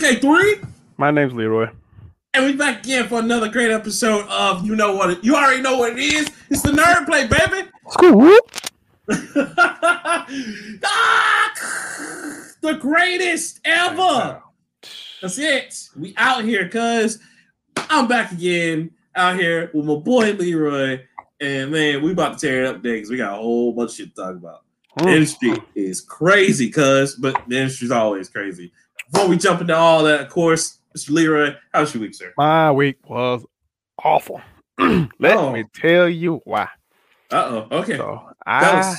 Vice Rockman 3K3. My name's Leroy. And we back again for another great episode of You Know What It You already know what it is. It's the nerd play, baby. School. ah, the greatest ever. That's it. We out here, cuz I'm back again out here with my boy Leroy. And man, we about to tear it up today because we got a whole bunch of shit to talk about. The industry is crazy, cuz, but the industry's always crazy. Before we jump into all that, of course, Mr. Leroy, how was your week, sir? My week was awful. Let Oh. me tell you why. Uh oh. Okay. So I us.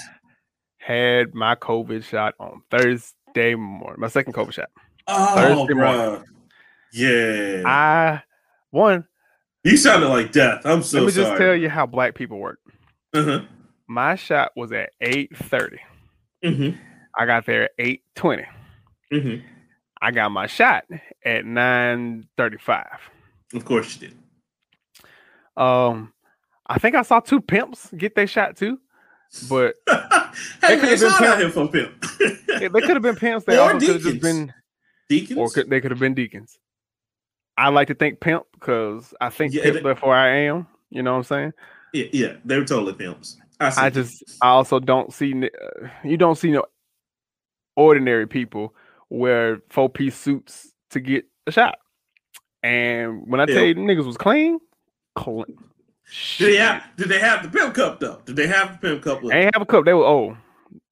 had my COVID shot on Thursday morning. My second COVID shot. Oh, Thursday bro. Yeah. I one. you sounded like death. I'm so let me sorry. just tell you how black people work. Uh-huh. My shot was at eight. Mm-hmm. I got there at eight. Mm-hmm. I got my shot at nine thirty five. Of course you did. Um, I think I saw two pimps get their shot too, but hey, could've been shout out pimp. here for pimp. they could have been pimps. They Or also could have just been, Deacons? or could, they could have been deacons. I like to think pimp because I think Yeah, pimp they- before I am. You know what I'm saying? yeah, yeah, they were totally pimps. see I just, I also don't see, uh, you don't see no ordinary people wear four piece suits to get a shot. And when I tell you, niggas was clean, clean. did they have did they have the pimp cup though? Did they have the pimp cup They ain't have a cup. They were old.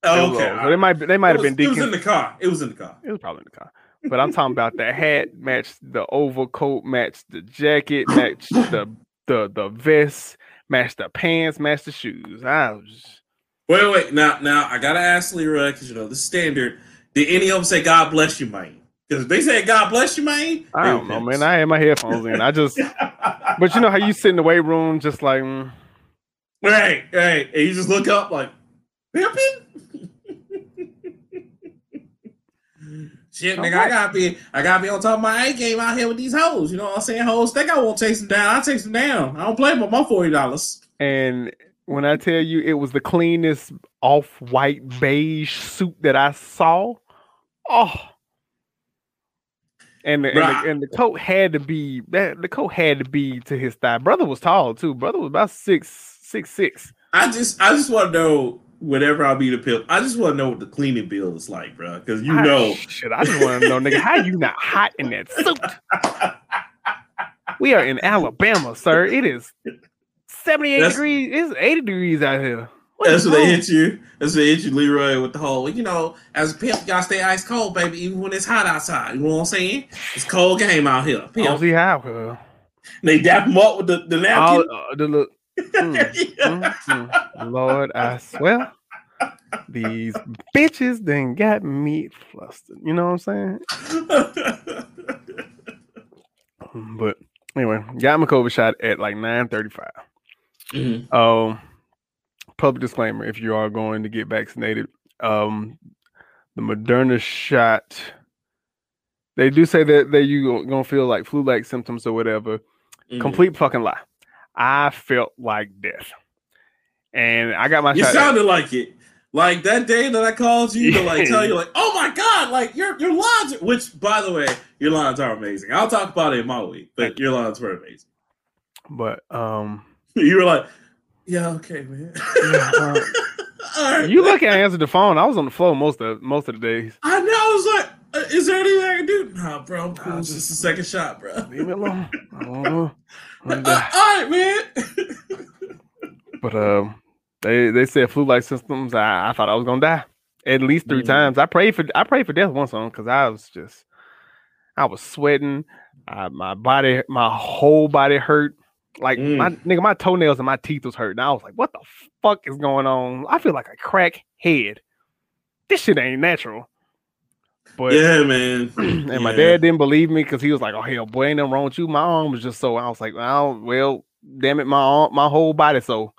They Oh, okay. old. So they might, they might have been It was in the car. It was in the car. It was probably in the car. But I'm talking about the hat matched the overcoat, matched the jacket, matched the the the vest, matched the pants, matched the shoes. I was Wait, wait. Now, now I gotta ask Leroy because you know the standard. Did any of them say "God bless you, man"? Because if they said "God bless you, man," I don't know, man. I had my headphones in. I just but you know how you sit in the weight room just like mm, right, right, and you just look up like pimping. Shit, nigga, I gotta be, I gotta be on top of my A game out here with these hoes. You know what I'm saying? Hoes think I won't chase them down. I chase them down. I don't play about my forty dollars. and when I tell you it was the cleanest off-white beige suit that I saw, oh and the, and, the, and the coat had to be that the coat had to be to his thigh. Brother was tall too. Brother was about six six six. I just, I just want to know. Whenever I be the pimp, I just want to know what the cleaning bill is like, bro. Because you I- know, shit. I just want to know, nigga, how you not hot in that suit? We are in Alabama, sir. It is seventy eight degrees. It's eighty degrees out here. What That's is what they hit you. That's what they hit you, Leroy, with the whole, you know, as a pimp, you gotta stay ice cold, baby, even when it's hot outside. You know what I'm saying? It's cold game out here. I don't see how. Uh, They dap him up with the, the all, napkin. uh, the look. Mm, mm, mm. Lord, I swear, these bitches then got me flustered. You know what I'm saying? But anyway, got my COVID shot at like nine thirty five. Mhm. Um, public disclaimer: if you are going to get vaccinated, um, the Moderna shot, they do say that that you gonna feel like flu-like symptoms or whatever. Mhm. Complete fucking lie. I felt like death, and I got my You sounded like it. Like that day that I called you to like tell you, like, oh my god, like your your lines, are-" which by the way, your lines are amazing. I'll talk about it in my week, but your lines were amazing. but um, You were like, yeah, okay, man. Yeah, uh, All right, you lucky I answered the phone. I was on the floor most of most of the days. I know. I was like, uh, is there anything I can do? Nah, bro, I'm cool. Nah, It's just- a second shot, bro. Leave me alone. I don't know. Uh, all right, man. But um, they they said flu like symptoms. I, I thought I was gonna die at least three Mm. times. I prayed for I prayed for death once on because I was just I was sweating. I, my body, my whole body hurt. Like Mm. my nigga, my toenails and my teeth was hurting. I was like, what the fuck is going on? I feel like a crack head. This shit ain't natural. But yeah, man. and my dad didn't believe me because he was like, "Oh hell, boy, ain't nothing wrong with you." My arm was just so. I was like, "Well, well, damn it, my arm, my whole body." So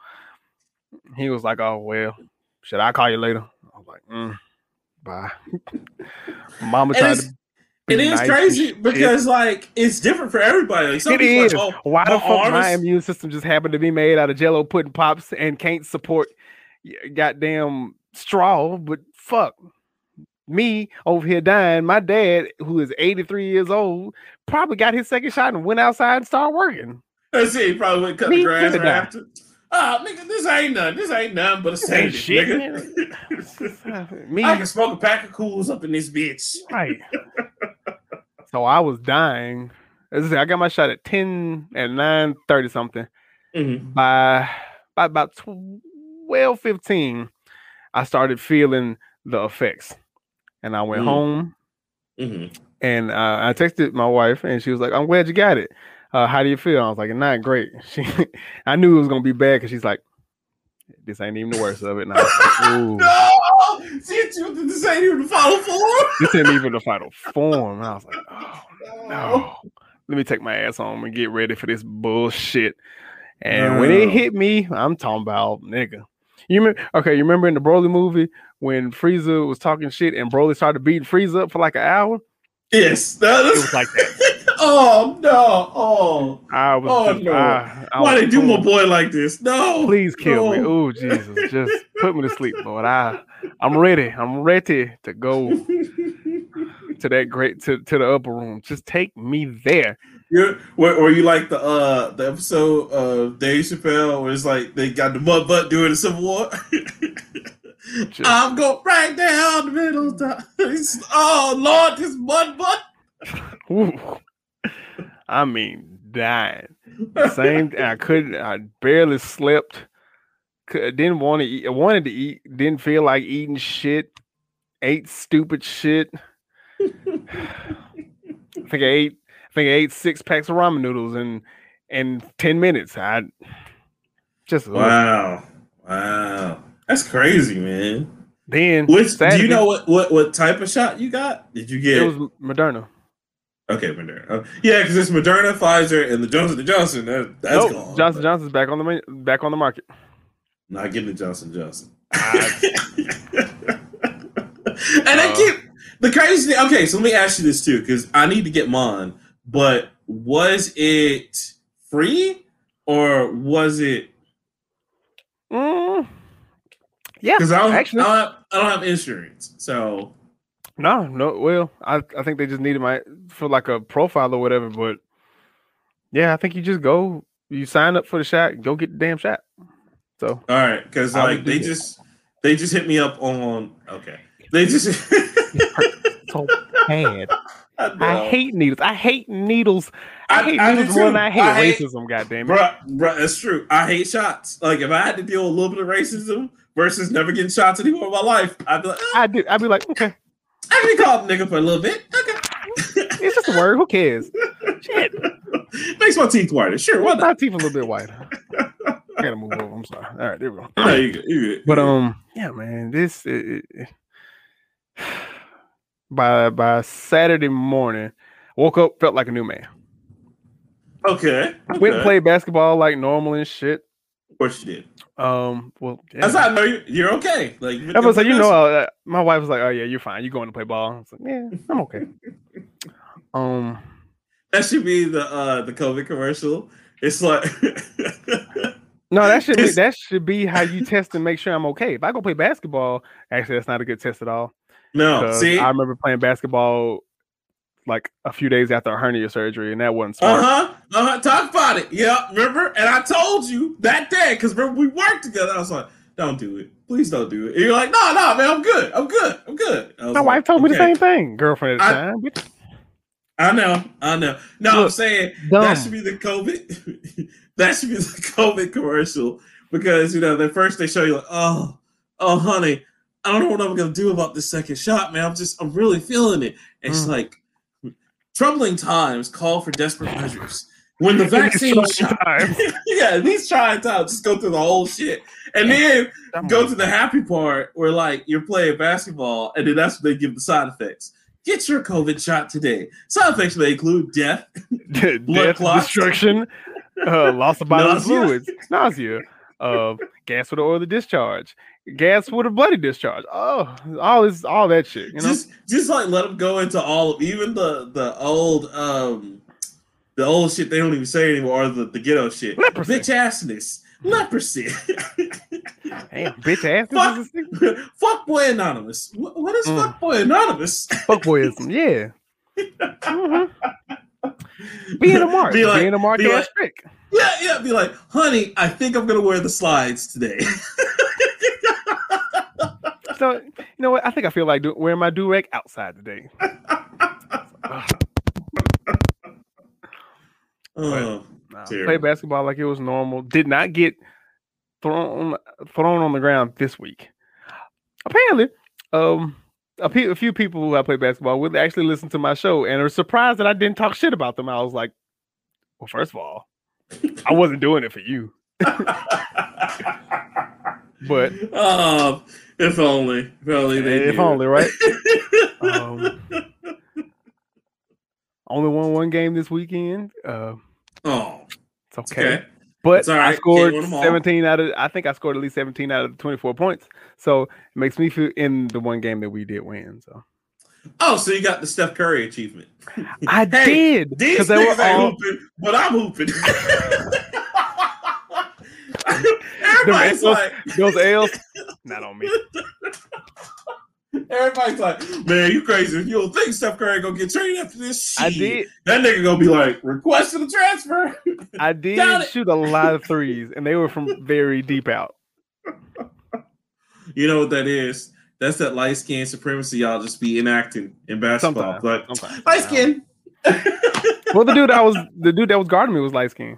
he was like, "Oh well, should I call you later?" I was like, mm, "Bye." Mama And tried to. It is nice crazy because like it's different for everybody. Like some It is. like, oh, Why the my fuck arm my immune system just happened to be made out of Jello pudding pops and can't support goddamn straw? But fuck, me over here dying. My dad, who is 83 years old, probably got his second shot and went outside and started working. Let's see, he probably went cut me the grass right after. Oh, nigga, this ain't nothing. This ain't nothing but a sandwich, shit, nigga. me, I can smoke a pack of cools up in this bitch. Right. So I was dying. As I, I got my shot at 10 at 9 30 something. Mm-hmm. By by about 12 15, I started feeling the effects. And I went mm-hmm. home mm-hmm. and uh, I texted my wife and she was like, I'm glad you got it uh, how do you feel? I was like, not great. She, I knew it was gonna be bad because she's like, this ain't even the worst of it. And I was like, Ooh. no, this ain't even the final form. this ain't even the final form. And I was like, oh no. Let me take my ass home and get ready for this bullshit. And when it hit me, I'm talking about nigga. You remember? Okay, you remember in the Broly movie when Frieza was talking shit and Broly started beating Frieza up for like an hour? Yes, that it was like that. oh no! Oh, I was. Oh just, no! I, I Why they do my boy like this? No! Please kill no. me! Oh Jesus! Just put me to sleep, Lord. I, I'm ready. I'm ready to go to that great to, to the upper room. Just take me there. Yeah, or, you like the uh the episode of Dave Chappelle where it's like they got the mud butt doing the Civil War. Just, I'm going right down the middle. oh Lord, this mud butt. I mean, dying. Same. I couldn't. I barely slept. Didn't want to eat. I wanted to eat. Didn't feel like eating shit. Ate stupid shit. I think I ate. I think I ate six packs of ramen noodles in in ten minutes. I just wow, wow. That's crazy, man. Then Which Saturday, do you know what, what what type of shot you got? Did you get? It was Moderna. Okay, Moderna. Uh, yeah, because it's Moderna, Pfizer, and the Johnson and Johnson. That, that's nope, gone. Johnson Johnson's back on the back on the market. Not getting the Johnson Johnson. and I uh, keep the crazy thing. Okay, so let me ask you this too, because I need to get mine. But was it free or was it? Mm, yeah, because I don't actually I I don't have insurance, so no, no. Well, I I think they just needed my for like a profile or whatever. But yeah, I think you just go, you sign up for the shot, go get the damn shot. So all right, because like they just they just hit me up on okay, they just so bad. I, I, hate needles. I hate needles. I, I hate I needles more than I hate I racism. Hate, goddamn it, bro, bro. That's true. I hate shots. Like if I had to deal with a little bit of racism, versus never getting shots anymore in my life. I'd be like, oh. I did. I'd be like, okay. I can be called nigga for a little bit. Okay. it's just a word. Who cares? Shit. Makes my teeth whiter. Sure. Why My teeth a little bit whiter. I gotta move over. I'm sorry. All right, there we go. No, you good. You good. But um, yeah, man. This it, it, by by Saturday morning, woke up, felt like a new man. Okay. okay. Went and played basketball like normal and shit. Of course you did. Um, well, yeah. that's how I know you're, you're okay. Like, I was like, you know, uh, my wife was like, "Oh yeah, you're fine. You're going to play ball." I was like, "Yeah, I'm okay." um, that should be the uh the COVID commercial. It's like, no, that should be that should be how you test and make sure I'm okay. If I go play basketball, actually, that's not a good test at all. No, see, I remember playing basketball like a few days after a hernia surgery, and that wasn't smart. Uh huh. Uh huh. Talk about it. Yeah, remember? And I told you that day because remember we worked together. I was like, "Don't do it. Please don't do it." And you're like, "No, no, man, I'm good. I'm good. I'm good." My like, wife told okay. me the same thing, girlfriend at the I, time. I know. I know. No, Look, I'm saying dumb. that should be the COVID. that should be the COVID commercial because you know, the first they show you like, "Oh, oh, honey." I don't know what I'm gonna do about this second shot, man. I'm just, I'm really feeling it. And mm. she's like, troubling times call for desperate measures. When the vaccine shot, yeah, these trying times, just go through the whole shit, and then go to the happy part where like you're playing basketball, and then that's what they give the side effects. Get your COVID shot today. Side effects may include death, blood death, clots, destruction, uh, loss of bodily fluids, nausea, uh, gas with the oily discharge, gas with a bloody discharge. Oh, all this, all that shit. You know, just just like let them go into all of even the the old um the old shit they don't even say anymore, or the, the ghetto shit. Leprosy. Bitch assness. Leprosy. Damn, bitch ass. Fuck, fuck boy anonymous. What, what is Mm. fuck boy anonymous? Fuckboyism, yeah. Mhm. Being a mark, Be like- being a mark be like- trick. Yeah, yeah. Be like, honey, I think I'm gonna wear the slides today. So you know what? I think I feel like do- wearing my do rag outside today. oh, Nah, play basketball like it was normal. Did not get thrown thrown on the ground this week. Apparently, um, a, pe- a few people who I play basketball with actually listen to my show and are surprised that I didn't talk shit about them. I was like, well, first of all, I wasn't doing it for you, but oh, if only, if only they if knew. only right. Um, only won one game this weekend. Uh, oh, it's okay. okay. But It's all I scored win 'em all. 17 out of I think I scored at least 17 out of the 24 points. So it makes me feel in the one game that we did win. So Oh, so you got the Steph Curry achievement. I Hey, did These because they were niggas ain't all hooping, but I'm hooping. Everybody's L's- like, those L's not on me. everybody's like, man, you crazy. You don't think Steph Curry gonna get traded after this? I did That nigga gonna be like, requesting a transfer. I did shoot a lot of threes and they were from very deep out. You know what that is? That's that light skin supremacy y'all just be enacting in basketball. Sometimes. Like Sometimes. light skin. Well the dude I was the dude that was guarding me was light skin.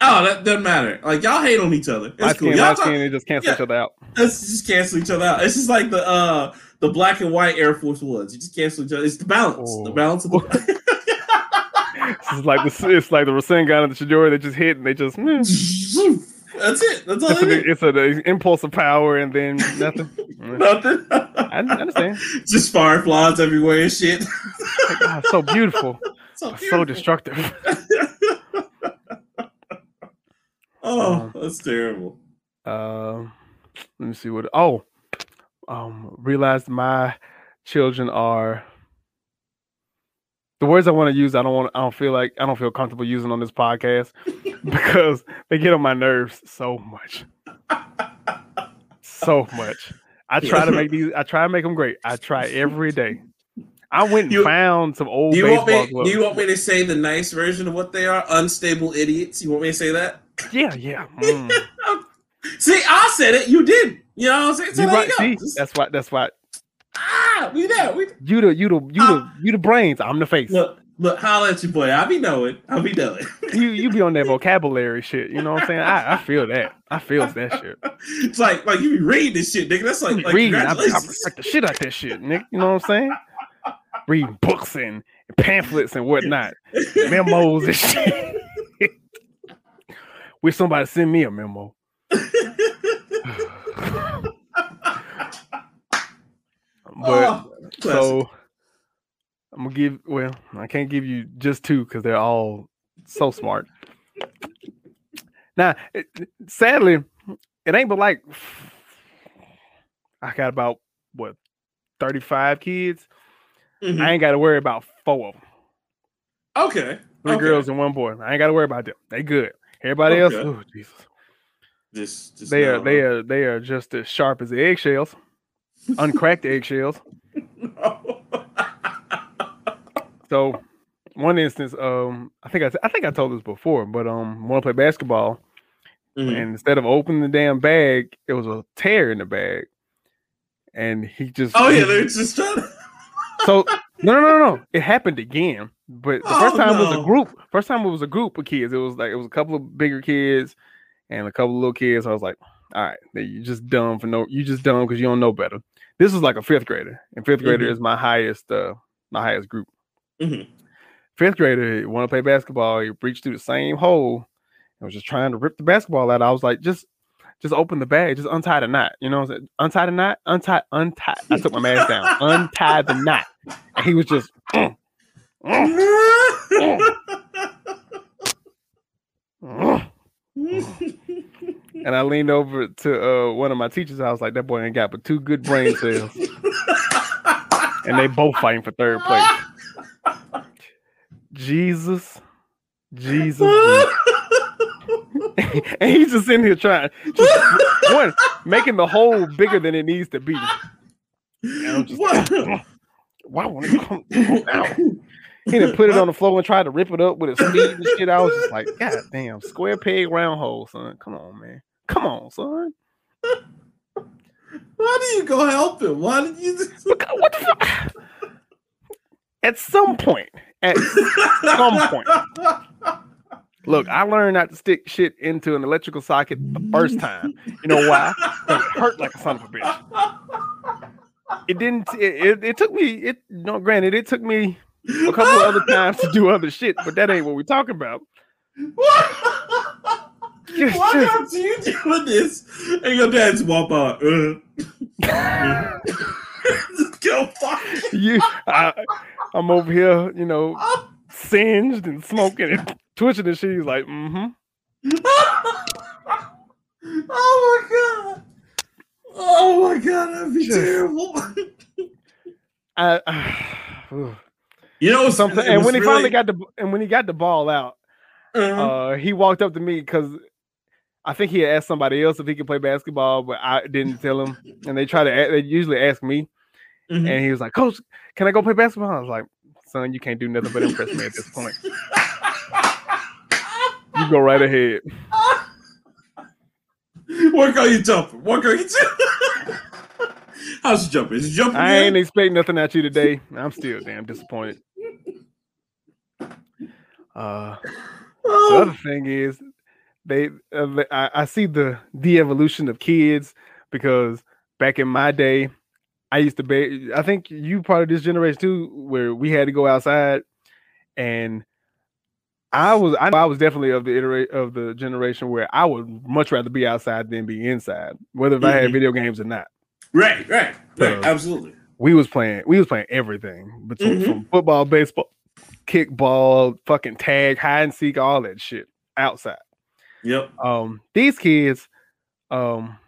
Oh, that doesn't matter. Like y'all hate on each other. It's Light cool. skin, Y'all light talk, skin, they just cancel Yeah. each other out. let's just cancel each other out. It's just like the uh the black and white Air Force Ones. You just cancel each other. It's the balance. The Oh. balance of the It's like the it's like the Rasengan and the Chidori they just hit and they just mm. That's it. That's all it's, it it's an impulse of power and then nothing. Mm. Nothing. I understand. Just fireflies everywhere and shit. Ah, so beautiful, so, so destructive. oh, Um, that's terrible. Um, let me see what. Oh, um, realized my children are the words I want to use. I don't want. I don't feel like I don't feel comfortable using on this podcast because they get on my nerves so much, so much. I try to make these. I try to make them great. I try every day. I went and You- found some old you want baseball me? gloves. Do you want me to say the nice version of what they are? Unstable idiots. You want me to say that? Yeah, yeah. mm. See, I said it. You did. You know what I'm saying? So You there right. you go. See, that's why. That's why. We there. We You the you the you the uh, you the brains. I'm the face. look. Look, holla at your boy. I be knowing. I be knowing. you you be on that vocabulary shit. You know what I'm saying? I, I feel that. I feel that shit. it's like like you be reading this shit, nigga. That's like, like Reading, I, I congratulations. respect the shit out that shit, Nick. You know what I'm saying? Reading books and, and pamphlets and whatnot, memos and shit. Wish somebody send me a memo. But Oh, so I'm gonna give. Well, I can't give you just two because they're all so smart. Now, it, sadly, it ain't but like I got about what 35 kids. Mhm. I ain't got to worry about four of them. okay. Three okay. girls and one boy. I ain't got to worry about them. They good. Everybody else, oh Jesus, Just, just they are know, they are they are just as sharp as the eggshells, uncracked eggshells. So, one instance, um, I think I, I think I told this before, but um, want to play basketball, Mhm. and instead of opening the damn bag, it was a tear in the bag, and he just Oh yeah, they're just trying to. so no no no no it happened again, but the first Oh, time was a group. First time it was a group of kids. It was like it was a couple of bigger kids and a couple of little kids. I was like, all right, you just dumb for no, you just dumb because you don't know better. This was like a fifth grader, and 5th grader Mhm. is my highest uh my highest group. Mhm. fifth grader want to play basketball. He reached through the same hole and was just trying to rip the basketball out. I was like, just just open the bag, just untie the knot. You know what I'm saying? Untie the knot, untie, untie. I took my mask down, untie the knot. And he was just "Mm, mm, mm." and I leaned over to uh, one of my teachers. I was like, that boy ain't got but two good brain cells. And they both fighting for third place. Jesus. Jesus. and he's just sitting here trying, just one making the hole bigger than it needs to be. Just why won't it come, come out? He didn't put it on the floor and tried to rip it up with his feet and shit. I was just like, God damn, square peg, round hole, son. Come on, man. Come on, son. Why do you go help him? Why did you? Look, what the fuck? At some point, at some point, look, I learned not to stick shit into an electrical socket the first time. You know why? It hurt like a son of a bitch. It didn't. It, it, it took me. It no, granted, it took me a couple of other times to do other shit, but that ain't what we're talking about. Why aren't you doing this? And your dad's walk out. Uh. Go fuck. you, I, I'm over here, you know, singed and smoking and twitching and shit. He's like, mm-hmm. oh my god. Oh my god, that'd be Just- terrible. I, You know something. And when he really- finally got the and when he got the ball out, Uh-huh. uh, he walked up to me because I think he asked somebody else if he could play basketball, but I didn't tell him. And they try to a- they usually ask me, Mhm. and he was like, "Coach, can I go play basketball?" I was like, "Son, you can't do nothing but impress me at this point. You go right ahead." What are you jumping? What are you jumper. How's your jumping? Is jumper I ain't good? expect nothing at you today. I'm still damn disappointed. Uh, the Oh, other thing is, they uh, I, I see the de-evolution of kids because back in my day, I used to be. I think you part of this generation too, where we had to go outside, and I was I, I was definitely of the iterate of the generation where I would much rather be outside than be inside, whether if I had Mhm. video games or not. right, right, right. Uh, Absolutely. we was playing we was playing everything between Mhm. from football, baseball, kickball, fucking tag, hide and seek, all that shit outside. Yep. Um, these kids um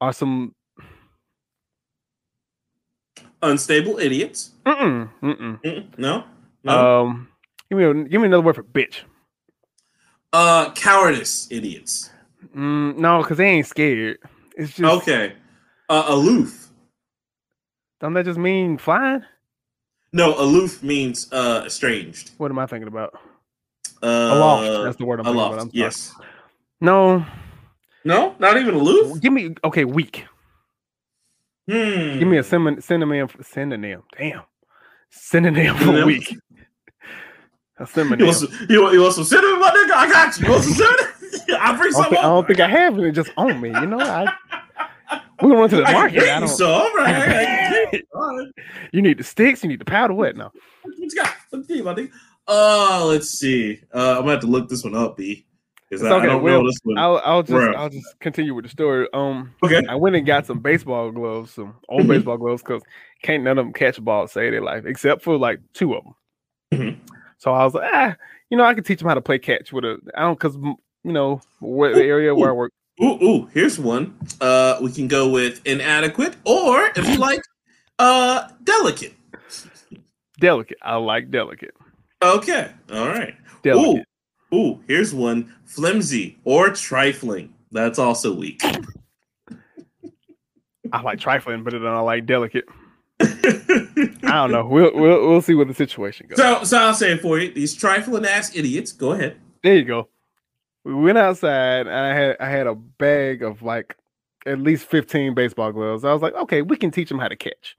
are some Unstable idiots. mm-mm, mm-mm. Mm, No. No. um give me a, give me another word for bitch. Uh, cowardice idiots. Mm, no, because they ain't scared. It's just Okay. Uh, aloof. don't that just mean flying? No, aloof means uh estranged. What am I thinking about? Uh, Aloft. That's the word I'm thinking aloft. about. I'm sorry. No, No, not even aloof. give me okay, weak. Hmm. Give me a synonym synonym synonym. Damn. Synonym for Synonym? weak. A You synonym. want, some, you, want, you want some cinnamon, my nigga? I got you. You want some cinnamon? I'll bring I don't, some think, I don't think I have it just on me. You know, I we gonna run to the I market. I you don't. some, right? I can- All right. You need the sticks. You need the powder. What now? What you got? Let's see, my nigga. Uh, let's see. Uh, I'm gonna have to look this one up, B. It's I, I okay, don't well, know this one. I'll I'll just. I'll just continue with the story. Um, Okay. I went and got some baseball gloves, some old Mhm. baseball gloves, because can't none of them catch a ball to save their life, except for like two of them. Mhm. So I was like, ah, you know, I could teach them how to play catch with a. I don't because you know where the area where I work. Ooh, ooh, here's one. Uh, we can go with inadequate, or if you like, uh, delicate. Delicate. I like delicate. Okay, all right. Delicate. Ooh, ooh, here's one. Flimsy or trifling. That's also weak. I like trifling, but then I like delicate. I don't know. We'll we'll we'll see where the situation goes. So, so I'll say it for you. These trifling ass idiots. Go ahead. There you go. We went outside and I had I had a bag of like at least 15 baseball gloves. I was like, okay, we can teach them how to catch.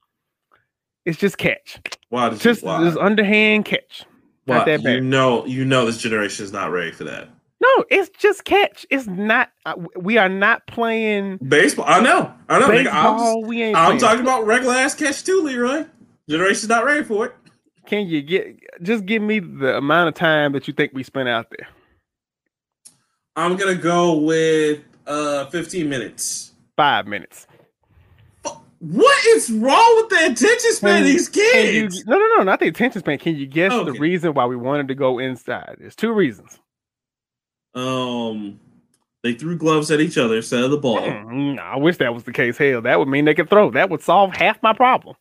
It's just catch. Why did Just just underhand catch. That You know, you know, this generation is not ready for that. No, it's just catch. It's not uh, we are not playing Baseball. I know. I know. nigga. I'm, baseball. we ain't I'm playing. talking about regular ass catch too, Leroy. Generation's not ready for it. Can you get just give me the amount of time that you think we spent out there? I'm gonna go with uh 15 minutes. Five minutes. What is wrong with the attention span of these Can you, kids? no, no, no, not the attention span. Can you guess the reason why we wanted to go inside? There's two reasons. Um, they threw gloves at each other instead of the ball. Mm, I wish that was the case. Hell, that would mean they could throw. That would solve half my problem.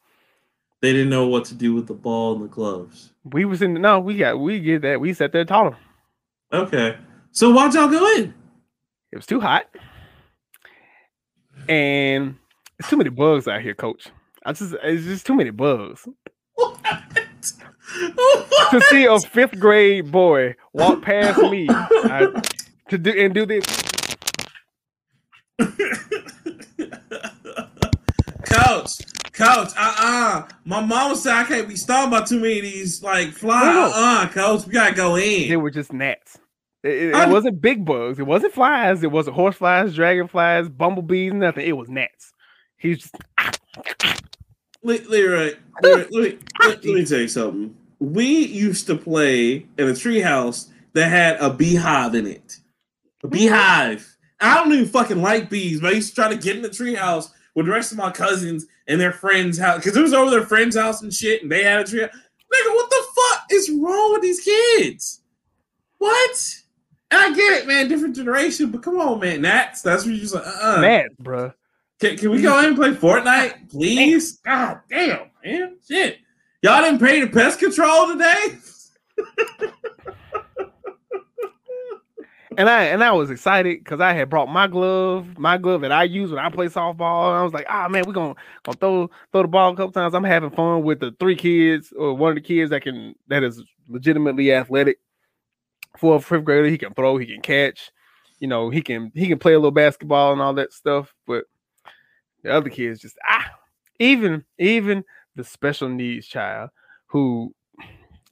They didn't know what to do with the ball and the gloves. We was in no, we got we get that. We sat there them. Okay, so why'd y'all go in? It was too hot, and it's too many bugs out here, Coach. I just it's just too many bugs. What? to see a fifth grade boy walk past me I, to do and do this. Coach, coach, uh uh My mama said I can't be stung by too many of these like flies. No. Uh uh coach, we gotta go in. They were just gnats. It, it- it wasn't big bugs. It wasn't flies. It wasn't horse flies, dragonflies, bumblebees, nothing. It was gnats. He was just Le- Leroy, Leroy let, me, let, me tell you something. We used to play in a treehouse that had a beehive in it. A beehive. I don't even fucking like bees, but I used to try to get in the treehouse with the rest of my cousins and their friends' house because it was over their friend's house and shit, and they had a tree. Nigga, what the fuck is wrong with these kids? What? And I get it, man, different generation, but come on, man, Nats. That's what you're just like, uh-uh. gnats, bruh. Can, can we go in and play Fortnite, please? God damn, man. Shit. Y'all didn't pay the pest control today? And I and I was excited because I had brought my glove, my glove that I use when I play softball. And I was like, ah man, we're gonna, gonna throw throw the ball a couple times. I'm having fun with the three kids or one of the kids that can that is legitimately athletic. For a fifth grader, he can throw, he can catch, you know, he can he can play a little basketball and all that stuff. But the other kids just ah, even even the special needs child who,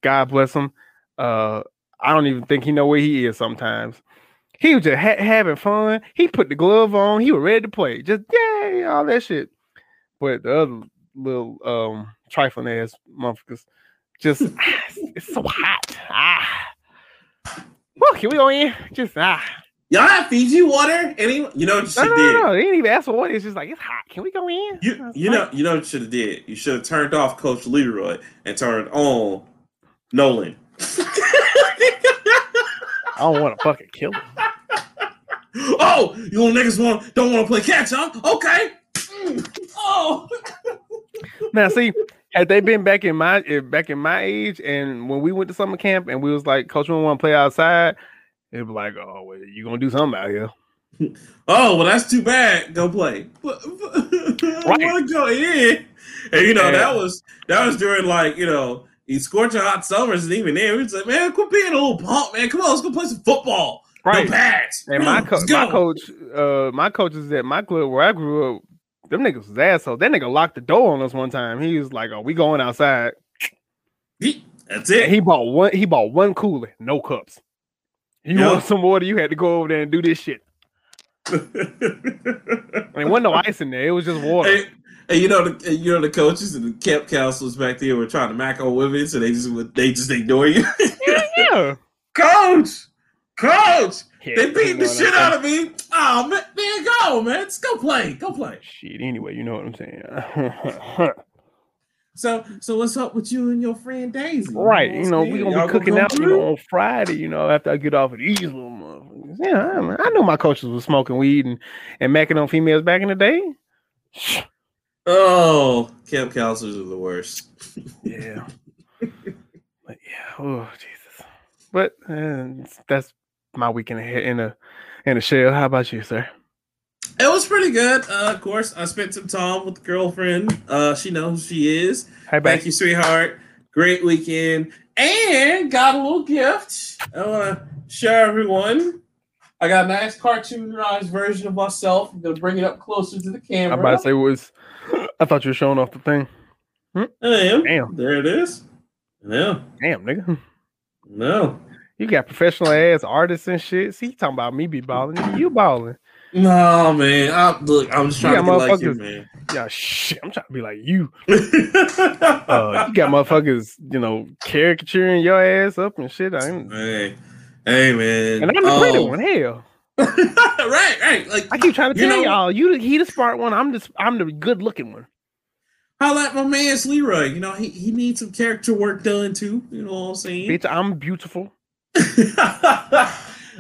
God bless him, uh, I don't even think he know where he is sometimes. He was just ha- having fun. He put the glove on. He was ready to play. Just yay, all that shit. But the other little um trifling ass motherfuckers just ah, it's, it's so hot. Ah. Well, can we go in? Just ah. Y'all have Fiji water? Any you know what you should no, did? no, no. They didn't even ask for water. It's just like it's hot. Can we go in? You you know you know what you should have did? You should have turned off Coach Leroy and turned on Nolan. I don't want to fucking kill him. oh, you little niggas want don't want to play catch, huh? Okay. Mm. Oh, Now, see, had they been back in my eh, back in my age, and when we went to summer camp, and we was like, "Coach, we want to play outside," it'd be like, "Oh, well, you gonna do something out here?" oh, well, that's too bad. Go play. But, I Right. want to go in. And you know Yeah. that was that was during like you know these scorching hot summers, and even then we was like, man, quit being a little punk, man. Come on, let's go play some football. Right. No pads. And my co- my coach, uh, my coaches at my club where I grew up, them niggas was assholes. That nigga locked the door on us one time. He was like, "Oh, we going outside." He- That's And it. he bought one. He bought one cooler, no cups. You Yeah. want some water? You had to go over there and do this shit. I mean, wasn't no ice in there. It was just water. Hey, hey, you know the you know the coaches and the camp counselors back there were trying to mac on women, so they just would they just ignore you. yeah, yeah. coach, coach, Yeah, they beating the you know what shit out of me. Oh man, man, go man, just go play, go play. Shit. Anyway, you know what I'm saying. So so what's up with you and your friend Daisy? right. You know, I'm we saying? gonna be cooking come out, you know, on Friday. You know, after I get off of these little motherfuckers. Yeah, I, mean, I know my coaches was smoking weed and and macking on females back in the day. Oh, camp counselors are the worst. Yeah. but yeah. Oh Jesus. But uh, that's my weekend ahead in a in a shell. How about you, sir? It was pretty good. Uh, of course, I spent some time with the girlfriend. Uh, she knows who she is. Hey, Thank you, sweetheart. Great weekend. And got a little gift. I want to share everyone. I got a nice cartoonized version of myself. I'm going to bring it up closer to the camera. I'm about to say was. I thought you were showing off the thing. I am. Damn. There it is. No, Damn, nigga. no. You got professional ass artists and shit. See, you talking about me be balling. You balling. No, man. I, look, I'm just trying to like you, man. Yeah, shit. I'm trying to be like you. Uh, you got motherfuckers, you know, caricaturing your ass up and shit. I ain't, hey, hey, man. and I'm the pretty Oh. one. Hell, right, right. Like I keep trying to You tell know- y'all, you the, he the smart one. I'm the I'm the good looking one. Holla like my man's Leroy. You know, he, he needs some character work done too. You know what I'm saying? Bitch, I'm beautiful.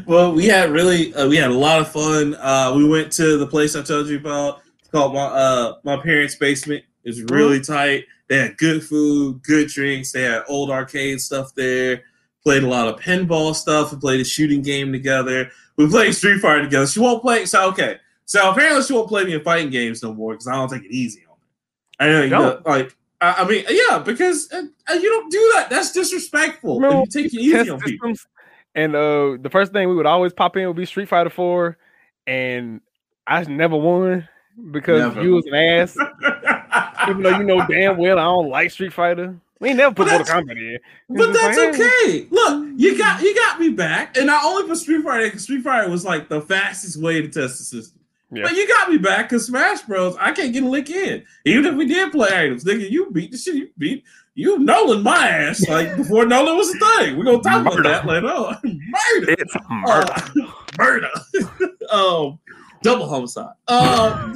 well, we had really uh, we had a lot of fun. Uh, we went to the place I told you about. It's called my uh, my parents' basement. It's really tight. They had good food, good drinks. They had old arcade stuff there. Played a lot of pinball stuff. We played a shooting game together. We played Street Fighter together. She won't play. So okay. So apparently she won't play me in fighting games no more because I don't take it easy on her. I know you know, like I, I mean yeah because uh, uh, you don't do that. That's disrespectful. No, you take it easy on people. And uh, the first thing we would always pop in would be Street Fighter Four, and I never won because Never. you was an ass. Even though you know damn well I don't like Street Fighter. We ain't never put Mortal Kombat in. But that's like, eh. okay. Look, you got you got me back, and I only put Street Fighter because Street Fighter was like the fastest way to test the system. Yeah. But you got me back because Smash Bros. I can't get a lick in, even if we did play items. Nigga, you beat the shit. You beat you Nolan my ass like before Nolan was a thing. We're gonna talk Murder. about that later on. Murder, It's murder. Uh, murder, um, double homicide. Um,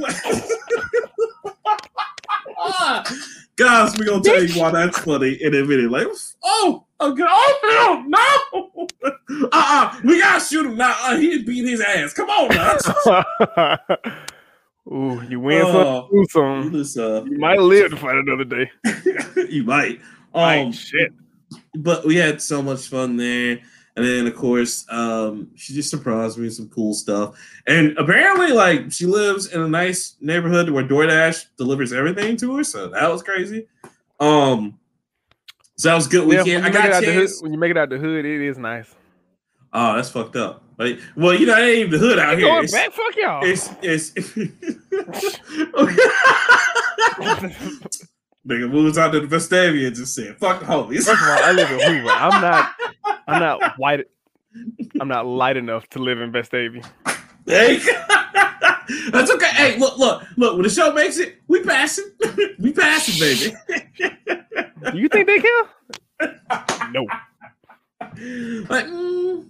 guys, we're gonna tell you why that's funny in a minute. Like, oh, okay, oh no, no, uh, uh we gotta shoot him now. Uh, he beat his ass. Come on, now. Ooh, you win Oh. some, lose some. This, uh, You might live to fight another day. you might. Um, shit. but we had so much fun there. And then, of course, um, she just surprised me with some cool stuff. And apparently, like, she lives in a nice neighborhood where DoorDash delivers everything to her. So that was crazy. Um, so that was good Yeah, weekend. when, you I make it got a the hood, chance. when you make it out the hood, it is nice. Oh, that's fucked up. Like, well, you know, it ain't even the hood out here. going It's, back, fuck y'all. it's, it's, Nigga moves out to the Vestavia and just said, fuck the homies. First of all, I live in Hoover. I'm not. I'm not white. I'm not light enough to live in Vestavia. Hey, that's okay. Hey, look, look, look. When the show makes it, we passing. we passing, baby. Do you think they care? No. like, mm,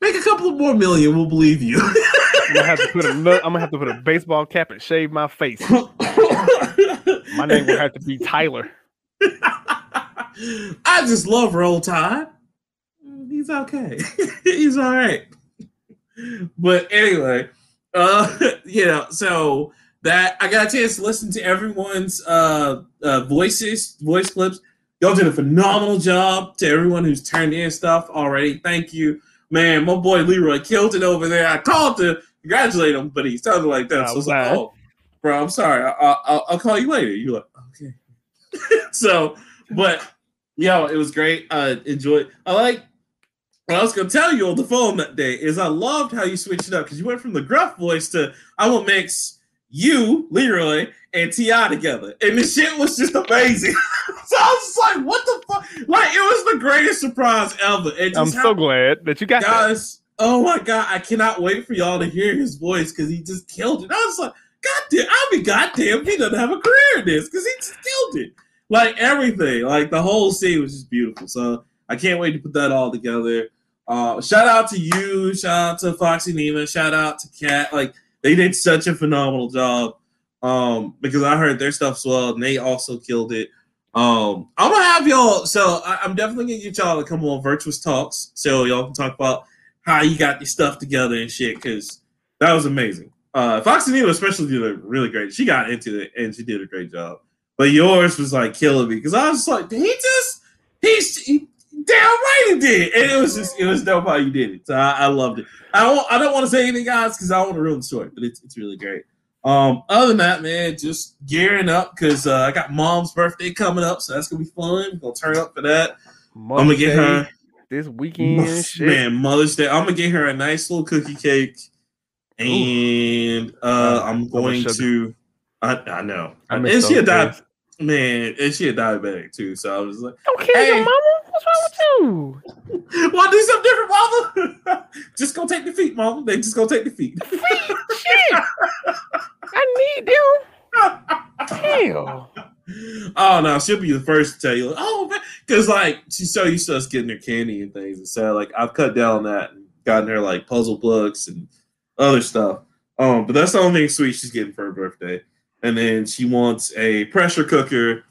make a couple more million, we'll believe you. I'm gonna have to put a. I'm gonna have to put a baseball cap and shave my face. My name will have to be Tyler. I just love Roll Tide. He's okay. He's all right. But anyway, uh, you know, So that I got a chance to listen to everyone's uh, uh voices, voice clips. Y'all did a phenomenal job to everyone who's turned in stuff already. Thank you, man. My boy Leroy killed it over there. I called to congratulate him, but he sounded like that. So I was like, oh, bro, I'm sorry. I, I, I'll, I'll call you later. You're like, okay. so, but yo, it was great. I enjoyed. I like. What I was gonna tell you on the phone that day is I loved how you switched it up because you went from the gruff voice to I will mix you, Leroy, and Ti together, and the shit was just amazing. so I was just like, "What the fuck?" Like it was the greatest surprise ever. I'm so glad that you got that. guys. Oh my god, I cannot wait for y'all to hear his voice because he just killed it. I was like, God damn, I'll mean, goddamn, he doesn't have a career in this because he just killed it. Like everything, like the whole scene was just beautiful. So I can't wait to put that all together. Uh, shout out to you, shout out to Foxy Nima, shout out to Kat. Like they did such a phenomenal job. Um, because I heard their stuff swelled and they also killed it. Um, I'm gonna have y'all. So I, I'm definitely gonna get y'all to come on Virtuous Talks, so y'all can talk about how you got your stuff together and shit. Because that was amazing. Uh, Foxy Neva especially did a really great. She got into it and she did a great job. But yours was like killing me because I was like, did he just he's he, damn right he did, and it was just it was dope how you did it. So I, I loved it. I don't I don't want to say anything, guys, because I want to ruin the story, but it's it's really great. Um, other than that, man, just gearing up because uh, I got mom's birthday coming up, so that's gonna be fun. We're gonna turn up for that. I'm gonna get her this weekend. man Mother's Day. I'm gonna get her a nice little cookie cake, and uh, I'm going to. I, I know, I and she a man, and she a diabetic too. So I was like, Don't kill Hey. your mama. What's wrong with you? "Want to do something different, mama? just go take the feet, mama. They just go take the feet." Shit. I need them. Hell. oh no, she'll be the first to tell you. Oh, man, because like she's so used to us getting her candy and things, and so like I've cut down on that and gotten her like puzzle books and other stuff. Um, but that's the only thing sweet she's getting for her birthday. And then she wants a pressure cooker.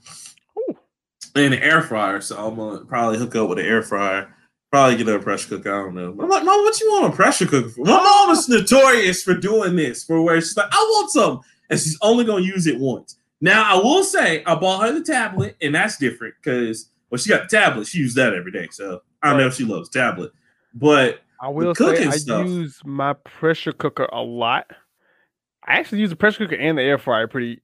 And an air fryer. So I'm gonna probably hook up with an air fryer. Probably get a pressure cooker. I don't know. I'm like, Mom, what you want a pressure cooker for? My oh. mom is notorious for doing this, for where she's like, I want some, and she's only gonna use it once. Now I will say I bought her the tablet, and that's different because well, she got the tablet, she used that every day. So I know she loves tablet. But I will say I stuff. use my pressure cooker a lot. I actually use the pressure cooker and the air fryer pretty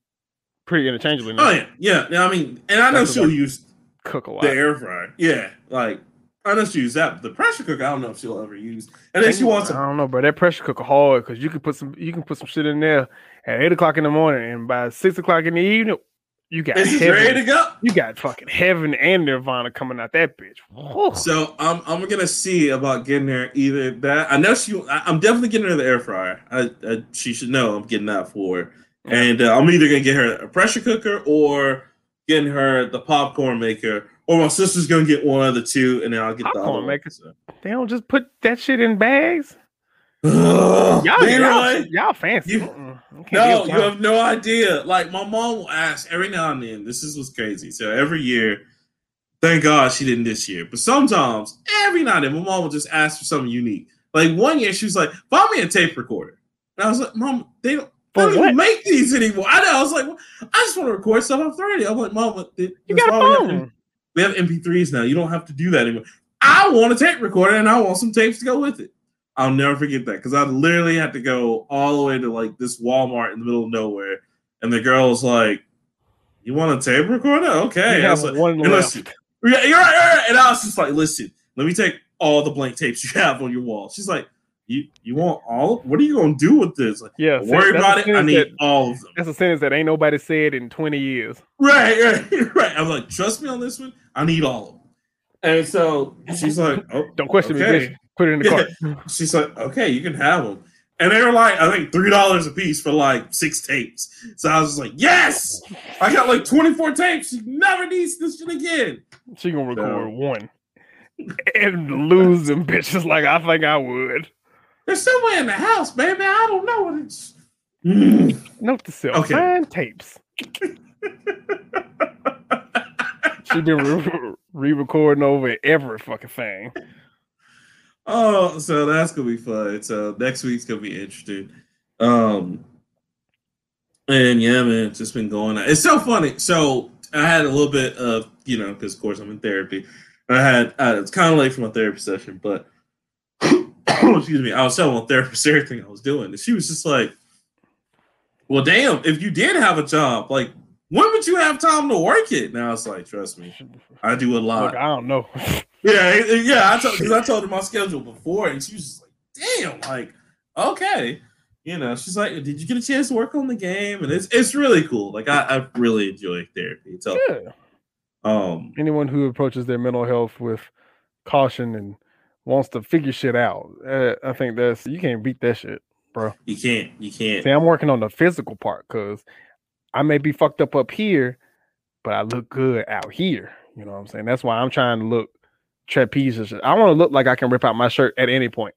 pretty interchangeably. Now. Oh yeah, yeah. yeah I mean, and I know she'll use cook a lot. The air fryer, yeah. Like I know she use that. the pressure cooker, I don't know if she'll ever use. And then she wants. I don't know, bro. That pressure cooker hard because you can put some you can put some shit in there at eight o'clock in the morning, and by six o'clock in the evening, you got it's heaven, ready to go. You got fucking heaven and Nirvana coming out that bitch. Whoa. So I'm I'm gonna see about getting her either that. I know she. I, am definitely getting her the air fryer. I, I, she should know I'm getting that for And uh, I'm either gonna get her a pressure cooker or getting her the popcorn maker or my sister's gonna get one of the two, and then I'll get Popcorn the other maker. So. They don't just put that shit in bags. y'all, y'all, y'all, fancy. You, no, you have no idea. Like my mom will ask every now and then. This is what's crazy. So every year, thank God she didn't this year. But sometimes, every now and then, my mom will just ask for something unique. Like one year, she was like, "Buy me a tape recorder." And I was like, "Mom, they don't." I don't even make these anymore. I know. I was like, I just want to record stuff off 30. I'm like, Mom, you got a phone we have MP3s now. You don't have to do that anymore. I want a tape recorder and I want some tapes to go with it. I'll never forget that because I literally had to go all the way to like this Walmart in the middle of nowhere, and the girl was like, "You want a tape recorder? Okay." You I was like, one listen, yeah, you're right, you're right. And I was just like, "Listen, let me take all the blank tapes you have on your wall." She's like, "You you want all? What are you gonna do with this? Like, yeah, worry about it. I need that, all of them." That's a sentence that ain't nobody said in twenty years. Right, right, right. I'm like, "Trust me on this one. I need all of them. And so she's like, oh, don't question okay. me, Put it in the cart. she's like, okay, you can have them. And they were like, I think three dollars a piece for like six tapes. So I was like, yes, I got like twenty four tapes. She never needs this shit again. She gonna record so, one and lose them bitches like I think I would. They're somewhere in the house, baby. I don't know what it's. Note to self: okay. find tapes. she been re-recording over every fucking thing. Oh, so that's gonna be fun. So next week's gonna be interesting. Um, and yeah, man, it's just been going on. It's so funny. So I had a little bit of, you know, because of course I'm in therapy. I had uh, it's kind of late for my therapy session, but excuse me, I was telling my therapist everything I was doing, and she was just like, "Well, damn, if you did have a job, like when would you have time to work it? Now it's like, trust me, I do a lot. Look, I don't know. yeah, yeah. I told because I told her my schedule before, and she was just like, "Damn, like, okay." You know, she's like, "Did you get a chance to work on the game?" And it's it's really cool. Like, I, I really enjoy therapy. So, yeah. um, anyone who approaches their mental health with caution and wants to figure shit out, uh, I think that's you can't beat that shit, bro. You can't. You can't. See, I'm working on the physical part because I may be fucked up up here, but I look good out here. You know what I'm saying? That's why I'm trying to look trapeze. I want to look like I can rip out my shirt at any point.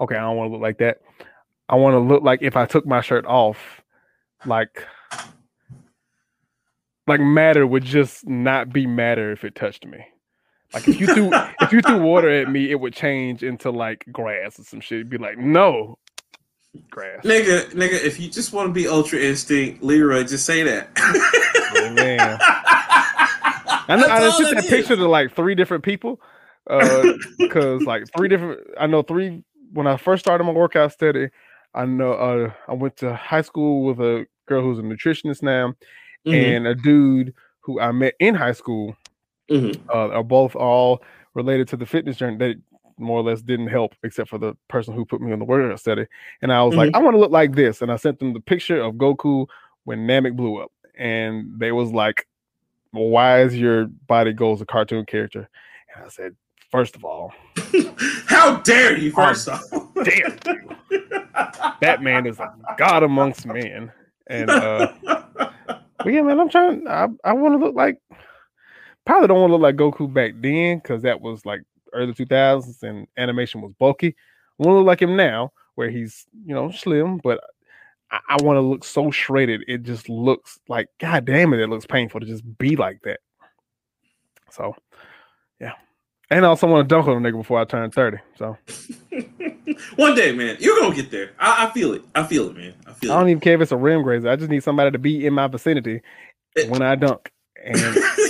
Okay, I don't want to look like that. I want to look like if I took my shirt off, like like matter would just not be matter if it touched me. Like if you threw if you threw water at me, it would change into like grass or some shit. It'd be like, no, grass. Nigga, nigga, if you just want to be ultra instinct, Leroy, just say that. oh, man. I know I took that is. picture to like three different people. Uh because like three different I know three when I first started my workout study, I know uh I went to high school with a girl who's a nutritionist now mm-hmm. and a dude who I met in high school. Mm-hmm. Uh, are both all related to the fitness journey. They more or less didn't help except for the person who put me on the workout study. And I was mm-hmm. like, I want to look like this. And I sent them the picture of Goku when Namek blew up. And they was like, well, why is your body goals a cartoon character? And I said, first of all, how dare you? First off, dare you? that man is a god amongst men. And uh but yeah, man, I'm trying. I, I want to look like. Probably don't want to look like Goku back then because that was like early 2000s and animation was bulky. I want to look like him now, where he's you know slim, but I, I want to look so shredded. It just looks like God damn it, it looks painful to just be like that. So, yeah. And I also want to dunk on a nigga before I turn 30. So one day, man, you're gonna get there. I, I, feel it. I feel it, man. I feel it. I don't even care if it's a rim grazer. I just need somebody to be in my vicinity it, when I dunk. And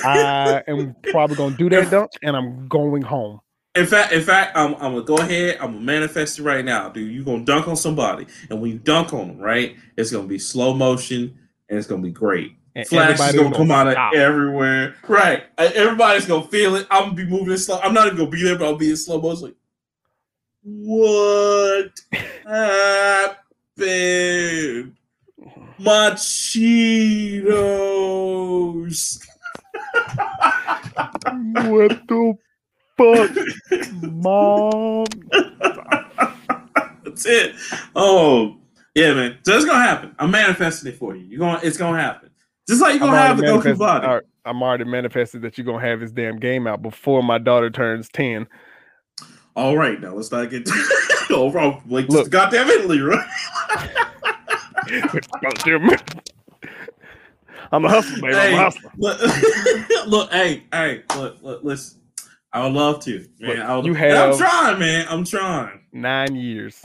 I am probably gonna do that dunk and I'm going home In fact, in fact, I'm, I'm gonna go ahead. I'm gonna manifest it right now, dude. You're gonna dunk on somebody, and when you dunk on them, right, it's gonna be slow motion, and it's gonna be great. And Flash is gonna come out of stop. everywhere, right? Uh, Everybody's gonna feel it. I'm gonna be moving in slow. I'm not even gonna be there, but I'll be in slow motion. Like, what happened? My Cheetos. What the fuck, mom? That's it. Oh, yeah, man. So it's gonna happen. I'm manifesting it for you. You're going. It's gonna happen. Just like you're gonna have the Goku body. I'm already manifested that you're gonna have this damn game out before my daughter turns ten. All right, now let's not get over. Like Look. goddamn Italy, right? I'm a hustler, baby. I'm a hustler. look, look, hey, hey, look, look, listen. I would love to, man. Look, I would, you and I'm trying, man. I'm trying. Nine years.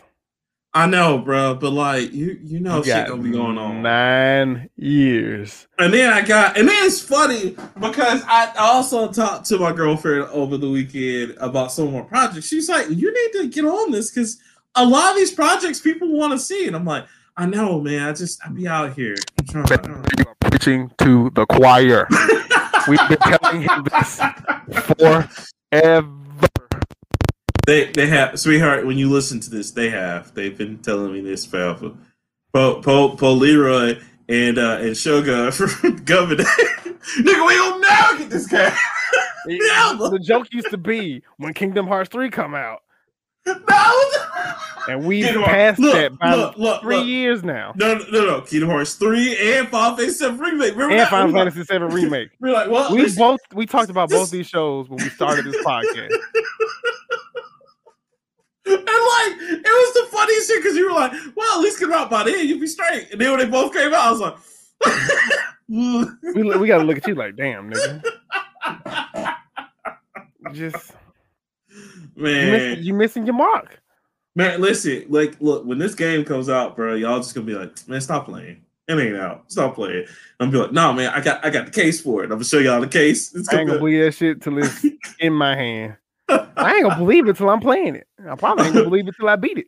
I know, bro, but like you, you know, You shit gonna be going on. Nine years. And then I got, and then it's funny because I I also talked to my girlfriend over the weekend about some more projects. She's like, "You need to get on this because a lot of these projects people want to see." And I'm like, "I know, man. I just I be out here I'm trying." You are preaching to the choir. We've been telling him this forever. they they have, sweetheart. When you listen to this, they have. They've been telling me this forever. Po Po, po Leroy and uh and Sugar from Governor. Nigga, we don't never get this guy. The joke used to be when Kingdom Hearts 3 come out. No. And we've Kingdom passed look, that by look, look, three look. years now. No, no, no, no. Kingdom Hearts 3 and Final Fantasy 7 Remake. Remember And that? Final We Fantasy VII Remake. We were like, well, We both we talked about both these shows when we started this podcast. and like, it was the funniest shit because you were like, well, at least come out by then, you'll be straight. And then when they both came out, I was like, We, we gotta look at you like, damn, nigga. Just you man, missing, you missing your mark. man, listen, like, look, when this game comes out, bro, y'all just gonna be like, man, stop playing. It ain't out. Stop playing. I'm gonna be like, no, man, I got, I got the case for it. I'm gonna show y'all the case. It's I ain't gonna be. believe that shit till it's in my hand. I ain't gonna believe it till I'm playing it. I probably ain't gonna believe it till I beat it.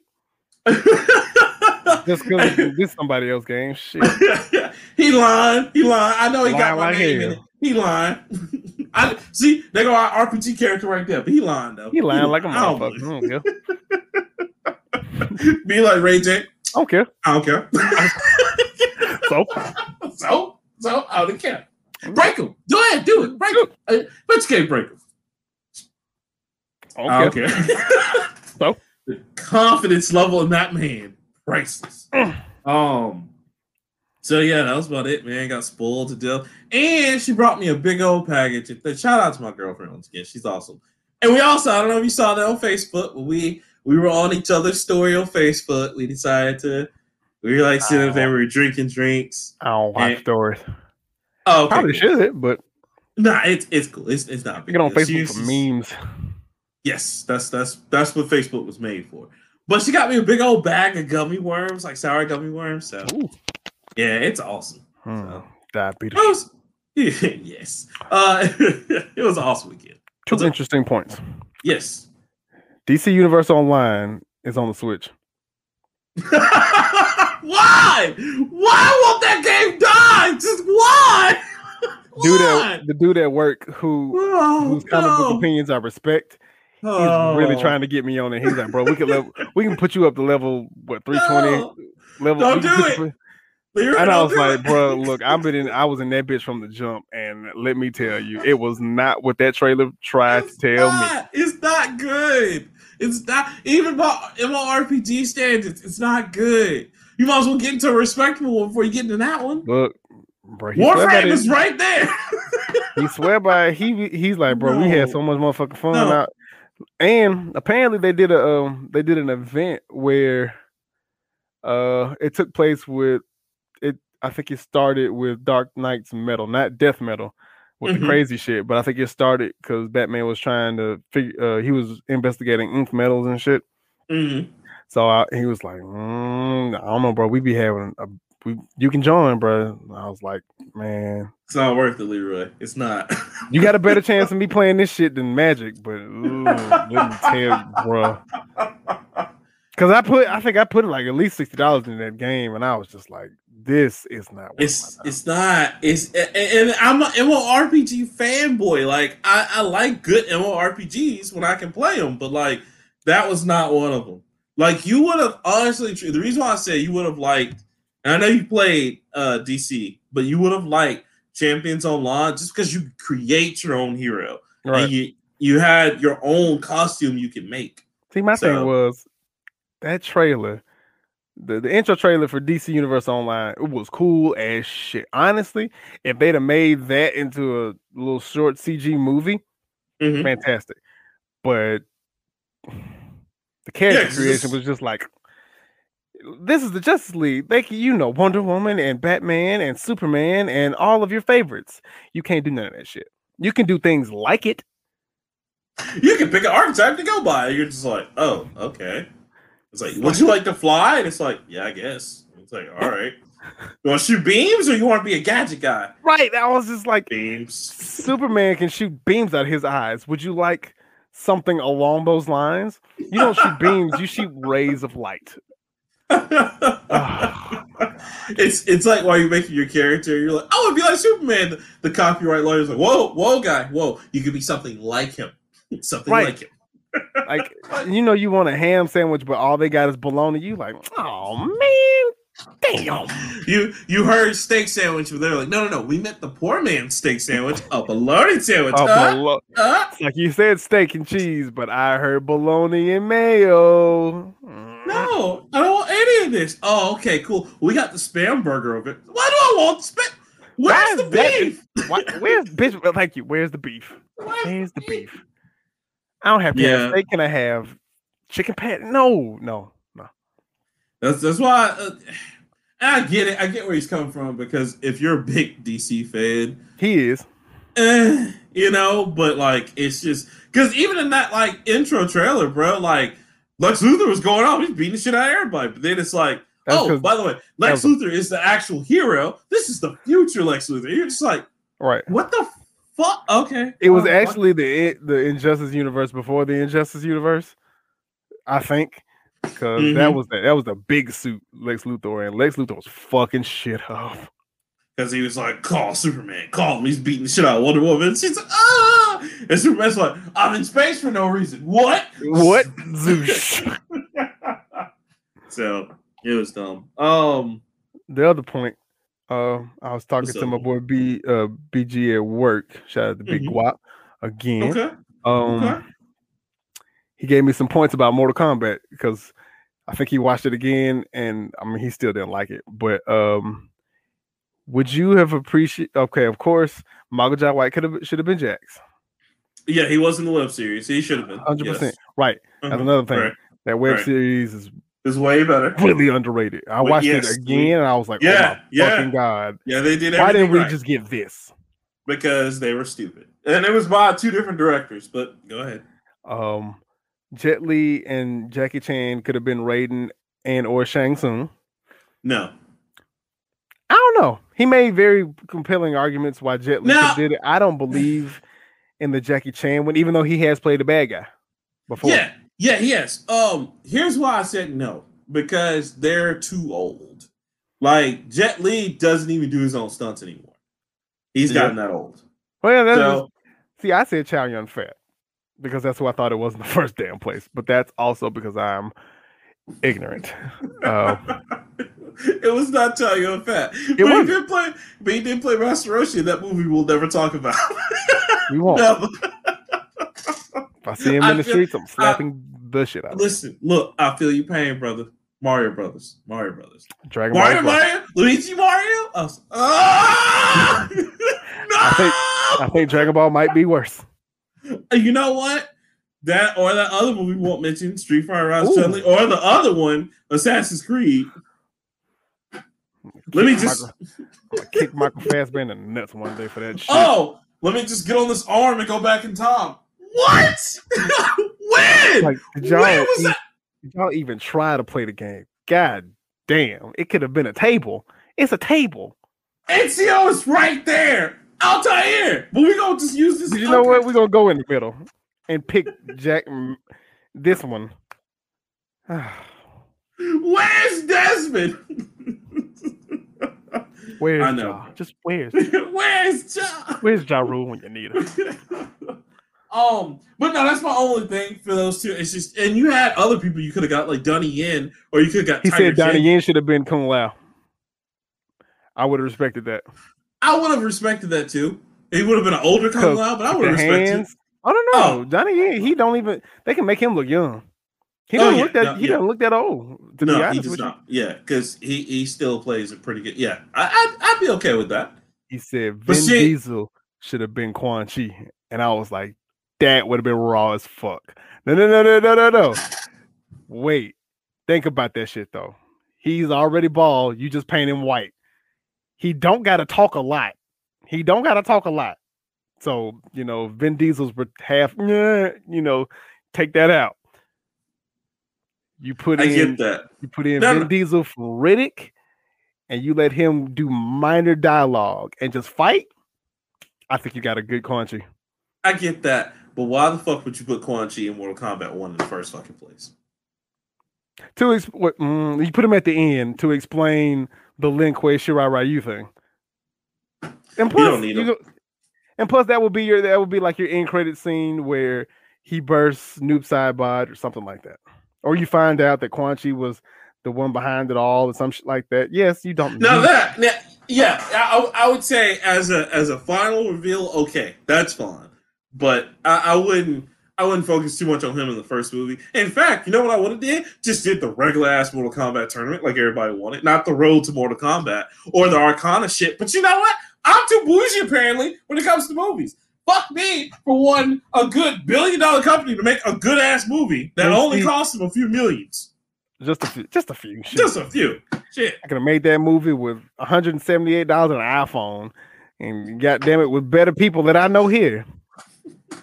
Just because this somebody else game. Shit. he lying. He lying. I know he got Lying my like name in it. He lying. I see. They go our RPG character right there, but he lying though. He lying like a motherfucker. I don't care. Be like Ray J. I don't care. I don't care. So so, so I don't care. Break him. Do it. do it. Break him. Uh, but you can't break him. I I don't care. So? the confidence level in that man, priceless. Mm. um. So yeah, that was about it, man. Got spoiled to death, and she brought me a big old package. And Shout out to my girlfriend once again. She's awesome. And we also, I don't know if you saw that on Facebook, but we we were on each other's story on Facebook. We decided to we were like sitting there, we were drinking drinks. I don't watch And- stories. Oh, okay, Probably cool. should, but Nah, it's it's cool. It's it's not. big get on. Facebook She's- for memes. Yes, that's that's that's what Facebook was made for. But she got me a big old bag of gummy worms, like sour gummy worms. So Ooh. Yeah, it's awesome. Hmm. So, Diabetes. was yes. Uh, it was an awesome weekend. Two what's up? interesting points. Yes. DC Universe Online is on the Switch. why? Why won't that game die? Just why? Dude Why? at, the dude at work who Oh, whose comic book opinions I respect, he's Oh. really trying to get me on it. He's like, bro, we can level, we can put you up to level what three twenty No. level. Don't do it. And I was like, bro, look, I've been in, I was in that bitch from the jump, and let me tell you, it was not what that trailer tried to It's tell me. It's not good. It's not even by my RPG standards. It's not good. You might as well get into a respectable one before you get into that one. Look, bro, Warframe is right there. He swear by it. he he's like, bro, we had so much motherfucking fun No. out. And apparently they did a um they did an event where uh it took place with it I think it started with Dark Nights metal, not death metal with Mhm. the crazy shit, but I think it started because Batman was trying to figure uh he was investigating Nth metals and shit. Mhm. So I, he was like, mm, I don't know, bro. We be having a we, you can join, bro. I was like, man, it's not worth it, Leroy. It's not. you got a better chance of me playing this shit than Magic, but ooh, let me tell you, bro. Because I put, I think I put like at least sixty dollars in that game, and I was just like, "This is not." It's it's not. It's and, I'm an MMORPG fanboy. Like I, I like good MMORPGs when I can play them, but like that was not one of them. Like you would have honestly, the reason why I say you would have liked, and I know you played uh DC, but you would have liked Champions Online just because you create your own hero, right? And you you had your own costume you can make. See, my so, thing was that trailer, the, the intro trailer for DC Universe Online, it was cool as shit. Honestly, if they'd have made that into a little short CG movie, mm-hmm. fantastic. But the character creation was just like this is the Justice League. They can, you know, Wonder Woman and Batman and Superman and all of your favorites. You can't do none of that shit. You can do things like it. You can pick an archetype to go by. You're just like, oh, okay. It's like, would you like to fly? And it's like, yeah, I guess. It's like, all right. You want to shoot beams or you want to be a gadget guy? Right. That was just like, beams. Superman can shoot beams out of his eyes. Would you like something along those lines? You don't shoot beams, you shoot rays of light. it's it's like while you're making your character, you're like, oh, it'd be like Superman. The, the copyright lawyer's like, whoa, whoa, guy, whoa, you could be something like him, something right. like him like you know you want a ham sandwich, but all they got is bologna. You like, oh man, damn. You you heard steak sandwich, but they're like, no, no, no. We meant the poor man's steak sandwich, a bologna sandwich. Uh, bolo- uh? Like you said, steak and cheese, but I heard bologna and mayo. No, I don't want any of this. Oh, okay, cool. We got the spam burger of it. Why do I want spam? Where's the beef? Why, where's bitch? Thank you. Where's the beef? Where's the beef? I don't have to yeah. steak. Can I have chicken pat? No, no, no. That's that's why uh, I get it. I get where he's coming from because if you're a big DC fan, he is. Eh, you know, but like it's just because even in that like intro trailer, bro, like Lex Luthor was going off, he's beating the shit out of everybody. But then it's like, That's oh, by the way, Lex Luthor is the actual hero. This is the future Lex Luthor. You're just like, right? What the fuck? Okay. It was actually the the Injustice universe before the Injustice universe, I think, because mm-hmm. that was the, that was the big suit Lex Luthor, and Lex Luthor was fucking shit up. Because he was like, call Superman, call him. He's beating the shit out of Wonder Woman. And she's like, ah! And Superman's like, I'm in space for no reason. What? What? Zeus. so it was dumb. Um, the other point uh, I was talking What's to up? my boy B uh BG at work. Shout out to Big mm-hmm. Guap again. Okay. Um okay. he gave me some points about Mortal Kombat because I think he watched it again and I mean he still didn't like it. But um would you have appreciated okay, of course, Michael Jai White could have should have been Jax. Yeah, he was in the web series. He should have been. 100%. Right. That's uh-huh. another thing. Right. That web right. series is is way better. Really underrated. I watched yes, it again and I was like, yeah, oh yeah. fucking God. Yeah, they did Why didn't we right. just get this? Because they were stupid. And it was by two different directors, but go ahead. Um Jet Li and Jackie Chan could have been Raiden and or Shang Tsung. No. I don't know. He made very compelling arguments why Jet Li now, did it. I don't believe in the Jackie Chan one, even though he has played a bad guy before. Yeah, yeah, yes. Um, here's why I said no because they're too old. Like Jet Li doesn't even do his own stunts anymore. He's yeah. gotten that old. Well, yeah, that's so, see, I said Chow Yun Fat because that's who I thought it was in the first damn place. But that's also because I'm ignorant. Uh, it was not Chow Yun Fat. It but he did play, but he did play Master Roshi in that movie. We'll never talk about. we won't. Never. If I see him in the feel, streets, I'm slapping I, the shit out. Listen, look, I feel you pain, brother. Mario Brothers, Mario Brothers, Dragon Mario, Mario, Luigi Mario. Oh, ah! no! I think I think Dragon Ball might be worse. You know what? That or that other movie we won't mention, Street Fighter Rise Chun or the other one, Assassin's Creed. Let me just Michael, kick Michael Fassbender in the nuts one day for that shit. Oh, let me just get on this arm and go back in time. What? when? Like, did y'all, when was that? Did y'all even try to play the game? God damn. It could have been a table It's a table. Ezio is right there. Altair. But we're gonna just use this. You know what? We're gonna go in the middle and pick Jack this one. Where's Desmond? Where's I know. Ja? Just where's Where's Ja? Where's Ja Rule when you need him? Um, but no, that's my only thing for those two. It's just and you had other people you could have got like Donnie Yen or you could have got He Tiger said Donnie Yen should have been Kung Lao. I would have respected that. I would have respected that too. He would have been an older Kung Lao, but I would have respected it. I don't know. Oh. Donnie Yen, he don't even they can make him look young. He don't oh, yeah, look that no, he yeah. don't look that old. To no, be honest he does not. You. Yeah, because he he still plays a pretty good. Yeah, I I'd, I'd be okay with that. He said Vin she, Diesel should have been Quan Chi, and I was like, that would have been raw as fuck. No, no, no, no, no, no, no. Wait, think about that shit though. He's already bald. You just paint him white. He don't got to talk a lot. He don't got to talk a lot. So you know, Vin Diesel's half. Eh, you know, take that out. You put in I in that. You put in no, Vin. Diesel for Riddick, and you let him do minor dialogue and just fight. I think you got a good Chi. I get that, but why the fuck would you put Quan Chi in Mortal Kombat One in the first fucking place? To what, mm, you put him at the end to explain the Lin Kuei Shirai Ryu thing. And plus, you don't need him. Go, and plus, that would be your that would be like your end credit scene where he bursts Noob Saibot or something like that or you find out that Quan Chi was the one behind it all or some shit like that. Yes, you don't. Now that, yeah, yeah I, I, would say as a as a final reveal, okay, that's fine. But I, I, wouldn't I wouldn't focus too much on him in the first movie. In fact, you know what I would have did? Just did the regular ass Mortal Kombat tournament like everybody wanted, not the road to Mortal Kombat or the Arcana shit. But you know what? I'm too bougie apparently when it comes to movies. Fuck me for one a good billion dollar company to make a good ass movie that only cost them a few millions. Just a few. Just a few. Shit. Just a few. Shit. I could have made that movie with $178 on an iPhone, and goddamn it, with better people that I know here.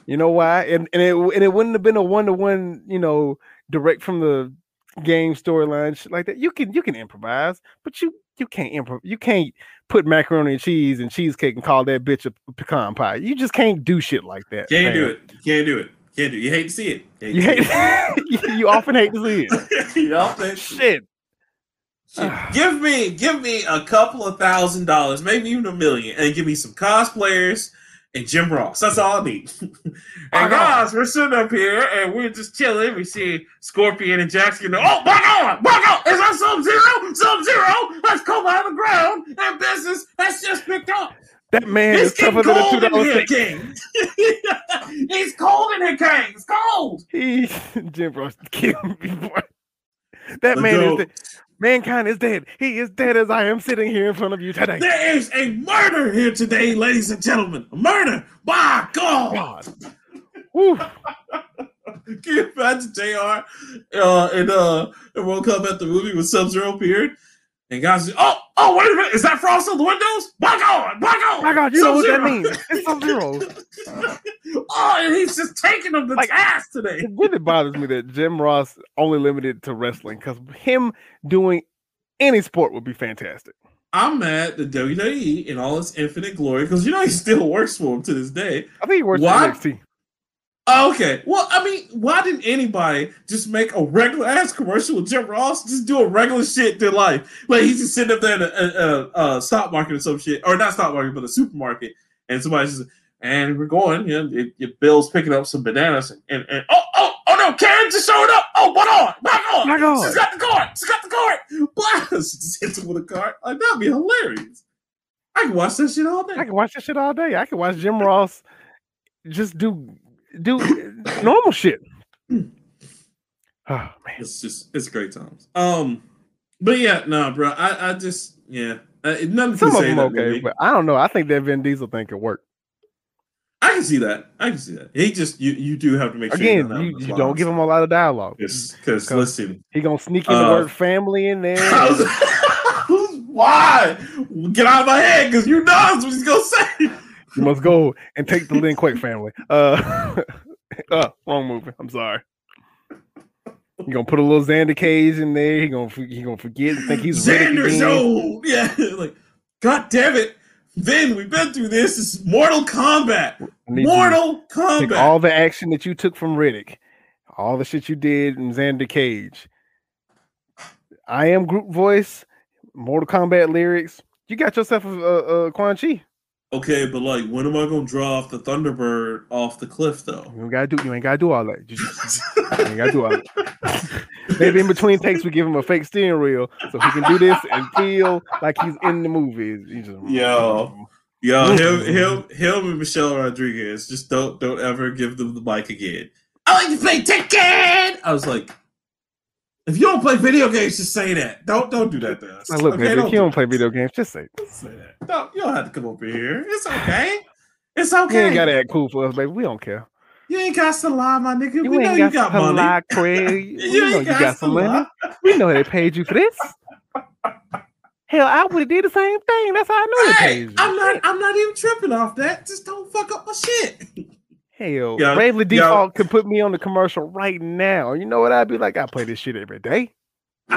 You know why? And and it and it wouldn't have been a one to one, you know, direct from the game storyline like that. You can you can improvise, but you you can't improv. You can't put macaroni and cheese and cheesecake and call that bitch a pecan pie. You just can't do shit like that. Can't man. do it. Can't do it. Can't do. It. You hate to see it. You, you hate. it. you often hate to see it. you often shit. shit. Ah. give me, give me a couple of thousand dollars, maybe even a million, and give me some cosplayers and Jim Ross. That's all I need. and guys, we're sitting up here and we're just chilling. We see Scorpion and Jackson. Oh, my God! My God! Is that Sub Zero? Sub Zero has come out of the ground and business has just picked up. That man it's is tougher than a two dollar King. He's cold in here, King. It's cold. He Jim Ross killed me, boy. That man is. The, Mankind is dead. He is dead as I am sitting here in front of you today. There is a murder here today, ladies and gentlemen. A murder. By God. God. Can you imagine JR uh, in, uh, World Cup at the movie with Sub Zero appeared? And guys, oh, oh, wait a minute, is that frost on the windows? My God, my God, my God, you know what that means? It's Sub Zero. oh, and he's just taking them to like, task today. It really bothers me that Jim Ross only limited to wrestling because him doing any sport would be fantastic. I'm mad that WWE in all its infinite glory, because you know he still works for him to this day. I think he works Why? for NXT. Oh, okay. Well, I mean, why didn't anybody just make a regular ass commercial with Jim Ross? Just do a regular shit in life. Like he's just sitting up there in a, a, a, stock market or some shit, or not stock market, but a supermarket, and somebody's just, and we're going. You know, it, it, Bill's picking up some bananas, and, and, and oh, oh, oh no, Karen just showed up. Oh, what on? Back on. Back on. She's got the card. She's got the card. Blast. Just hits him with a card. Like that'd be hilarious. I can watch that shit all day. I can watch that shit all day. I can watch Jim Ross just do do normal shit. Oh man, it's just it's great times. Um, but yeah, no, nah, bro, I I just yeah, uh, nothing Some of them okay, movie. but I don't know. I think that Vin Diesel thing could work. I can see that. I can see that. He just you you do have to make sure again. You, you don't give him a lot of dialogue Yes, because listen, he gonna sneak in uh, the word family in there. Why? Get out of my head because you know what he's gonna say. You must go and take the Lin Kuei family. Uh, uh, wrong movie. I'm sorry. You gonna put a little Xander Cage in there? He gonna he gonna forget and think he's Xander's old. Yeah, like God damn it, Vin. We've been through this. Is Mortal Kombat. Mortal Kombat. all the action that you took from Riddick, all the shit you did in Xander Cage. I am group voice, Mortal Kombat lyrics. You got yourself a, a, a Quan Chi. Okay, but like, when am I gonna draw off the Thunderbird off the cliff though? You ain't gotta do. You ain't gotta do all that. You, just, you ain't gotta do all that. Maybe in between takes, we give him a fake steering wheel so he can do this and feel like he's in the movie. He just, yo, yo, him, him, him, and Michelle Rodriguez. Just don't, don't ever give them the mic again. I like to play Tekken. I was like, if you don't play video games, just say that. Don't don't do that to us. Now look, okay, if you don't play video games, just say, say that. No, you don't have to come over here. It's okay. It's okay. You ain't gotta act cool for us, baby. We don't care. You ain't got to lie, my nigga. You we know you got money. Lie, Craig. you, you know you got some money. We know they paid you for this. Hell, I would have did the same thing. That's how I know they paid you. I'm not. I'm not even tripping off that. Just don't fuck up my shit. Hell, yeah, Bravely Default could put me on the commercial right now. You know what? I'd be like, I play this shit every day.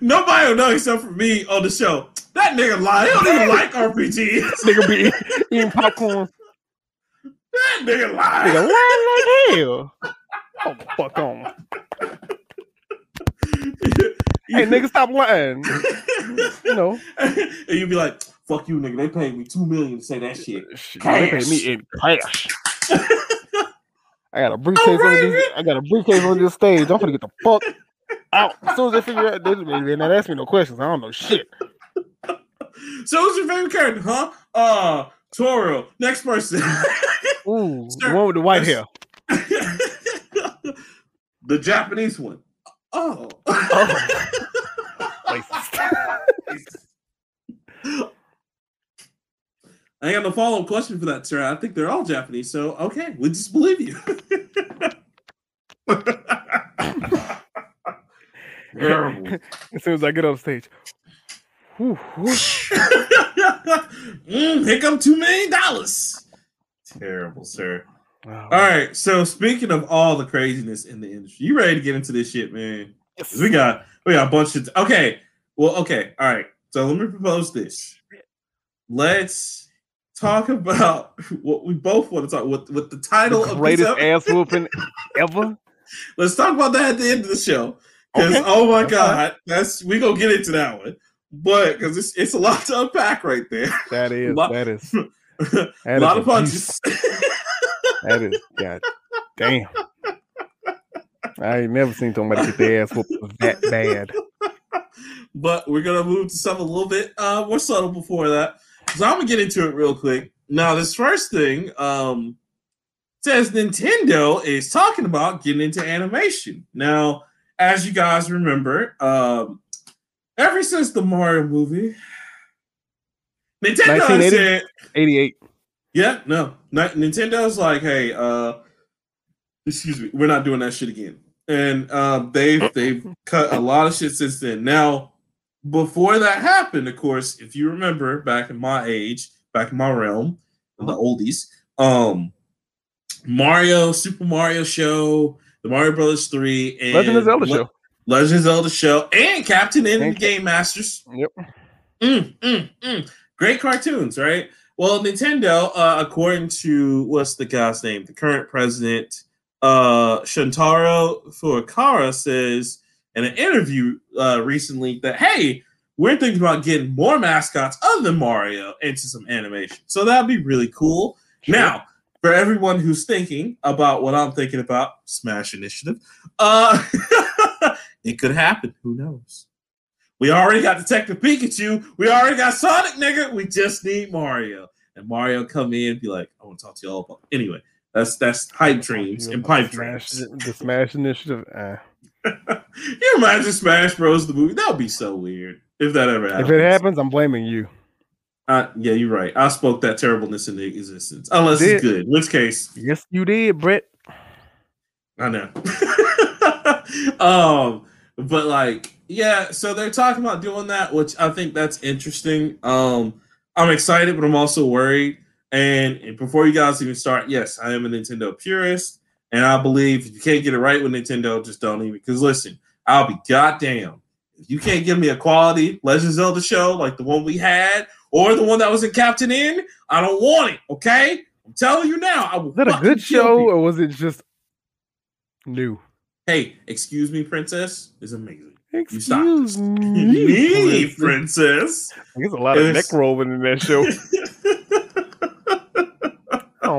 nobody will know except for me on the show. That nigga lie. He don't even like RPGs. nigga be eating popcorn. That nigga lie. Nigga lie like hell. Oh, fuck on. hey, nigga, stop lying. you know. And you be like, fuck you, nigga. They paid me two million to say that shit. shit they paid me in cash. I got a briefcase on this. I got a briefcase on this stage. I'm gonna get the fuck out. As soon as they figure out, they, they not ask me no questions. I don't know shit. So, who's your favorite character, huh? Uh, Toro. Next person. Ooh, the one with the white hair. the Japanese one. Oh. oh. I got no follow up question for that, sir. I think they're all Japanese, so okay, we just believe you. Terrible. as soon as I get on stage, whew, whew. mm, here come two million dollars. Terrible, sir. All right. So speaking of all the craziness in the industry, you ready to get into this shit, man? Yes. We got we got a bunch of okay. Well, okay, all right. So let me propose this. Let's talk about what we both want to talk with with the title of the greatest of ass whooping ever. Let's talk about that at the end of the show. Because okay. oh my god, that's we gonna get into that one. But because it's it's a lot to unpack right there. That is lot, that is that a lot of punches. that is god damn. I ain't never seen somebody get their ass whooped that bad. But we're gonna move to something a little bit uh, more subtle before that. So I'm gonna get into it real quick. Now, this first thing um, says Nintendo is talking about getting into animation. Now, as you guys remember, um, ever since the Mario movie, Nintendo said 88. Yeah, no. Nintendo's like, hey, uh, excuse me, we're not doing that shit again. And uh, they've they've cut a lot of shit since then. Now, before that happened, of course, if you remember back in my age, back in my realm, in the uh-huh. oldies, um, Mario, Super Mario Show, the Mario Brothers 3, and Legend of Zelda Le- Show. Legend of Zelda Show, and Captain N Game Masters. Yep. Mm, mm, mm. Great cartoons, right? Well, Nintendo, uh, according to what's the guy's name? The current president, uh, Shuntaro Furukawa, says in an interview uh, recently that hey, we're thinking about getting more mascots other than Mario into some animation. So that'd be really cool. Sure. Now, for everyone who's thinking about what I'm thinking about, Smash Initiative, uh, it could happen. Who knows? We already got Detective Pikachu. We already got Sonic, nigga. We just need Mario. And Mario come in and be like, I want to talk to y'all about. Anyway, that's that's hype dreams and pipe dreams. The Smash Initiative. Eh. you imagine Smash Bros. the movie? That would be so weird if that ever happens. If it happens, I'm blaming you. Uh, yeah, you're right. I spoke that terribleness into existence. Unless it's good. In which case, yes, you did, Brett. I know. um, but like, yeah. So they're talking about doing that, which I think that's interesting. Um, I'm excited, but I'm also worried. And, and before you guys even start, yes, I am a Nintendo purist. And I believe if you can't get it right with Nintendo, just don't even. Because listen, I'll be goddamn if you can't give me a quality Legend of Zelda show like the one we had or the one that was in Captain N, I don't want it. Okay, I'm telling you now. I will Was that a good show people. or was it just new? Hey, excuse me, princess is amazing. You Excuse me, princess. There's a lot of It's- neck rolling in that show.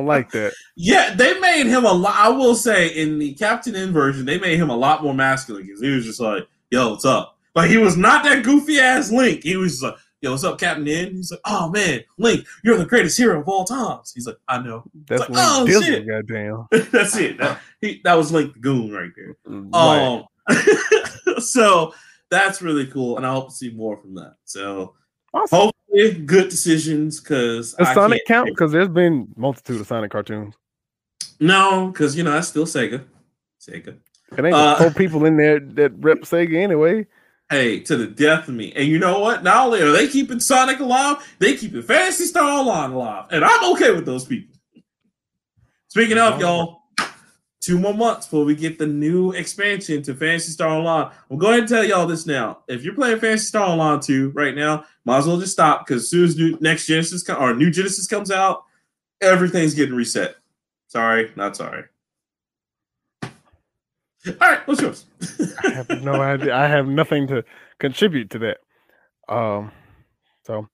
Don't like that. yeah, they made him a lot. I will say in the Captain N version, they made him a lot more masculine because he was just like, "Yo, what's up?" Like he was not that goofy ass Link. He was just like, "Yo, what's up, Captain N?" He's like, "Oh man, Link, you're the greatest hero of all times." He's like, "I know." That's like, oh, Dizzle, shit. goddamn. That's it. That, he, that was Link the Goon right there. Right. Um, so that's really cool, and I hope to see more from that. So Awesome. hopefully, good decisions because Does Sonic count? Because there's been multitude of Sonic cartoons. No, because you know that's still Sega. Sega. It ain't Uh, four people in there that rep Sega anyway. Hey, to the death of me. And you know what? Not only are they keeping Sonic alive, they keeping Phantasy Star Online alive, and I'm okay with those people. Speaking of y'all, two more months before we get the new expansion to Phantasy Star Online. I'm going to tell y'all this now. If you're playing Phantasy Star Online 2 right now, might as well just stop because as soon as new, next Genesis co- or new Genesis comes out, everything's getting reset. Sorry, not sorry. All right, what's yours? I have no idea. I have nothing to contribute to that. Um, so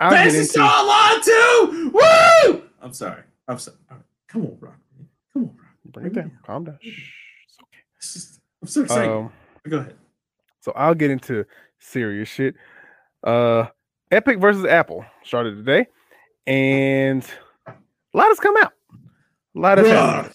I'll Fantasy into. Star Online 2! Woo! I'm sorry. I'm sorry. All right. Come on, Rock. man. Come on, Rock. Bring it down. Calm down. Shh, it's okay. It's just- I'm so excited. Um, Go ahead. so I'll get into serious shit. Uh, Epic versus Apple started today, and a lot has come out. A lot of. Bruh,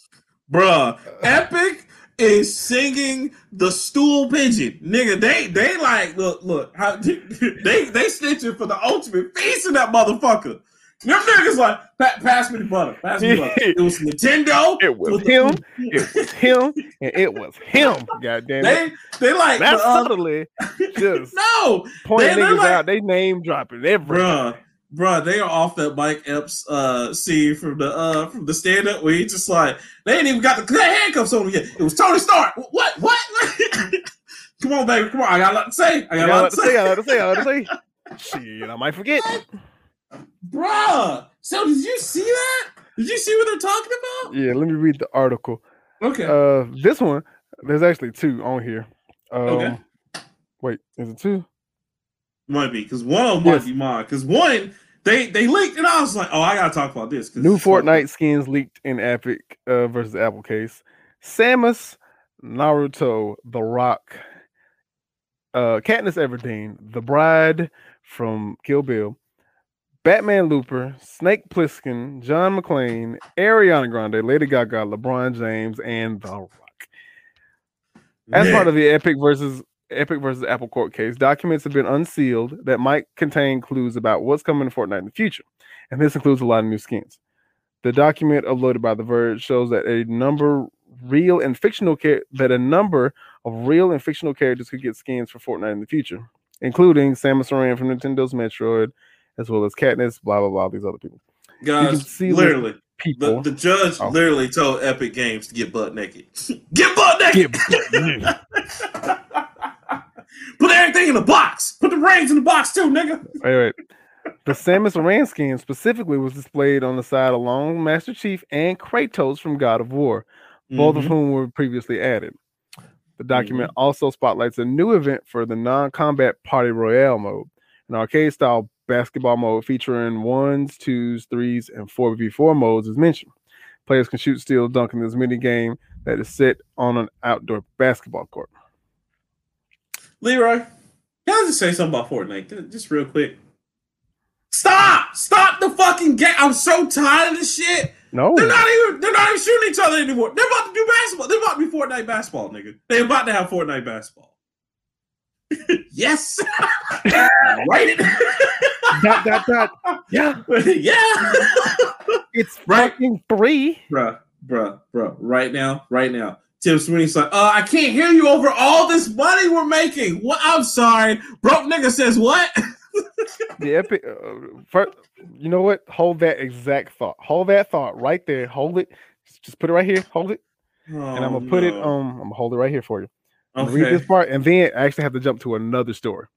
bruh. Epic is singing the stool pigeon. Nigga, they they like look look how they they snitching for the ultimate feast in that motherfucker. Them niggas like "Pa- pass me the butter, pass me the butter. It was Nintendo. It was him. the- It was him, and it was him. God damn it! they they like That's uh, subtly just no, pointing They- niggas like- out. They name dropping every. bruh, bruh, they are off that Mike Epps uh scene from the uh from the stand up where he just like they ain't even got the handcuffs on him yet. It was Tony Stark. What? What? Come on, baby. Come on. I got a lot to say. I got a got a lot lot to say. say. I got a lot to say. I got to say. Shit, I might forget. Bruh. So did you see that? Did you see what they're talking about? Yeah, let me read the article. Okay. Uh, this one, there's actually two on here. Um, Okay. Wait, is it two? might be because one of them Yes. might be mine. Because one they they leaked and I was like, oh, I gotta talk about this. New Fortnite skins leaked in Epic uh, versus Apple case. Samus, Naruto, The Rock, uh, Katniss Everdeen, The Bride from Kill Bill, Batman Looper, Snake Plissken, John McClane, Ariana Grande, Lady Gaga, LeBron James, and The Rock. As part of the Epic versus Epic versus Apple court case, documents have been unsealed that might contain clues about what's coming to Fortnite in the future, and this includes a lot of new skins. The document uploaded by The Verge shows that a number real and fictional char- that a number of real and fictional characters could get skins for Fortnite in the future, including Samus Aran from Nintendo's Metroid, as well as Katniss, blah blah blah. These other people, guys, see literally, the, people. the judge Oh. literally told Epic Games to get butt naked. get butt naked. Get Put everything in the box. Put the rings in the box too, nigga. Wait, wait. The Samus Aran skin specifically was displayed on the side along Master Chief and Kratos from God of War, both of Mhm. whom were previously added. The document also spotlights a new event for the non-combat Party Royale mode, an arcade-style basketball mode featuring ones, twos, threes, and four v four modes is mentioned. Players can shoot, steal, dunk in this mini game that is set on an outdoor basketball court. Leroy, can I just say something about Fortnite? Just real quick. Stop! Stop the fucking game. I'm so tired of this shit. No, They're not even they're not even shooting each other anymore. They're about to do basketball. They're about to be Fortnite basketball, nigga. They're about to have Fortnite basketball. yes. right. dot dot dot. Yeah, yeah. it's Right. fucking three. bruh, bruh, bruh. Right now, right now. Tim Sweeney's like, uh, I can't hear you over all this money we're making. What? I'm sorry. Broke nigga says what? the epic uh, first, you know what hold that exact thought hold that thought right there hold it just put it right here hold it and I'm gonna put it Oh, no. on. I'm gonna hold it right here for you. I'm read this part, and then I actually have to jump to another story.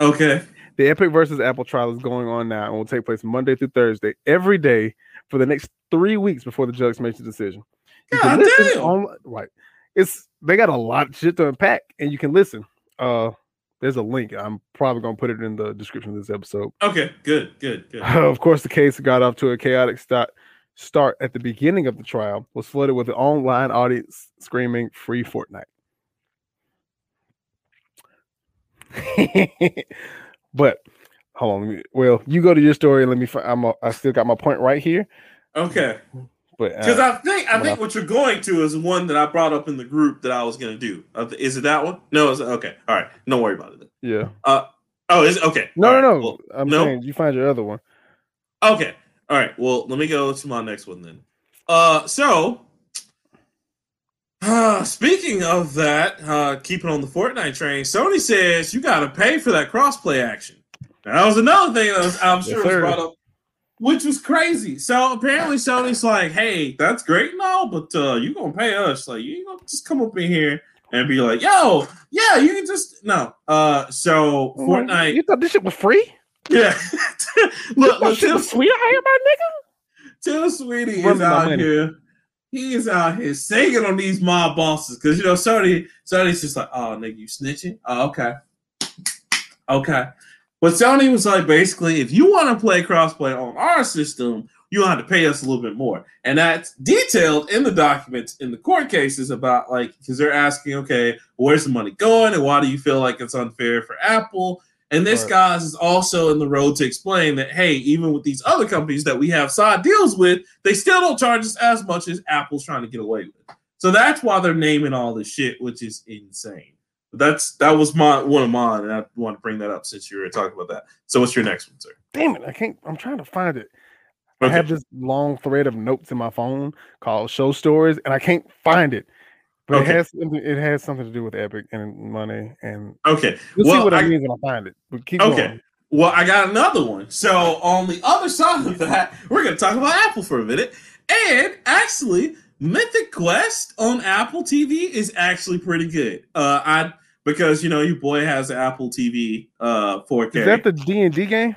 Okay. The Epic versus Apple trial is going on now and will take place Monday through Thursday every day for the next three weeks before the judge makes the decision. You God damn. on- right. It's they got a lot of shit to unpack, and you can listen. Uh, there's a link. I'm probably gonna put it in the description of this episode. Okay. Good. Good. Good. of course, the case got off to a chaotic start. Start at the beginning of the trial was flooded with an online audience screaming "Free Fortnite." but hold on. Well, you go to your story. and Let me. fi- I'm. A, I still got my point right here. Okay. But uh, Because I think I think I- what you're going to is one that I brought up in the group that I was going to do. Uh, Is it that one? No. It's, okay. All right. Don't worry about it. yeah. Uh. Oh, is okay? No, All right, no, no. well, I'm no? saying you find your other one. Okay. All right. Well, let me go to my next one then. Uh, so uh, speaking of that, uh, keeping on the Fortnite train, Sony says you got to pay for that crossplay action. That was another thing that was, I'm Yes, was brought up, which was crazy. So apparently Sony's like, "Hey, that's great and all, but uh, you gonna pay us? Like, you gonna just come up in here." And be like, yo, yeah, you can just no. Uh, so Fortnite, You thought this shit was free? yeah. look, look, Tim, sweet. I hear my nigga. Tim Sweeney is out money. here. He is out here singing on these mob bosses because you know Sony. Sony's just like, oh nigga, you snitching? Oh, okay, okay. But Sony was like, basically, if you want to play crossplay on our system, you have to pay us a little bit more, and that's detailed in the documents in the court cases about like because they're asking, okay, where's the money going, and why do you feel like it's unfair for Apple? And this Right. guys is also in the road to explain that hey, even with these other companies that we have side deals with, they still don't charge us as much as Apple's trying to get away with. So that's why they're naming all this shit, which is insane. But that's that was my one of mine, and I want to bring that up since you were talking about that. So what's your next one, sir? Damn it! I can't. I'm trying to find it. I have this long thread of notes in my phone called "Show Stories," and I can't find it. But Okay. it has something. It has something to do with Epic and money, and Okay. you'll Well, see what I, I- mean when I find it. But keep Okay. going. Well, I got another one. So on the other side of that, we're gonna talk about Apple for a minute. And actually, Mythic Quest on Apple TV is actually pretty good. Uh I because you know your boy has an Apple TV uh 4K. Is that the D and D game?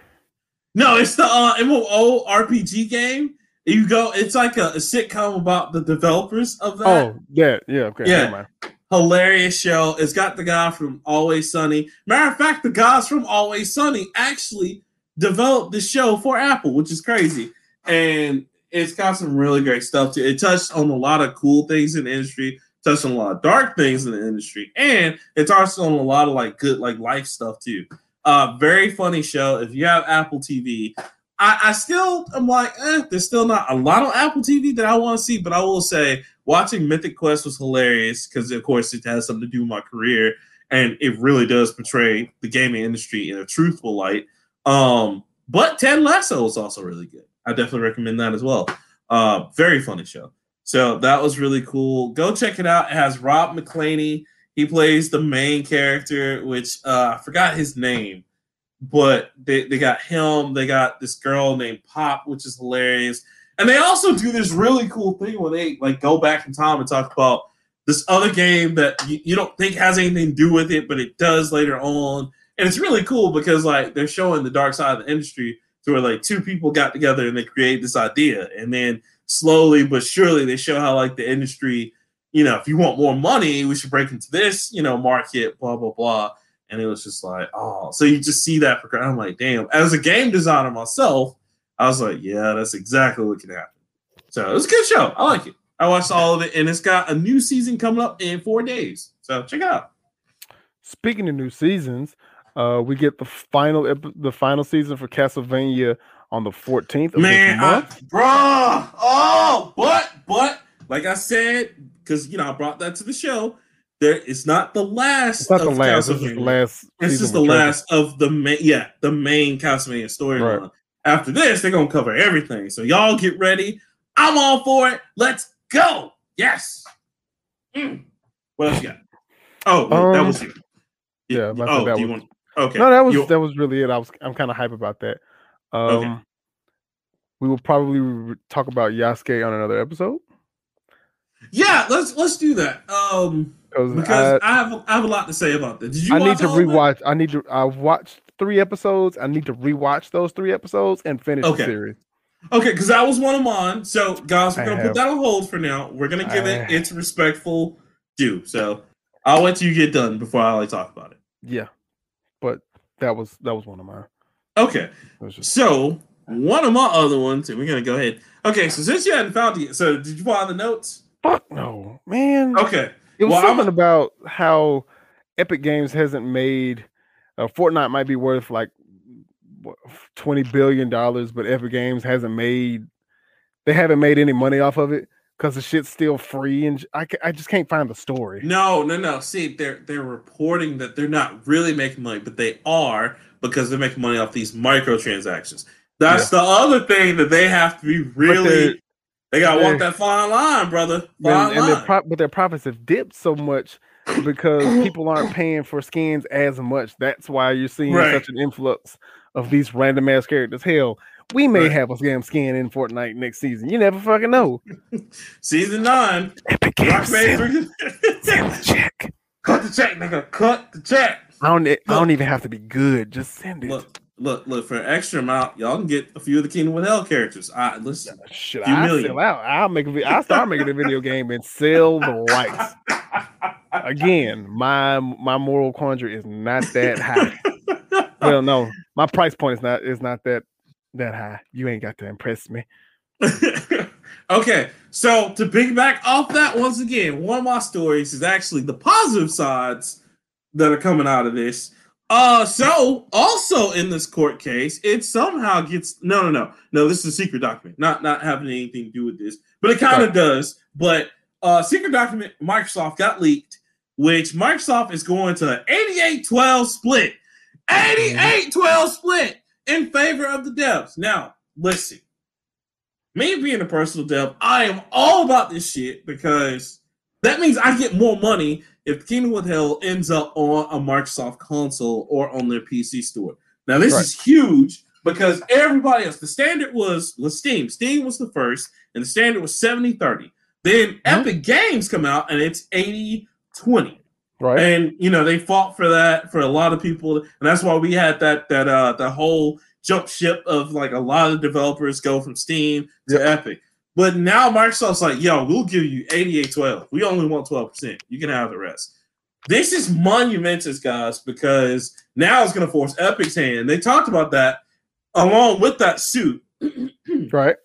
no, it's the uh MMO RPG game. You go, it's like a, a sitcom about the developers of that Oh, yeah, yeah. Okay, Yeah. never mind. hilarious show. It's got the guy from Always Sunny. Matter of fact, the guys from Always Sunny actually developed the show for Apple, which is crazy. And it's got some really great stuff too. It touched on a lot of cool things in the industry, touched on a lot of dark things in the industry, and it touched on a lot of like good like life stuff too. Uh, very funny show. If you have Apple TV, I, I still am like, eh, there's still not a lot on Apple TV that I want to see, but I will say watching Mythic Quest was hilarious because, of course, it has something to do with my career, and it really does portray the gaming industry in a truthful light. Um, but Ted Lasso is also really good. I definitely recommend that as well. Uh, very funny show. So that was really cool. Go check it out. It has Rob McElhenney. He plays the main character, which uh, I forgot his name, but they, they got him. They got this girl named Pop, which is hilarious. And they also do this really cool thing where they like go back in time and talk about this other game that you, you don't think has anything to do with it, but it does later on. And it's really cool because like they're showing the dark side of the industry to where like two people got together and they created this idea. And then slowly but surely they show how like the industry, you know, if you want more money, we should break into this, you know, market, blah, blah, blah. And it was just like, oh, so you just see that. for I'm like, damn. As a game designer myself, I was like, yeah, that's exactly what can happen. So it was a good show. I like it. I watched all of it, and it's got a new season coming up in four days. So check it out. Speaking of new seasons, uh, we get the final ep- the final season for Castlevania on the 14th of Man, this I, month. bruh. Oh, but but like I said, because you know I brought that to the show. There, it's not the last. It's not the last. This is the last. It's season just the last of the main, yeah, the main Castlevania storyline. Right. After this, they're gonna cover everything. So y'all get ready. I'm all for it. Let's go. Yes. Mm. What else you got? Oh, wait, that Um, was you. yeah, Oh, that was- want? Okay. No, that was You- that was really it. I was I'm kind of hype about that. Um, Okay. we will probably re- talk about Yasuke on another episode. Yeah, let's let's do that. Um, because I, I, have I have a lot to say about that. Did you? I need to rewatch. I need to. I've watched three episodes. I need to rewatch those three episodes and finish okay. the series. Okay, because that was one of mine. So, guys, we're gonna put that on hold for now. We're gonna give I it its respectful due. So, I'll let you get done before I like talk about it. Yeah, but that was that was one of mine. Okay, just... so one of my other ones, and we're gonna go ahead. Okay, so since you hadn't found it, so did you find the notes? Fuck no, man. Okay, it was well, something I'm... about how Epic Games hasn't made. Uh, Fortnite might be worth like twenty billion dollars, but Epic Games hasn't made. They haven't made any money off of it because the shit's still free, and I, I just can't find the story. No, no, no. See, they're they're reporting that they're not really making money, but they are because they're making money off these microtransactions. That's yeah. the other thing that they have to be really. They gotta walk that fine line, brother. Fine and, and line. Their but their profits have dipped so much because people aren't paying for skins as much. That's why you're seeing right. such an influx of these random ass characters. Hell, we may right. have a scam skin in Fortnite next season. You never fucking know. season nine. Epic Games. Send, send the check. Cut the check, nigga. Cut the check. I don't. I don't even have to be good. Just send it. Look, look, look. For an extra amount, y'all can get a few of the Kingdom of Hell characters. I listen. Should I million. sell out? I'll make a. I'll start making a video game and sell the rights. Again, my my moral quandary is not that high. well, no, my price point is not is not that that high. You ain't got to impress me. okay, so to piggyback off that once again, one of my stories is actually the positive sides that are coming out of this. Uh, so also in this court case, it somehow gets no, no, no, no. This is a secret document, not not having anything to do with this, but it kind of right. does. But uh, secret document Microsoft got leaked, which Microsoft is going to 88-12 split, 88-12 split in favor of the devs. Now, listen, me being a personal dev, I am all about this shit because that means I get more money if Kingdom with Hell ends up on a Microsoft console or on their PC store. Now, this right. is huge because everybody else, the standard was, was Steam. Steam was the first, and the standard was 70 30. Then mm-hmm. Epic Games come out and it's 80 20. Right. And you know, they fought for that for a lot of people, and that's why we had that that uh the whole jump ship of like a lot of developers go from Steam to yep. Epic. But now Microsoft's like, yo, we'll give you 88 12. We only want 12%. You can have the rest. This is monumentous, guys, because now it's going to force Epic's hand. They talked about that along with that suit. right.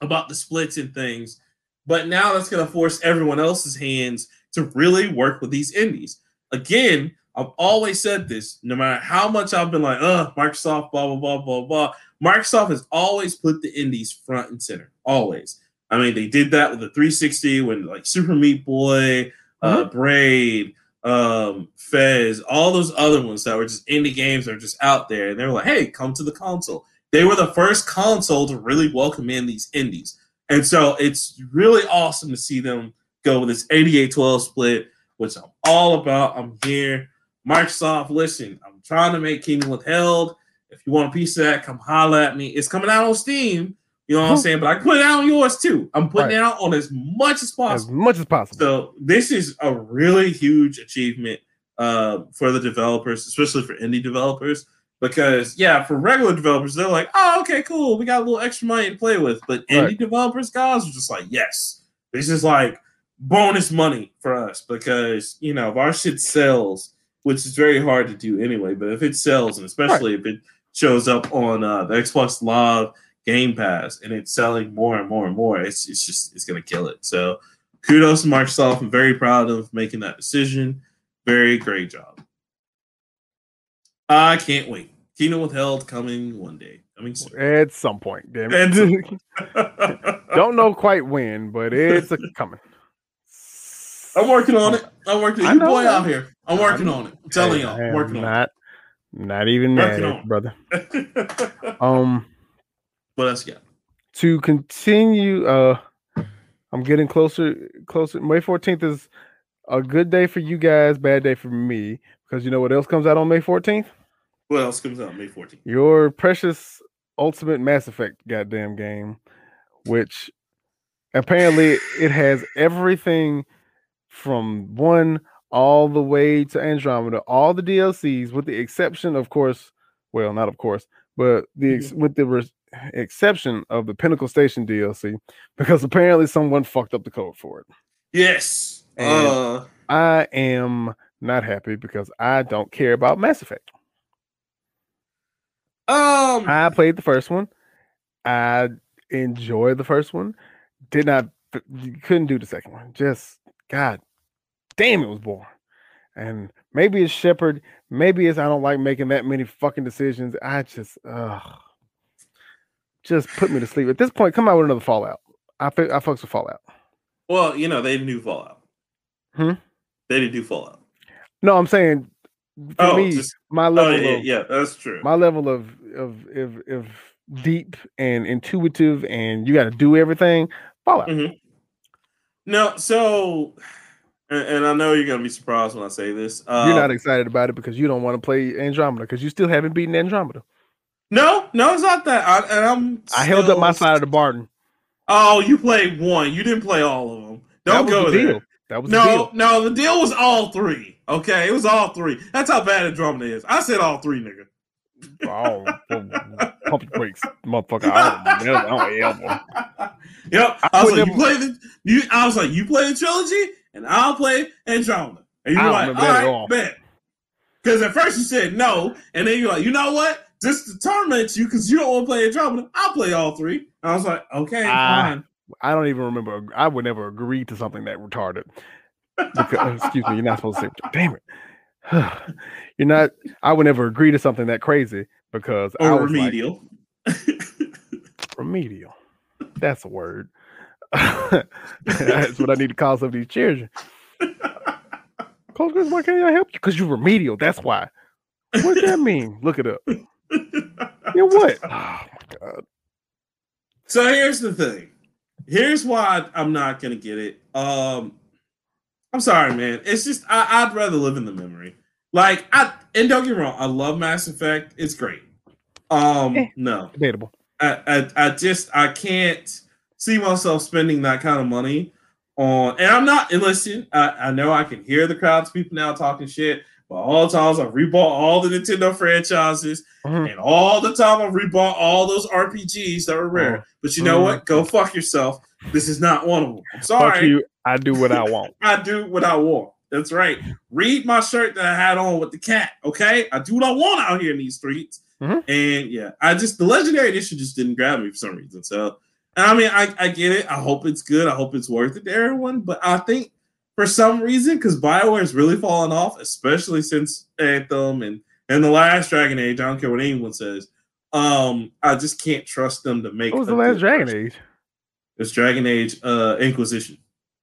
About the splits and things. But now that's going to force everyone else's hands to really work with these indies. Again, I've always said this, no matter how much I've been like, uh, Microsoft, blah, blah, blah, blah, blah. Microsoft has always put the indies front and center. Always. I mean, they did that with the 360 when like Super Meat Boy, uh, mm-hmm. uh, Braid, um, Fez, all those other ones that were just indie games that are just out there. And they were like, hey, come to the console. They were the first console to really welcome in these indies. And so it's really awesome to see them go with this 88 12 split, which I'm all about. I'm here. Microsoft, listen, I'm trying to make Kingdom Withheld. If you want a piece of that, come holler at me. It's coming out on Steam. You know what I'm saying? But I put it out on yours too. I'm putting right. it out on as much as possible. As much as possible. So this is a really huge achievement uh, for the developers, especially for indie developers. Because yeah, for regular developers, they're like, oh, okay, cool. We got a little extra money to play with. But indie right. developers, guys, are just like, yes. This is like bonus money for us because you know if our shit sells, which is very hard to do anyway, but if it sells, and especially right. if it shows up on uh, the Xbox Live Game Pass and it's selling more and more and more, it's it's just it's gonna kill it. So kudos to Microsoft. I'm very proud of making that decision. Very great job. I can't wait. Kingdom Withheld coming one day. Coming soon. At some point, damn it. Don't know quite when, but it's a coming. I'm working on it. I'm working. You boy out here. I'm working I'm, on it. I'm telling y'all, I'm working not, on it. Not even that, brother. um, what else you got? To continue, uh, I'm getting closer. Closer. May 14th is a good day for you guys, bad day for me. Because you know what else comes out on May 14th? What else comes out May 14th? Your precious Ultimate Mass Effect goddamn game, which Apparently, it has everything from one all the way to Andromeda, all the DLCs, with the exception, of course, well, not of course, but the ex- with the res- exception of the Pinnacle Station DLC, because apparently someone fucked up the code for it. Yes. And- Uh, I am not happy because I don't care about Mass Effect. um. I played the first one. I enjoyed the first one. Did not couldn't do the second one. Just God damn it was boring. And maybe it's Shepard, maybe it's I don't like making that many fucking decisions. I just uh just put me to sleep. At this point, come out with another Fallout. I I fucks with Fallout. Well, you know they didn't do Fallout. Hmm? They didn't do Fallout. No, I'm saying for Oh, me, just- my Oh level yeah, of yeah, that's true. my level of of of, of deep and intuitive and you got to do everything. Fallout. Mhm. No, so, and, and I know you're gonna be surprised when I say this. Uh, You're not excited about it because you don't want to play Andromeda because you still haven't beaten Andromeda. No, no, it's not that. I, and I'm. I held up my side of the bargain. Oh, you played one. You didn't play all of them. Don't go the there. deal. That was the No, deal. no, the deal was all three. Okay, it was all three. That's how bad Andromeda is. I said all three, nigga. Oh, pump your brakes, motherfucker. I don't, I don't elbow. Yep. I I, was like, you never- play the you I was like, you play the trilogy and I'll play Andromeda. And you I were don't like, all right, bet. Because at first you said no, and then you're like, you know what? This torment you because you don't want to play Andromeda, I'll play all three. And I was like, okay, Ah. fine. I don't even remember. I would never agree to something that retarded. Because, excuse me, you're not supposed to say. Damn it. You're not. I would never agree to something that crazy because I Or was like, remedial. remedial. That's a word. That's what I need to call some of these children. Close Chris, why can't I help you? Because you're remedial. That's why. What does that mean? Look it up. You know what? Oh my god. So here's the thing. Here's why I'm not gonna get it. Um, I'm sorry, man. It's just I, I'd rather live in the memory. Like I and don't get me wrong, I love Mass Effect. It's great. Um, Eh. no, Debatable. I, I I just I can't see myself spending that kind of money on. And I'm not. And listen, I, I know I can hear the crowds, people now talking shit. But all the times I've rebought all the Nintendo franchises, Mhm. and all the time I've rebought all those RPGs that were rare. Mhm. But you know what? Go fuck yourself. This is not one of them. I'm Fuck sorry. you. I do what I want. I do what I want. That's right. Read my shirt that I had on with the cat. Okay, I do what I want out here in these streets. Mhm. And yeah, I just the legendary edition just didn't grab me for some reason. So, I mean, I, I get it. I hope it's good. I hope it's worth it to everyone. But I think for some reason, because Bioware has really fallen off, especially since Anthem and and the last Dragon Age. I don't care what anyone says. Um, I just can't trust them to make. What was the last Dragon. Age? It's Dragon Age uh Inquisition.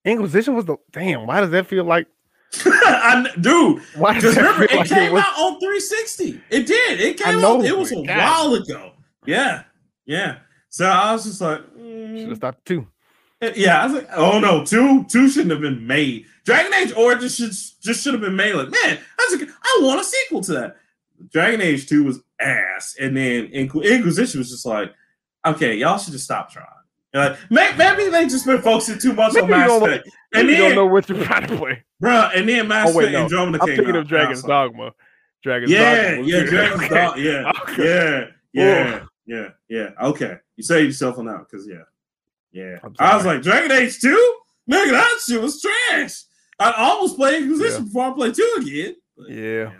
Inquisition was the damn. Why does that feel like? I, dude, Why does that remember, it like came it was? out on 360. It did. It came know, out. It was a God. while ago. Yeah, yeah. So I was just like, Should mm. have stopped two. yeah. I was like, oh no, two, two shouldn't have been made. Dragon Age Origins should just should have been made. Like, man, I was like, I want a sequel to that. Dragon Age Two was ass, and then Inqu- Inquisition was just like, okay, y'all should just stop trying. Like, maybe they just been focusing too much Maybe on Mass Effect, and you don't know what you're trying to play. bruh, and then Mass Oh, wait, Effect no. Andromeda I'm came thinking out. of Dragon's And I was like, Dogma. Dragon's yeah, Dogma. yeah. Dragon's Okay. Dog. Yeah, Okay. yeah, yeah, yeah, yeah. Okay, you saved yourself on out because yeah, yeah. I'm was like, Dragon Age Two, nigga, that shit was trash. I almost played Inquisition Yeah. before I played two again. but Yeah.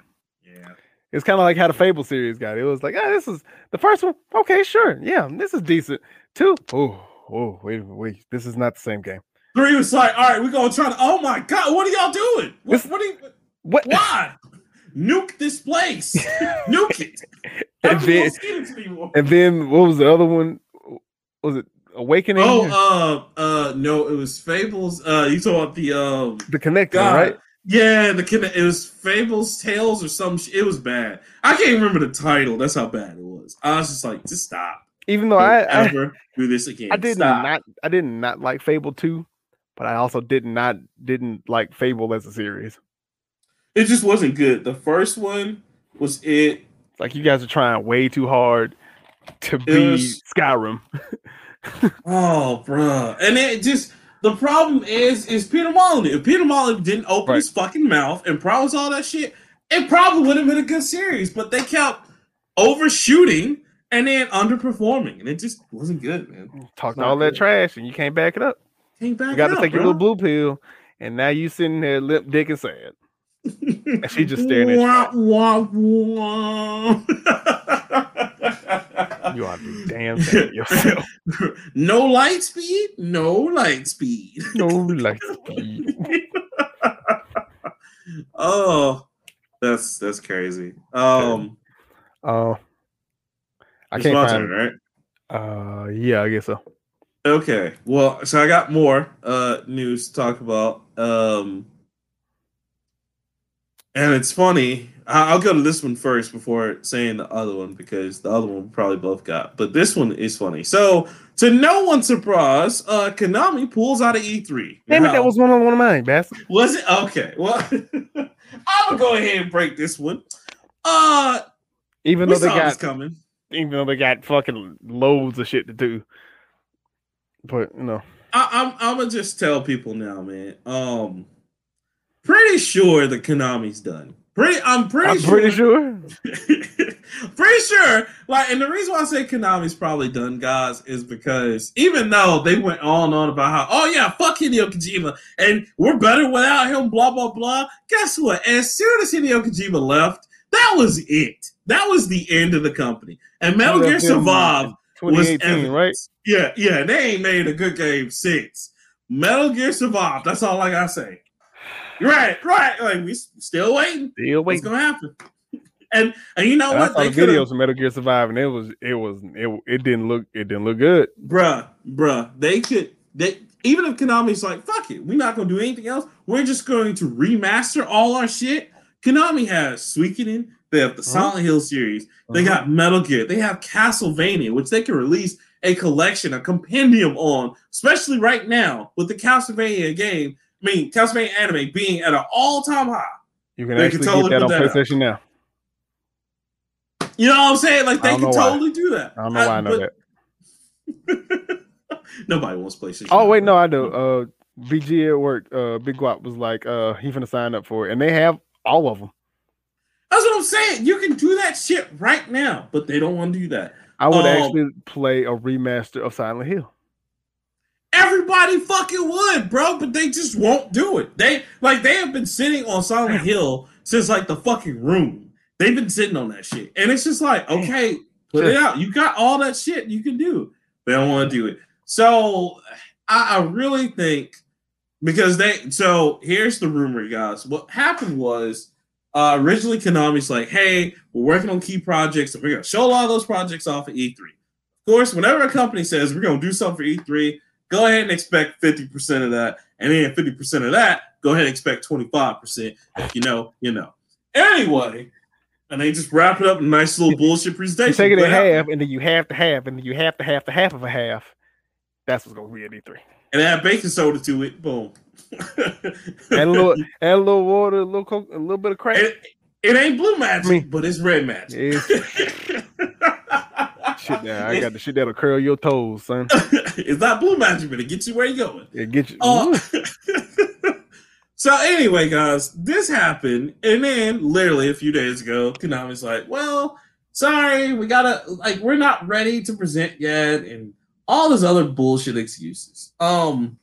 yeah. It's kind of like how the Fable series got. It was like, ah, this is the first one. Okay, sure. Yeah, this is decent. Two. Oh, oh, wait, wait. This is not the same game. Three was like, all right, we're gonna try to. Oh my god, what are y'all doing? What? What are you? What? Why? Nuke this place. Nuke it. I and then, want to see it anymore. and then what was the other one? Was it Awakening? Oh, uh, uh, no, it was Fables. Uh, you talking about the um. the Connector, God. right? Yeah, the kid. It was Fables Tales or some. Sh- it was bad. I can't remember the title. That's how bad it was. I was just like, just stop. Even though I, Don't I, ever do this again. I did Stop. not, I did not like Fable two, but I also did not, didn't like Fable as a series. It just wasn't good. The first one was it. Like you guys are trying way too hard to be was- Skyrim. oh, bro, and it just the problem is is Peter Molyneux. If Peter Molyneux didn't open Right. his fucking mouth and promise all that shit, it probably would have been a good series. But they kept overshooting and then underperforming, and it just wasn't good, man. Talked Not all that trash and you can't back it up. Came back. You got to take your little blue pill, and now you sitting there limp dick and sad. And she just staring at you. Wah, wah, wah. You ought to be damn yourself. no light speed, no light speed. no light speed. oh, that's that's crazy. Um, Uh, I can't find. turn, right? Uh, yeah, I guess so. Okay. Well, so I got more uh news to talk about. Um and it's funny. I'll go to this one first before saying the other one because the other one we probably both got. But this one is funny. So, to no one's surprise, uh Konami pulls out of E3. Damn it, that was one of one of mine, bastard. was it okay? Well, I'm gonna go ahead and break this one. Uh, Even though they got, coming. even though they got fucking loads of shit to do. But you know, I, I'm I'm gonna just tell people now, man. Um, pretty sure the Konami's done. Pretty, I'm pretty I'm sure. pretty sure. pretty sure. Like, and the reason why I say Konami's probably done, guys, is because even though they went on and on about how, oh yeah, fuck Hideo Kojima, and we're better without him, blah blah blah. Guess what? As soon as Hideo Kojima left, that was it. That was the end of the company. And Metal Gear Survive was 2018, right? evidence. Yeah, yeah, they ain't made a good game since. Metal Gear Survive. That's all I gotta say. Right, right. Like we still waiting. Still waiting. What's gonna happen? And and you know And I what? saw the They coulda- videos of Metal Gear Survive, and it was it was it, it didn't look it didn't look good. bruh, bruh. They could. They even if Konami's like, fuck it, we're not gonna do anything else. We're just going to remaster all our shit. Konami has Suikoden. They have the Silent Hill series. They Uh-huh. got Metal Gear. They have Castlevania, which they can release a collection, a compendium on, especially right now with the Castlevania game. I mean, Castlevania anime being at an all-time high. You can actually could totally get that on that. PlayStation now. You know what I'm saying? Like they can know why. totally do that. I don't know why I know but that. Nobody wants PlayStation. Oh wait, no, I do. Uh, BG at work, uh, Big Guap was like, uh, he finna sign up for it, and they have all of them. That's what I'm saying. You can do that shit right now, but they don't want to do that. I would Oh. actually play a remaster of Silent Hill. Everybody fucking would, bro, but they just won't do it. They like they have been sitting on Silent Hill since like the fucking room. They've been sitting on that shit, and it's just like, okay, put it out. You got all that shit you can do. They don't want to do it. So I, I really think because they. So here's the rumor, guys. What happened was uh, originally Konami's like, hey, we're working on key projects, and we're gonna show a lot of those projects off at E3. Of course, whenever a company says we're gonna do something for E3, go ahead and expect 50% of that. And then 50% of that, go ahead and expect 25%. If you know, you know. Anyway, and they just wrap it up in a nice little bullshit presentation. You take it in half, and then you have to have, and then you have to have the half of a half. That's what's gonna be at E3. And add baking soda to it. Boom. Add a little, add a little water, a little coke, a little bit of crack. it, it ain't blue magic, Me. but it's red magic. It's- shit, now I got the shit that'll curl your toes, son. it's not blue magic, but it gets you where you're going. It get you. Oh. so anyway, guys, this happened, and then literally a few days ago, Konami's like, "Well, sorry, we gotta like we're not ready to present yet," and all this other bullshit excuses. Um,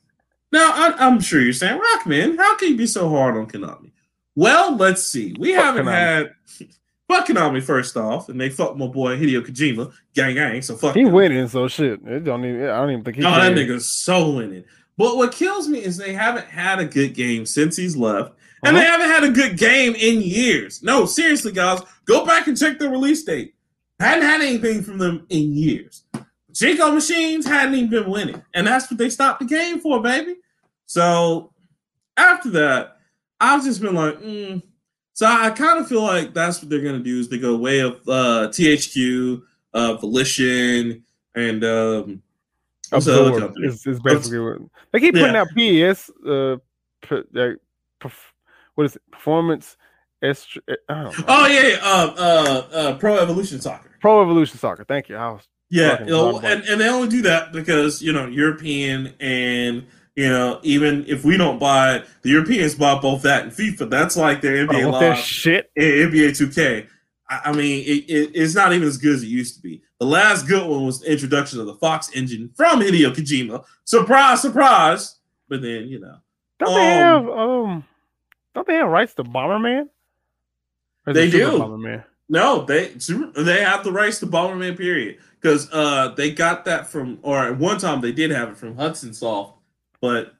now I, I'm sure you're saying, "Rockman, how can you be so hard on Konami?" Well, let's see. We Fuck haven't Konami. had fuck Konami first off, and they fucked my boy Hideo Kojima, gang gang. So fuck he winning, so shit. It don't even. I don't even think he. Oh, that nigga's so winning. But what kills me is they haven't had a good game since he's left, and Uh-huh. they haven't had a good game in years. No, seriously, guys, go back and check the release date. Hadn't had anything from them in years. Chico Machines hadn't even been winning, and that's what they stopped the game for, baby. So after that, I've just been like, mm. So I kind of feel like that's what they're gonna do is they go way of uh, THQ, uh, Volition, and um, what's the other Absorb. company? It's, it's basically what they keep putting Yeah. out. PS, uh, p- like, perf- what is it? Performance. Est- know. Oh yeah, yeah. Uh, uh, uh, Pro Evolution Soccer. Pro Evolution Soccer. Thank you. I was Yeah, and, and they only do that because you know European and you know even if we don't buy it, the Europeans bought both that and FIFA. That's like their NBA oh, live shit. NBA 2K. I, I mean, it, it, it's not even as good as it used to be. The last good one was the introduction of the Fox engine from Hideo Kojima. Surprise, surprise! But then you know, don't um, they have um, don't they have rights to Bomberman? They do. Bomberman? No, they they have the rights to Bomberman. Period because uh, they got that from, or at one time they did have it from Hudson Soft, but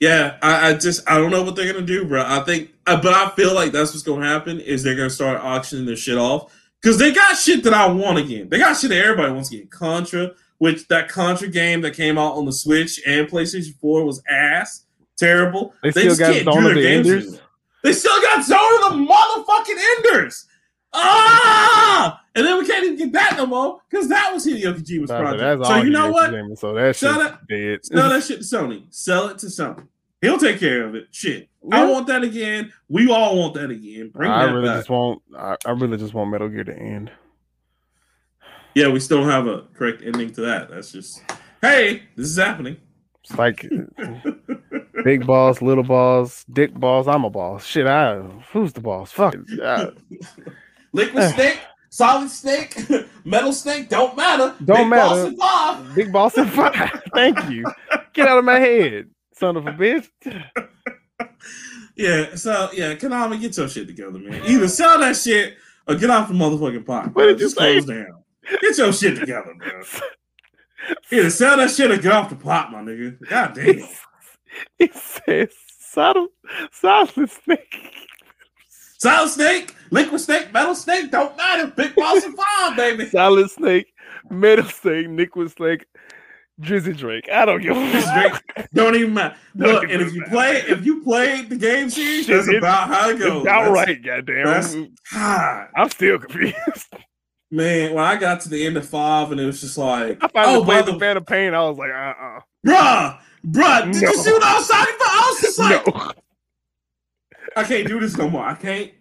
yeah, I, I, just I don't know what they're gonna do, bro. I think, uh, but I feel like that's what's gonna happen is they're gonna start auctioning their shit off because they got shit that I want again. They got shit that everybody wants again. Contra, which that Contra game that came out on the Switch and PlayStation Four was ass, terrible. They, they still got Zone of the Enders. They still got Zone of the motherfucking Enders. Ah! And then we can't even get that no more because that was Hideo Kojima's nah, project. So you know what? so that Sell that, dead. Sell that shit to Sony. Sell it to Sony. He'll take care of it. Shit. I want that again. We all want that again. Bring I that really back. just want I, I really just want Metal Gear to end. Yeah, we still don't have a correct ending to that. That's just hey, this is happening. It's like big balls, little balls, dick balls. I'm a boss. Shit, I who's the boss? Fuck. Uh, Liquid eh. snake, solid snake, metal snake, don't matter. Don't Big matter. Boss Big boss and five. Thank you. Get out of my head, son of a bitch. yeah, so yeah, Konami, get your shit together, man. Either sell that shit or get off the motherfucking pot. What did you say? down. Get your shit together, man. Either sell that shit or get off the pot, my nigga. God damn. It says solid, solid snake. Solid snake, liquid snake, metal snake, don't matter. Big balls and five, baby. Solid snake, metal snake, liquid snake, Drizzy Drake. I don't give a fuck. Don't even matter. Look, and if you play, if you played the game series, Shit, that's about how it goes. About right, goddamn. God. I'm still confused. Man, when I got to the end of five, and it was just like, I finally oh, played the Phantom Pain. I was like, uh, uh-uh. bruh, bruh. Did no. you see what I was talking about? I was just like, no. I can't do this no more. I can't.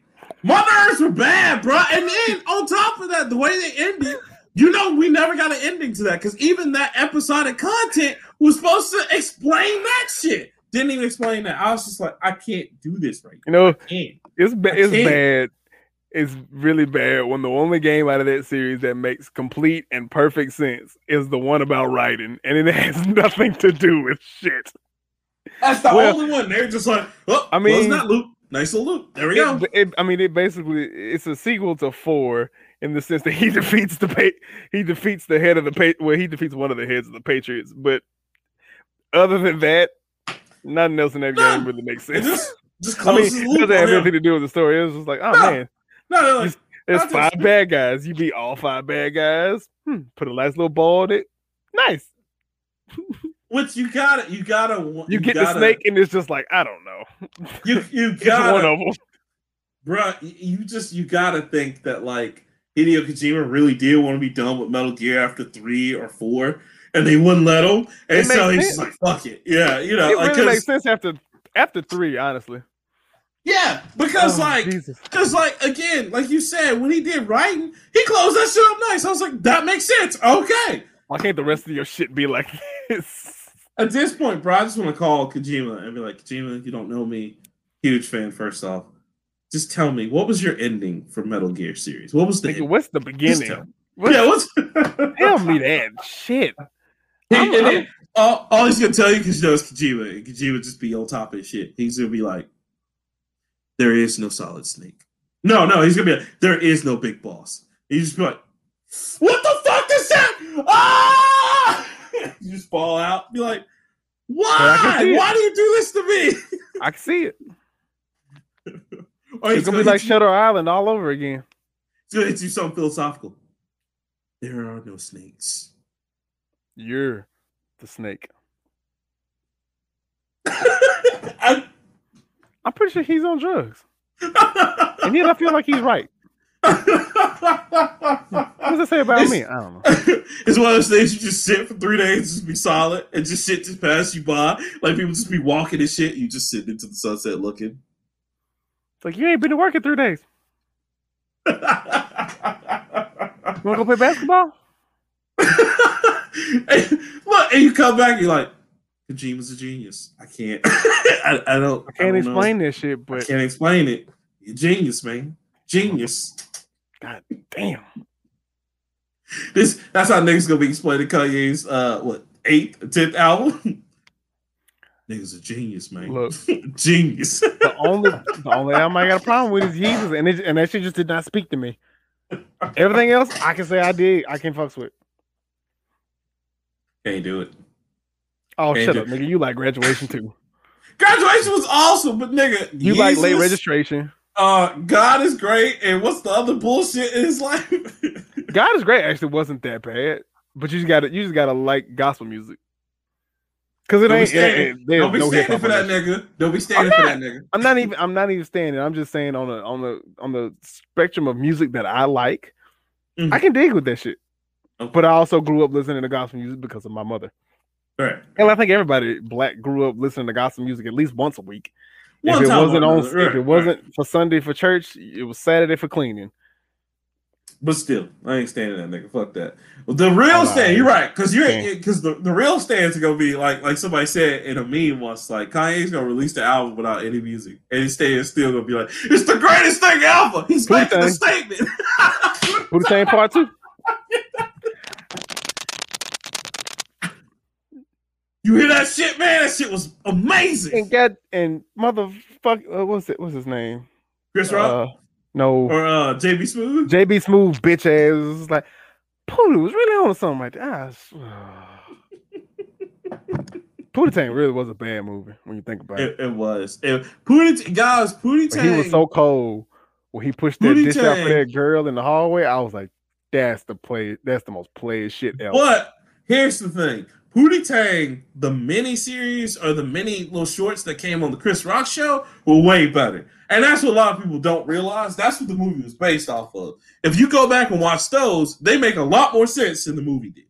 Mother Earths were bad, bro. And then on top of that, the way they ended, you know, we never got an ending to that because even that episodic content was supposed to explain that shit. Didn't even explain that. I was just like, I can't do this right. You know, it's ba- it's bad. It's really bad when the only game out of that series that makes complete and perfect sense is the one about writing, and it has nothing to do with shit. That's the well, only one. They're just like, oh, I mean, well, it's not Luke. Nice little loop. There we it, go. It, I mean, it basically it's a sequel to four in the sense that he defeats the pa- he defeats the head of the pa- well he defeats one of the heads of the Patriots, but other than that, nothing else in that no, game really makes sense. Just, just I mean, it doesn't have anything to do with the story. It was just like, oh no, man, no, like, there's five just... bad guys. You beat all five bad guys. Hmm, put a nice little ball in it. Nice. Which you gotta, you gotta, you, you get gotta, the snake, and it's just like I don't know. You you got one of them, bro. You just you gotta think that like Hideo Kojima really did want to be done with Metal Gear after three or four, and they wouldn't let him, and so he's just like, "Fuck it, yeah." You know, it like, really makes sense after after three, honestly. Yeah, because oh, like, because like again, like you said, when he did writing, he closed that shit up nice. I was like, that makes sense. Okay. Why can't the rest of your shit be like? At this point, bro, I just want to call Kojima and be like, Kojima, you don't know me. Huge fan, first off. Just tell me, what was your ending for Metal Gear series? What was the Nigga, what's the beginning? What's, yeah, what's tell me that shit. He, and then, all, all, he's gonna tell you because he knows Kojima, and Kojima just be on top of shit. He's gonna be like, "There is no Solid Snake." No, no, he's gonna be like, "There is no Big Boss." He's just be like, "What the fuck is that?" Ah! you just fall out. Be like, why? Why do you do this to me? I can see it. it's gonna, be like Shutter Island all over again. It's gonna hit you something philosophical. There are no snakes. You're the snake. I, am pretty sure he's on drugs. and yet I feel like he's right what does it say about it's, me? I don't know. it's one of those things you just sit for three days, just be solid, and just shit just pass you by. Like people just be walking and shit. You just sitting into the sunset looking. It's like you ain't been to work in three days. you wanna go play basketball? and, look, and you come back, you're like, Kojima's a genius. I can't. I, I, don't. I can't I don't explain know. this shit, but I can't explain it. You're genius, man. Genius. god damn. This that's how niggas gonna be explaining Kanye's uh what eighth, tenth album. niggas a genius, man. Look. genius. The only the only album I got a problem with is Jesus, and it, and that shit just did not speak to me. Everything else I can say I did, I can fucks with. Can't do it. Oh Can't shut up, nigga. You like graduation too. Graduation was awesome, but nigga, You like late registration. Uh, God is great, and what's the other bullshit in his life? God is great actually wasn't that bad, but you just gotta you just gotta like gospel music. Cause it Don't ain't, it standing, ain't there's don't be no standing for that that nigga. Don't be standing I'm for that nigga. I'm not even I'm not even standing. I'm just saying on the on the on the spectrum of music that I like, Mhm. I can dig with that shit. Okay. But I also grew up listening to gospel music because of my mother. Right. And I think everybody black grew up listening to gospel music at least once a week. One if it wasn't on another. if Right, it wasn't for Sunday for church, it was Saturday for cleaning. But still, I ain't standing that nigga. Fuck that. Well, the real stand, you're right, because you're because the, the real stand's gonna be like like somebody said in a meme once, like Kanye's gonna release the album without any music, and his stand's still gonna be like, it's the greatest thing ever. He's making a statement. Who the same part two? you hear that shit, man? That shit was amazing. And got and motherfuck uh, what's it what's his name? Chris Rock Uh, no or uh, JB Smoove. JB Smoove bitch ass like Poodle was really on something like that. Ah, Pootie Tang really was a bad movie when you think about it. It, it was. It, Pootie, guys, Pootie But he was so cold when he pushed that Pootie dish out for that girl in the hallway. I was like, that's the play. That's the most played shit ever. But here's the thing: Pootie Tang, the mini series or the mini little shorts that came on the Chris Rock show were way better. And that's what a lot of people don't realize. That's what the movie was based off of. If you go back and watch those, they make a lot more sense than the movie did.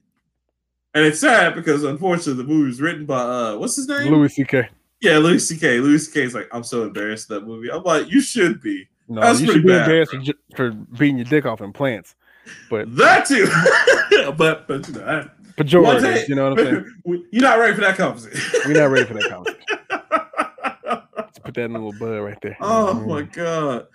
And it's sad because unfortunately the movie was written by uh what's his name? Louis C.K. Yeah, Louis C.K. Louis C.K. is like, I'm so embarrassed that movie. I'm like, you should be. No, That's you should be bad, embarrassed for, for beating your dick off in plants. But That too. but but you know, I- pejorative, you know what I'm saying? You're not ready for that conversation. We're not ready for that conversation. Let's put that in a little bud right there. oh my god!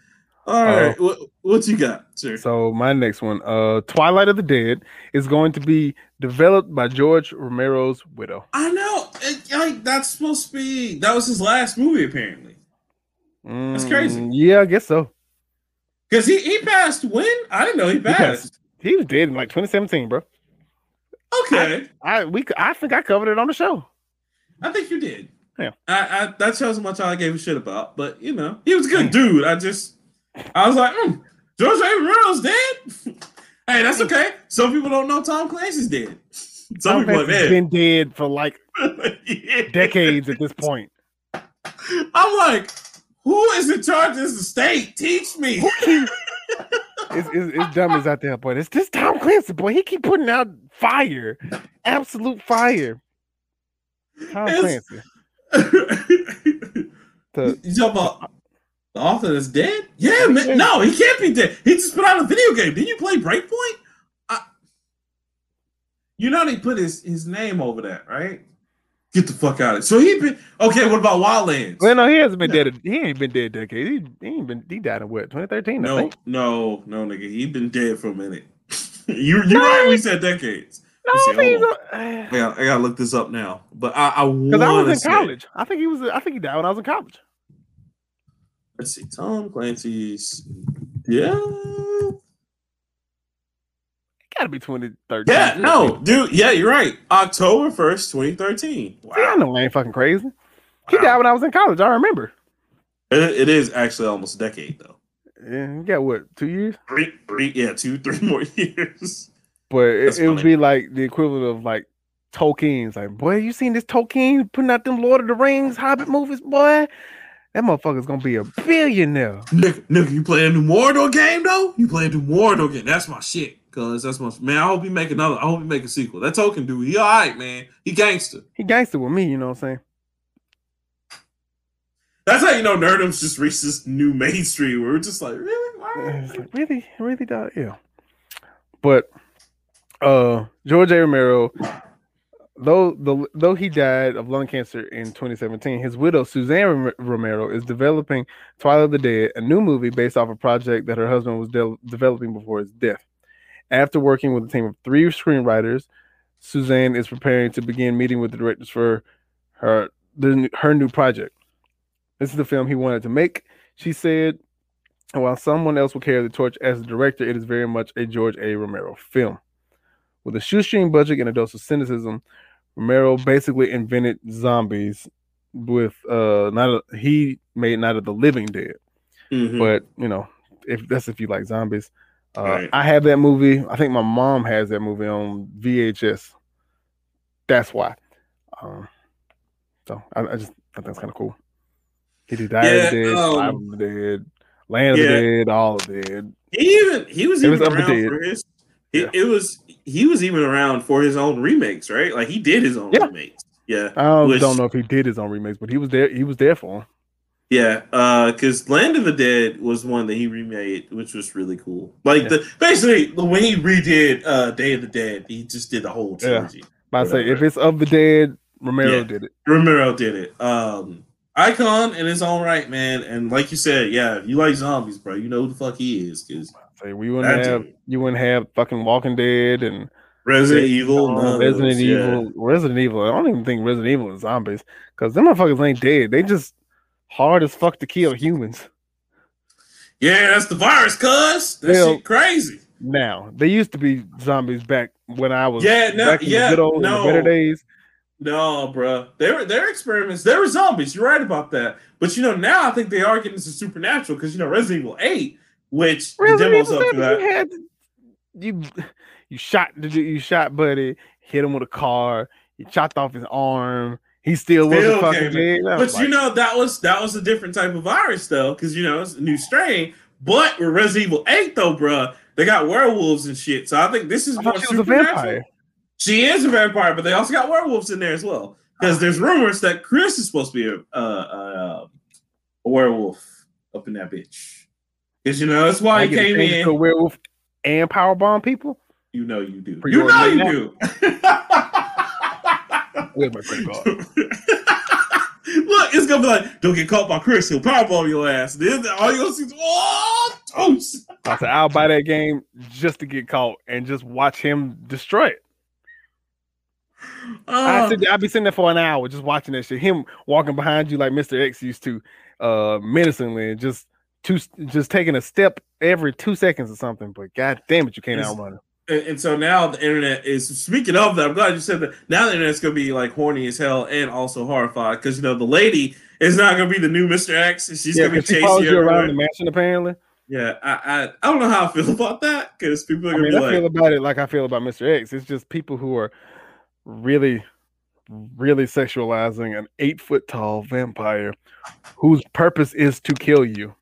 All right, what, what you got, sir? So my next one, uh, Twilight of the Dead, is going to be developed by George Romero's widow. I know, it, like that's supposed to be that was his last movie apparently. That's crazy. Mm, Yeah, I guess so. Because he he passed when I didn't know he passed. passed. He was dead in like 2017, bro. Okay, I we I think I covered it on the show. I, think you did. Yeah. I, I that shows how much I gave a shit about. But you know, he was a good dude. I just I was like, mm, George A. Reynolds dead. hey, that's okay. Some people don't know Tom Clancy's dead. Some Tom people are Clancy's dead. been dead for like Yeah. decades at this point. I'm like, who is in charge of this estate? Teach me. It's, it's, it's dumb as out there, but it's just Tom Clancy boy. He keep putting out fire, absolute fire. Tom Clancy. you The, talking about the author that's dead? Yeah, man. No, he can't be dead. He just put out a video game. Did you play Breakpoint? I, you know they put his, his name over that, right? Get the fuck out of it. So he been okay. What about Wildlands? well, no, he hasn't been dead. He ain't been dead decades. He, he ain't been. He died in what 2013. I no, think. no, no, nigga. He been dead for a minute. You you right. We said decades. No, Let's I think I gotta, I gotta look this up now. But I, I I was in college. I think he was. I think he died when I was in college. Let's see. Tom Clancy's. Yeah. It got to be 2013. Yeah, no, dude. Yeah, you're right. October 1st, 2013. Wow. See, I know I ain't fucking crazy. He Wow. died when I was in college. I remember. It, it is actually almost a decade, though. Yeah, he got what two years? Three, three, yeah, two, three more years. But it, it would be like the equivalent of like Tolkien's. Like, boy, you seen this Tolkien putting out them Lord of the Rings Hobbit movies, boy? That motherfucker's gonna be a billionaire. Nigga, nigga, you playing the Mordor game, though? You playing the Mordor game. That's my shit. Cause that's my man. I hope he make another. I hope he make a sequel. That Tolkien dude, he all right, man. He gangster. He gangster with me, you know what I'm saying? That's how you know Nerdum's just reached this new mainstream where we're just like, really? Why? Really, really, dog? Yeah. But Uh, George A. Romero, though the though he died of lung cancer in 2017, his widow Suzanne Rom- Romero is developing Twilight of the Dead, a new movie based off a project that her husband was de- developing before his death. After working with a team of three screenwriters, Suzanne is preparing to begin meeting with the directors for her the, her new project. This is the film he wanted to make, she said. And while someone else will carry the torch as the director, it is very much a George A. Romero film. With a shoestring budget and a dose of cynicism, Romero basically invented zombies with uh not a, he made Night of the Living Dead. Mhm. But you know, if that's if you like zombies. Uh, Right. I have that movie. I think my mom has that movie on VHS. That's why. Um, so I, I just I think that's kind of cool. He did Die of Yeah, the Dead, um, of the Dead, Land of yeah. the Dead, All of Dead. He even he was It even was around for his. It, Yeah. it was he was even around for his own remakes, right? Like he did his own Yeah. remakes. Yeah, I don't, Which- don't know if he did his own remakes, but he was there. He was there for him. yeah. Uh, because Land of the Dead was one that he remade, which was really cool. Like Yeah. the basically when he redid uh Day of the Dead, he just did the whole Yeah. trilogy. But I say if it's of the dead, Romero Yeah. did it. Romero did it. Um, icon in his own right, man. And like you said, yeah, if you like zombies, bro, you know who the fuck he is. Because Say we wouldn't have you wouldn't have fucking Walking Dead and Resident Evil, of Resident those, yeah. Evil. Resident Evil. I don't even think Resident Evil is zombies because them motherfuckers ain't dead. They just hard as fuck to kill humans. Yeah, that's the virus, cuz that Hell, shit crazy. Now they used to be zombies back when I was Yeah, no, back in yeah, the good old no. the better days. No, bro. They were their experiments. They were zombies. You're right about that. But you know, now I think they are getting into supernatural because you know Resident Evil 8, which Resident demo's Evil up for 7, that. you had you you shot you shot Buddy, hit him with a car, you chopped off his arm. He still, Still wasn't fucking dead. But was you know, that was that was a different type of virus though, because you know it's a new strain. But with Resident Evil 8, though, bruh, they got werewolves and shit. So I think this is I more supernatural. She is a vampire, but they also got werewolves in there as well. Because there's rumors that Chris is supposed to be a, uh, uh, a werewolf up in that bitch. Because you know that's why I he came in. to a werewolf and powerbomb people. You know you do. You know you now. do. Where's my credit card? Look, it's gonna be like, don't get caught by Chris. He'll powerbomb your ass. Then all you gonna see is oh, toast. I said I'll buy that game just to get caught and just watch him destroy it. I Uh, sit there, I'd be sitting there for an hour just watching that shit. Him walking behind you like Mr. X used to, uh, menacingly, and just two, just taking a step every two seconds or something. But god damn it, you can't It's- outrun him. and, and so now the internet is speaking of that. I'm glad you said that. Now the internet's gonna be like horny as hell and also horrified because you know the lady is not gonna be the new Mr. X. and She's Yeah, gonna be chasing you you around the mansion apparently. Yeah, I, I I don't know how I feel about that because people are I gonna mean, I be feel about it like I feel about Mr. X. It's just people who are really, really sexualizing an eight foot tall vampire whose purpose is to kill you.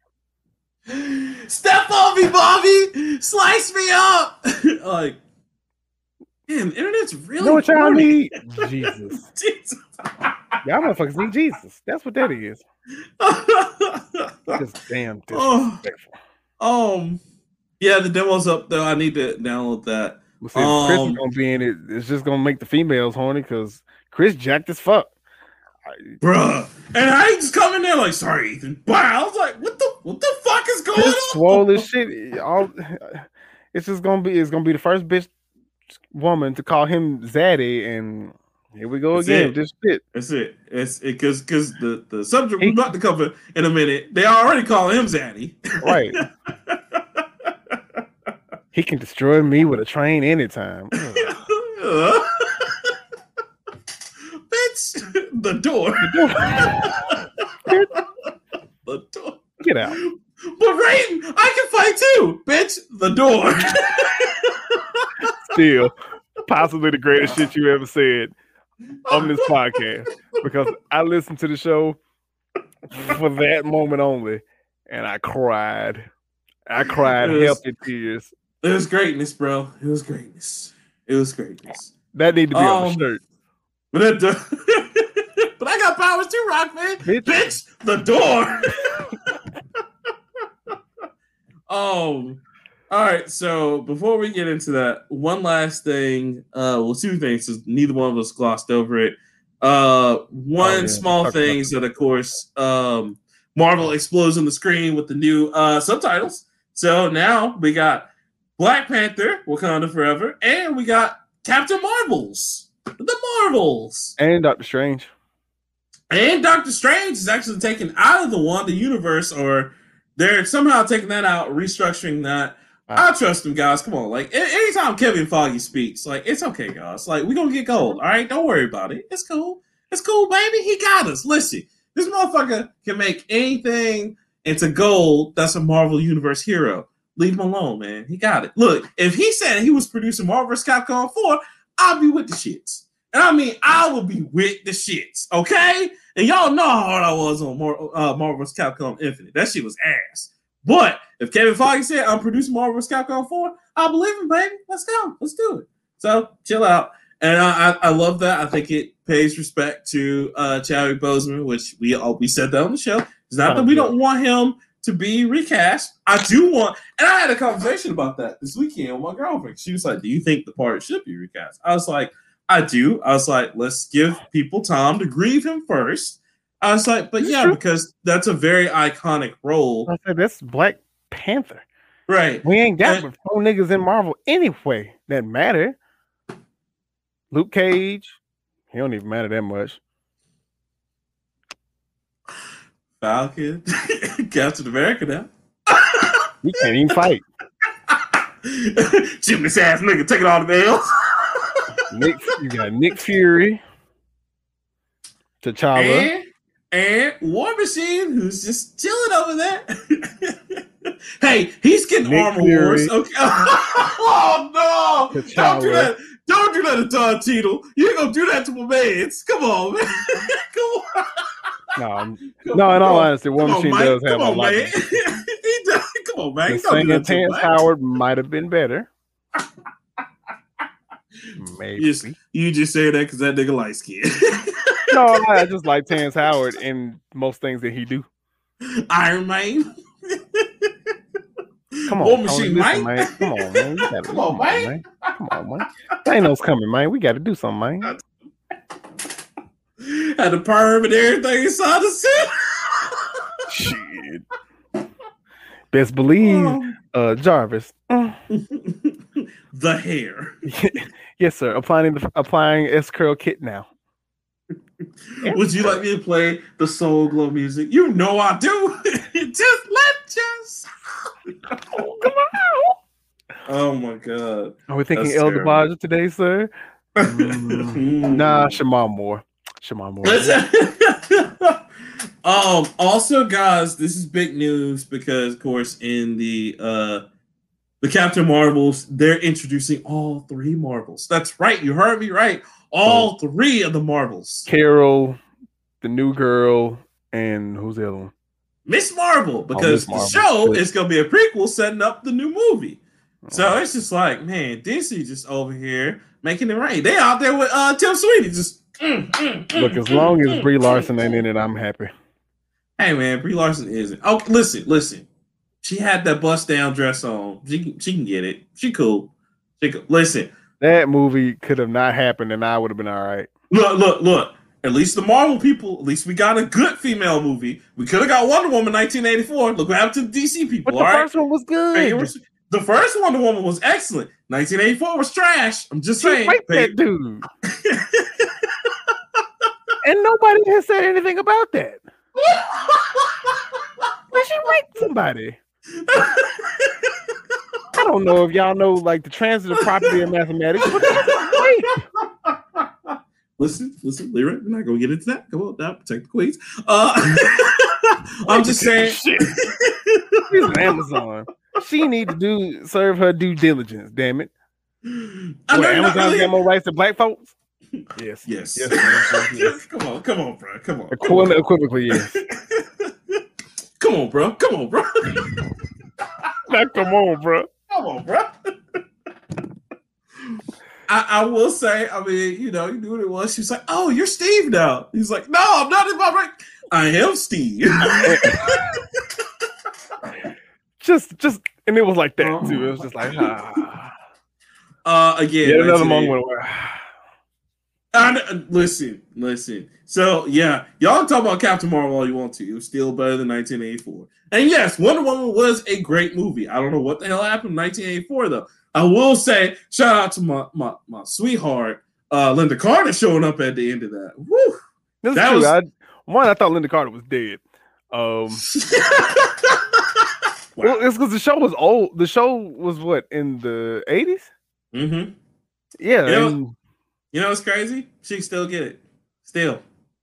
"Step on me, Bobby, slice me up." like, damn, internet's really You know what y'all need? Jesus. Jesus. Y'all motherfuckers need Jesus. That's what that is. Just damn Oh. disrespectful. um, yeah, the demo's up though. I need to download that. Well, see, if Chris is Um, gonna be in it. It's just gonna make the females horny because Chris jacked as fuck. I- Bruh. And I just come in there like, sorry, Ethan. Wow. I was like, what the what the fuck is going Chris on? swole as shit. All it's just gonna be. It's gonna be the first bitch woman to call him Zaddy, and here we go That's again. it. with This shit. That's it. It's it because because the, the subject we're about to cover in a minute, they already call him Zaddy. Right. he can destroy me with a train anytime. Bitch, the door. the door. Get out. But Raiden, I can fight too. Bitch, the door. Still, possibly the greatest shit you ever said on this podcast because I listened to the show for that moment only, and I cried. I cried healthy tears. It was greatness, bro. It was greatness. It was greatness. That need to be on the Um, shirt. But that do- but I got powers too, Rockman. Bitch. Bitch, the door. um, All right, so before we get into that, one last thing. Uh, well, two things. Because neither one of us glossed over it. Uh, one Oh, yeah. small Talk thing is that, of course, um, Marvel explodes on the screen with the new uh, subtitles. So now we got Black Panther, Wakanda Forever, and we got Captain Marvels, the Marvels, And Doctor Strange. and Doctor Strange is actually taken out of the Wanda universe, or they're somehow taking that out, restructuring that. I trust them, guys. Come on, like anytime Kevin Feige speaks, like it's okay, guys. Like we gonna get gold. All right, don't worry about it. It's cool. It's cool, baby. He got us. Listen, this motherfucker can make anything into gold. That's a Marvel Universe hero. Leave him alone, man. He got it. Look, if he said he was producing Marvel vs. Capcom 4, I'll be with the shits. And I mean, I will be with the shits, okay? And y'all know how hard I was on Mar- uh, Marvel vs. Capcom Infinite. That shit was ass. But if Kevin Feige said I'm producing Marvel vs. Capcom 4, I believe him, baby. Let's go. Let's do it. So chill out. And I, I, I love that. I think it pays respect to uh, Chadwick Boseman, which we all we said that on the show. It's not that we don't want him to be recast. I do want, and I had a conversation about that this weekend with my girlfriend. She was like, "Do you think the part should be recast?" I was like, "I do." I was like, "Let's give people time to grieve him first. I was like, "But yeah, because that's a very iconic role, I said that's Black Panther. right?" We ain't got And- four niggas in Marvel anyway that matter. Luke Cage, he don't even matter that much. Falcon, Captain America now. He can't even fight. Shoot this ass nigga taking all the nails. Nick, you got Nick Fury, T'Challa. and, and War Machine, who's just chilling over there. hey, he's getting Nick armor Fury. wars. Okay. oh no! Don't do that. Don't do that to Don Cheadle. You ain't gonna do that to my mans. Come on, man. Come on. No, I'm- no. In all honesty, War Come Machine Mike. does have Come a on, lot. man. to- he does. Come on, man. The Don't do singer that to Terrence. Howard might have been better. Maybe. You just, you just say that because that nigga light skin. no, I just like Terrence Howard in most things that he do. Iron Man. Come on, War Machine listen, man. Come on, man. Gotta- Come on, man. Come on, man. Thanos coming, man. We got to do something, man. Had the perm and everything inside the suit. Shit. Best believe, Oh. uh, Jarvis. The hair. yes, sir. Applying the applying S curl kit now. Would you like me to play the Soul Glo music? You know I do. just let us. Oh, come on. Oh my god. Are we thinking El. DeBarge today, sir? Mm, Nah, Shemar Moore. Shemar Moore. um also guys this is big news because of course in the uh the captain marvels they're introducing all three marvels. That's right. You heard me right. All three of the marvels. Carol, the new girl, and who's the other one? miss marvel because Oh, Miss the show is going to be a prequel setting up the new movie. So Oh, it's just like man disney just over here making it rain they out there with uh tim sweeney just mm, mm, mm, Look, as long as Brie Larson ain't in it, I'm happy. Hey man, Brie Larson isn't. Oh, listen, listen. She had that bust down dress on. She can, she can get it. She cool. She cool. Listen, That movie could have not happened, and I would have been all right. look, look, look. At least the Marvel people, at least we got a good female movie. We could have got Wonder Woman 1984. Look what happened to the DC people. But the right, first one was good. was- the first Wonder Woman was excellent. 1984 was trash. I'm just She saying. raped that dude, and nobody has said anything about that. But she raped somebody. I don't know if y'all know like the transitive property of mathematics, but that's rape. listen, listen, Lyra, we're not gonna get into that. Come on, now protect the queens. Uh, I'm just saying. Shit. She's on Amazon. She need to do serve her due diligence. Damn it. I What, know Amazon really- got more rights to black folks? Yes. Yes. Yes, yes, yes. come on, come on, bro. Come on. Come Equivalent, on, equivocally, yes. come on bro. Come on, bro. Now, come on, bro. Come on, bro. I, I will say, I mean, you know, you knew what it was. She's like, "Oh, you're Steve now." He's like, "No, I'm not in my right. I am Steve." Just, just and it was like that too. It was just like ah. Uh, again, Yet another 1980. moment where I listen, listen. So yeah, y'all talk about Captain Marvel all you want to. It was still better than 1984. And yes, Wonder Woman was a great movie. I don't know what the hell happened in 1984 though. I will say, shout out to my my, my sweetheart, uh, Lynda Carter showing up at the end of that. Woo! This is That true. was- I, one, I thought Lynda Carter was dead. Um, well, it's because the show was old. The show was what in the eighties? hmm Yeah, You know- and- You know what's crazy? She can still get it. Still.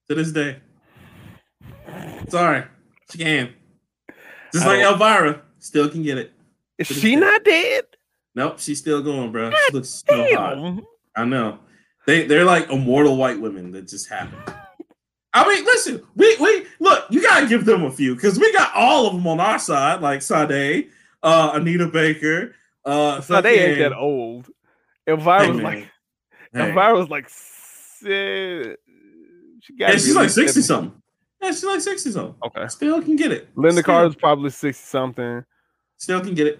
To this day. Sorry. She can. Just I like don't- Elvira. Still can get it. is she day. not dead? Nope, she's still going, bro. She looks so hot. I know. They they're like immortal white women that just happen. I mean, listen, we we look, you gotta give them a few because we got all of them on our side, like Sade, uh, Anita Baker, uh, So they ain't that old. Elvira Hey, was man. like Hey. Elvira was like she got Yeah, she's like sixty something. Yeah, she's like sixty something. Okay. Still can get it. Lynda Carter's probably sixty something. still can get it.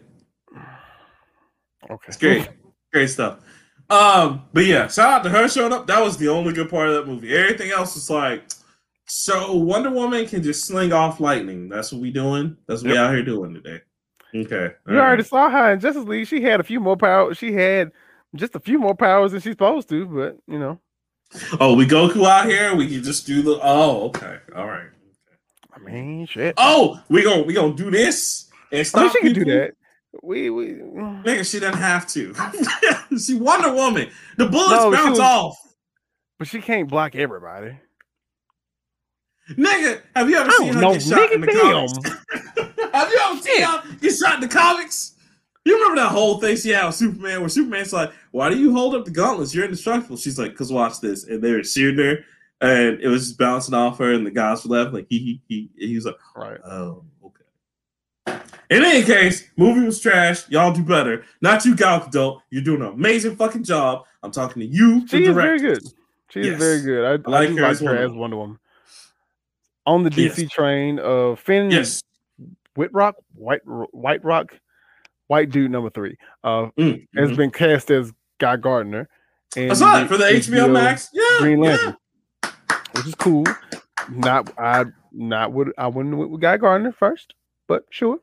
Okay. It's great, great stuff. Um, but yeah, shout out to her showing up. That was the only good part of that movie. Everything else was like, so Wonder Woman can just sling off lightning. That's what we doing. That's what we Yep. out here doing today. Okay, You already saw her in Justice League. She had a few more powers. She had just a few more powers than she's supposed to, but you know, Oh, we Goku out here. We can just do the. Oh, okay, all right. I mean, shit. Oh, we gonna we gonna do this and I stop. mean, she can do that. We we mm. Nigga, she doesn't have to. she Wonder Woman. The bullets No, bounce was- off. but she can't block everybody. Nigga, have you ever seen don't her know, get shot in the nigga, comics? have you ever seen her get shot in the comics? You remember that whole thing she had with Superman where Superman's like, Why do you hold up the gauntlets? You're indestructible. She's like, Cause watch this. And they were shooting her and it was just bouncing off her, and the guys were left like he he he and he was like, Right. Oh, okay. In any case, movie was trash. Y'all do better. Not you, Gal Gadot. You're doing an amazing fucking job. I'm talking to you, the She is very good. She is Yes. very good. I, I like do her like as her Wonder as Wonder Woman. On the DC Yes. train, of Finn Yes. Wittrock, White White Rock, White Dude number three, uh, Mm, has mhm. been cast as Guy Gardner. I saw it for the HBO, Max. Yeah, Green yeah. Lantern, which is cool. Not I not would I wouldn't have went with Guy Gardner first, but sure.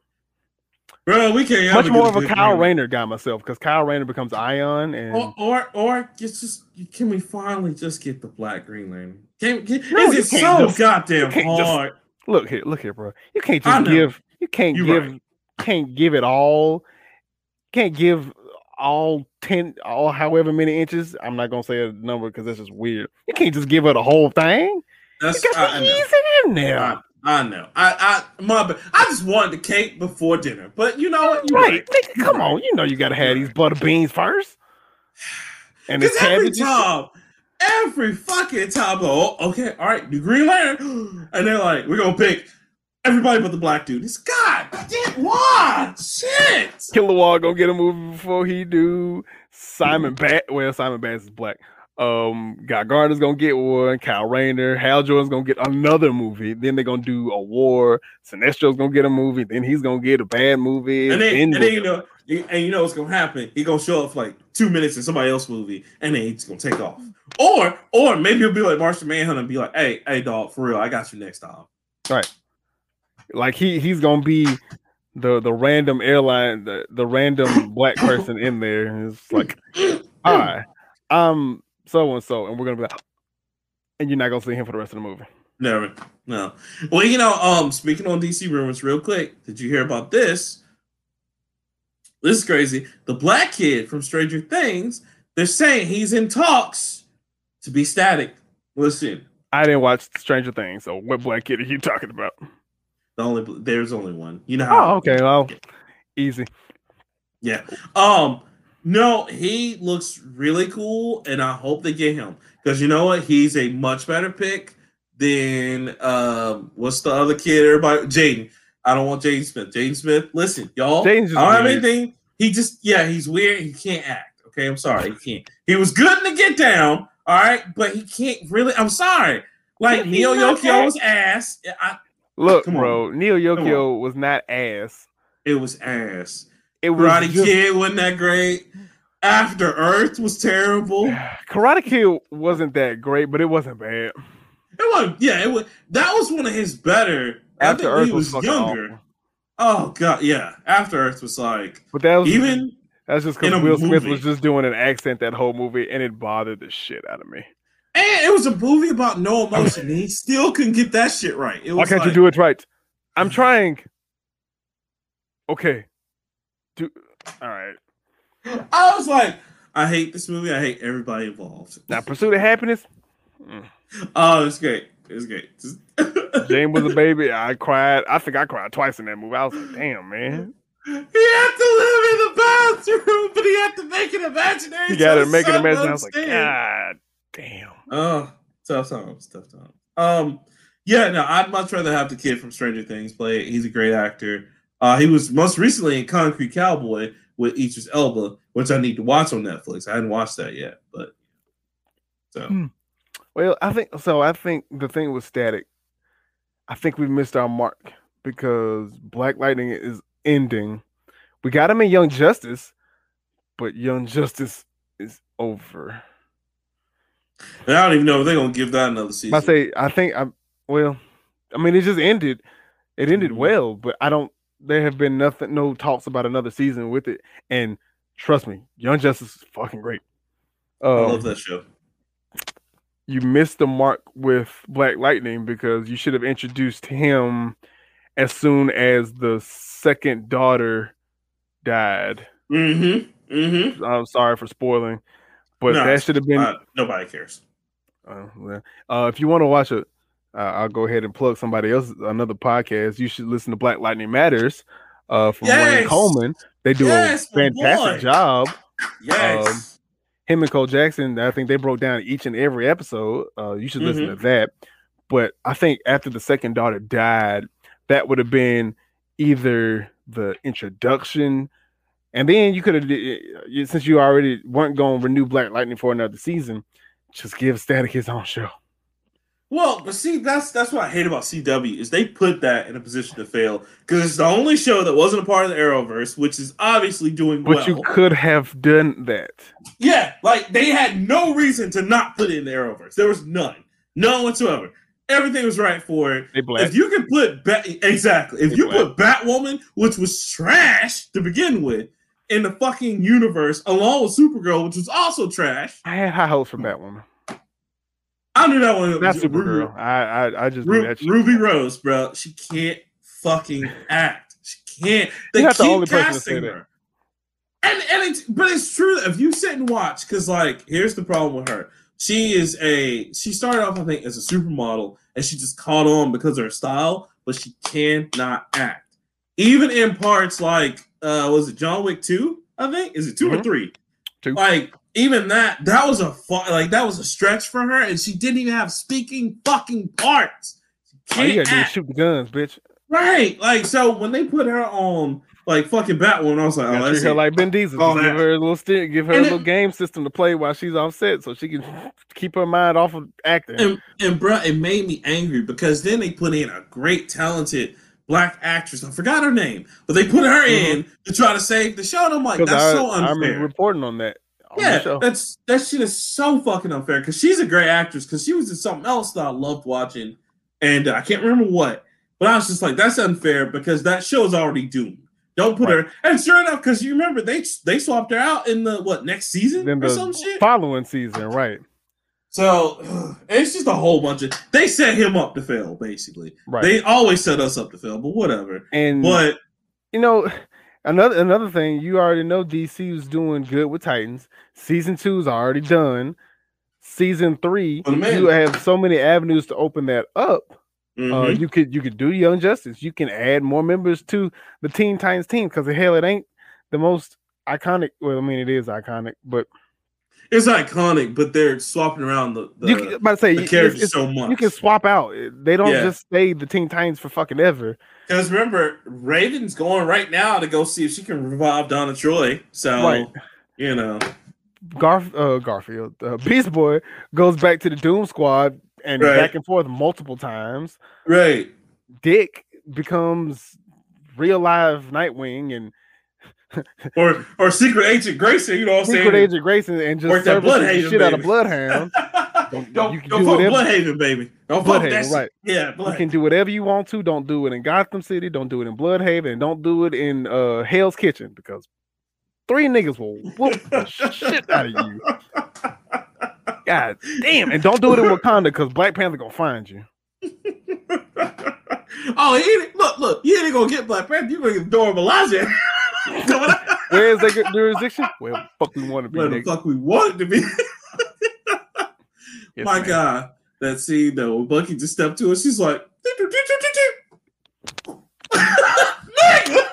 Bro, we can't Much more of a Kyle Green Rayner guy myself because Kyle Rayner becomes Ion and Or, or, or it's just can we finally just get the Black Green Lantern? Can, can, No, is it so just- goddamn you can't just- hard? look here, look here, bro. You can't just give you can't You're give right. can't give it all. Can't give all ten all however many inches. I'm not gonna say a number because that's just weird. You can't just give her the whole thing. That's You got I, I know. in there. I, I know. I, I, my. I just wanted the cake before dinner, but you know what? You're right, right. nigga, come on. You know you gotta have these butter beans first. And it's Because every cabbages. time, every fucking time, oh, okay, all right, the Green Lantern, and they're like, we're gonna pick everybody but the black dude. It's God, damn, why? Shit. Kilowog gonna get a movie before he do. Simon Bat, well, Simon Baz is black. Um, Guy Gardner's gonna get one. Kyle Rayner, Hal Jordan's gonna get another movie. Then they're gonna do a war. Sinestro's gonna get a movie. Then he's gonna get a bad movie. And then, then and then you know, and you know what's gonna happen? He gonna show up for like two minutes in somebody else's movie, and then he's gonna take off. Or, or maybe he'll be like Martian Manhunter and be like, "Hey, hey, dog, for real, I got you next time." Right. Like he he's gonna be the the random airline, the, the random black person in there. It's like, hi, I'm so and so, and we're gonna be like, and you're not gonna see him for the rest of the movie. Never, no. Well, you know, um, speaking on DC rumors, real quick, did you hear about this? This is crazy. The black kid from Stranger Things, they're saying he's in talks to be static. Listen, I didn't watch Stranger Things, so what black kid are you talking about? the only there's only one. You know how? Oh, okay, well, easy. Yeah. Um. No, he looks really cool, and I hope they get him because you know what? He's a much better pick than um. What's the other kid? Everybody, Jaden. I don't want Jaden Smith. Jaden Smith. Listen, y'all. Just I don't have weird. anything. He just yeah, he's weird. He can't act. Okay, I'm sorry. He can't. He was good in the Get Down. All right, but he can't really. I'm sorry. Like He's Neo not Yokio's ass. I, Look, Come on. bro, Neil Come Yokio was not ass. it was ass. It was Karate just- Kid wasn't that great. After Earth was terrible. Karate Kid wasn't that great, but it wasn't bad. It was yeah, it was that was one of his better. I After think Earth he was, was younger. awful. Oh god, yeah. After Earth was like But that was even that's just because Will Smith was just doing an accent that whole movie, and it bothered the shit out of me. and it was a movie about no emotion. and he still couldn't get that shit right. It was Why can't you do it right? I'm trying. Okay. Do all right. I was like, I hate this movie. I hate everybody involved. Now, Pursuit of Happiness. Mm. Oh, it's great. It's great. Jane was a baby. I cried. I think I cried twice in that movie. I was like, damn, man. He had to live in the bathroom, but he had to make it imaginary. You so got to make it son imagine. I was like. God damn. Oh, tough times, tough times. Um, yeah, no, I'd much rather have the kid from Stranger Things play it. He's a great actor. Uh, he was most recently in Concrete Cowboy with Idris Elba, which I need to watch on Netflix. I hadn't watched that yet, but so Hmm. Well, I think so. I think the thing with Static, I think we missed our mark because Black Lightning is ending. We got him in Young Justice, but Young Justice is over. and I don't even know if they're gonna give that another season. I say, I think I'm well. I mean, it just ended. It ended Mhm. well, but I don't. There have been nothing, no talks about another season with it. And trust me, Young Justice is fucking great. I Um, love that show. you missed the mark with Black Lightning because you should have introduced him as soon as the second daughter died. Mm-hmm. Mm-hmm. I'm sorry for spoiling, but No, that should have been. Uh, nobody cares. Uh, uh, if you want to watch it, uh, I'll go ahead and plug somebody else another podcast. You should listen to Black Lightning Matters uh, from Wayne Coleman. They do Yes, a fantastic job. Yes. Um, him and Cole Jackson, I think they broke down each and every episode. Uh, you should listen Mm-hmm. to that. But I think after the second daughter died, that would have been either the introduction, and then you could have, eh, eh, since you already weren't going to renew Black Lightning for another season, just give Static his own show. Well, but see, that's that's what I hate about CW is they put that in a position to fail because it's the only show that wasn't a part of the Arrowverse, which is obviously doing But well. But you could have done that. yeah, like they had no reason to not put it in the Arrowverse. There was none, none whatsoever. Everything was right for it. If you can put Bat- exactly, if They you black. put Batwoman, which was trash to begin with, in the fucking universe, along with Supergirl, which was also trash. I had high hopes for Batwoman. I knew that one. Not Supergirl. I I, I just Ru- that. Ruby Rose, bro, she can't fucking act. She can't. They You're keep the only person to say casting her. And and it's but it's true that if you sit and watch, because like here's the problem with her. She is a she started off, I think, as a supermodel, and she just caught on because of her style, but she cannot act. Even in parts like uh was it John Wick 2? I think is it 2 or Mhm. three? Two. Like even that, that was a fu- like that was a stretch for her, and she didn't even have speaking fucking parts. She you can't gotta do act. shoot the guns, bitch. Right. Like so when they put her on like fucking Batwoman, I was like, oh, treat her it. like Vin Diesel. All give that. her a little steer, give her And a it- little game system to play while she's offset, so she can keep her mind off of acting. and and bruh, it made me angry because then they put in a great talented black actress. I forgot her name, but they put her in to try to save the show. And I'm like, that's I, so I remember unfair. reporting on that. On yeah, that's that shit is so fucking unfair because she's a great actress. Because she was in something else that I loved watching, and uh, I can't remember what. But I was just like, that's unfair because that show is already doomed. Don't put her. And sure enough, because you remember they they swapped her out in the what next season then or the some shit. following season, right? So it's just a whole bunch of they set him up to fail, basically. Right. They always set us up to fail, but whatever. and But you know, another another thing, you already know DC was doing good with Titans. Season two is already done. Season three, in. you have so many avenues to open that up. Uh, mhm. you could you could do Young Justice. You can add more members to the Teen Titans team because hell, it ain't the most iconic. Well, I mean, it is iconic, but it's iconic, but they're swapping around the, the, you can, about to say the it's- it's- so much. you can swap out. They don't Yeah. just stay the Teen Titans for fucking ever. Because remember, Raven's going right now to go see if she can revive Donna Troy. So Right. you know, Garf uh, Garfield, uh, Beast Boy goes back to the Doom Squad and Right. back and forth multiple times. right? Dick becomes real live Nightwing, and or or Secret Agent Grayson, you know what I'm Secret saying? Secret Agent Grayson and just that Blüdhaven, shit out of baby. Bloodhound. don't Don't- you can don't do fuck whatever- Blüdhaven, baby. Don't fuck that Blüdhaven, shit. right. Yeah, You can do whatever you want to. Don't do it in Gotham City. Don't do it in Blüdhaven. And don't do it in uh, Hell's Kitchen because three niggas will whoop the shit out of you. God damn. And don't do it in Wakanda because Black Panther gonna find you. oh, he look, look, you ain't gonna get Black Panther. You gonna get Dora Milaje. Where is their jurisdiction? Well, fuck we want to be. Where the nigga. fuck we want it to be? Yes, My ma'am. God, that scene though, Bucky just stepped to her. She's like, Nigga!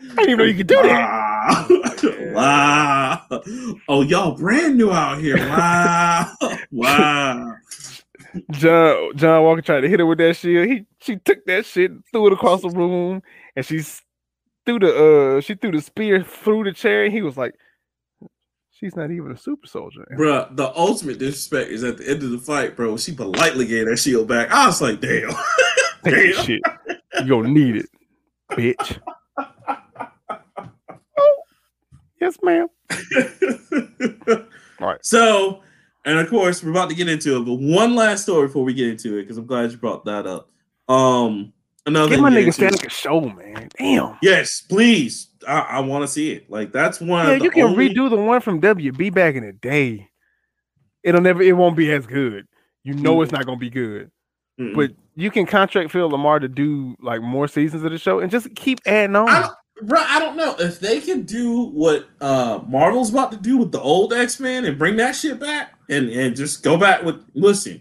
I didn't even know you could do that. Wow. Oh, y'all brand new out here. Wow. wow. John John Walker tried to hit her with that shield. He she took that shit, threw it across the room, and she threw the uh she threw the spear through the chair. And he was like, "She's not even a super soldier." Bruh, the ultimate disrespect is at the end of the fight, bro. She politely gave that shield back. I was like, damn. Take damn. shit. You gonna need it, bitch. oh, yes, ma'am. All right. So, and of course, we're about to get into it, but one last story before we get into it, because I'm glad you brought that up. Um, another Get thing my to get nigga into- Static a show, man. Damn. Yes, please. I, I want to see it. Like that's one. Yeah, of the you can only- redo the one from WB back in the day. It'll never. It won't be as good. You know it's Mm. not gonna be good. Mm-mm. But you can contract Phil LaMarr to do like more seasons of the show and just keep adding on. I don't, bro, I don't know if they can do what uh Marvel's about to do with the old X Men and bring that shit back and and just go back with listen,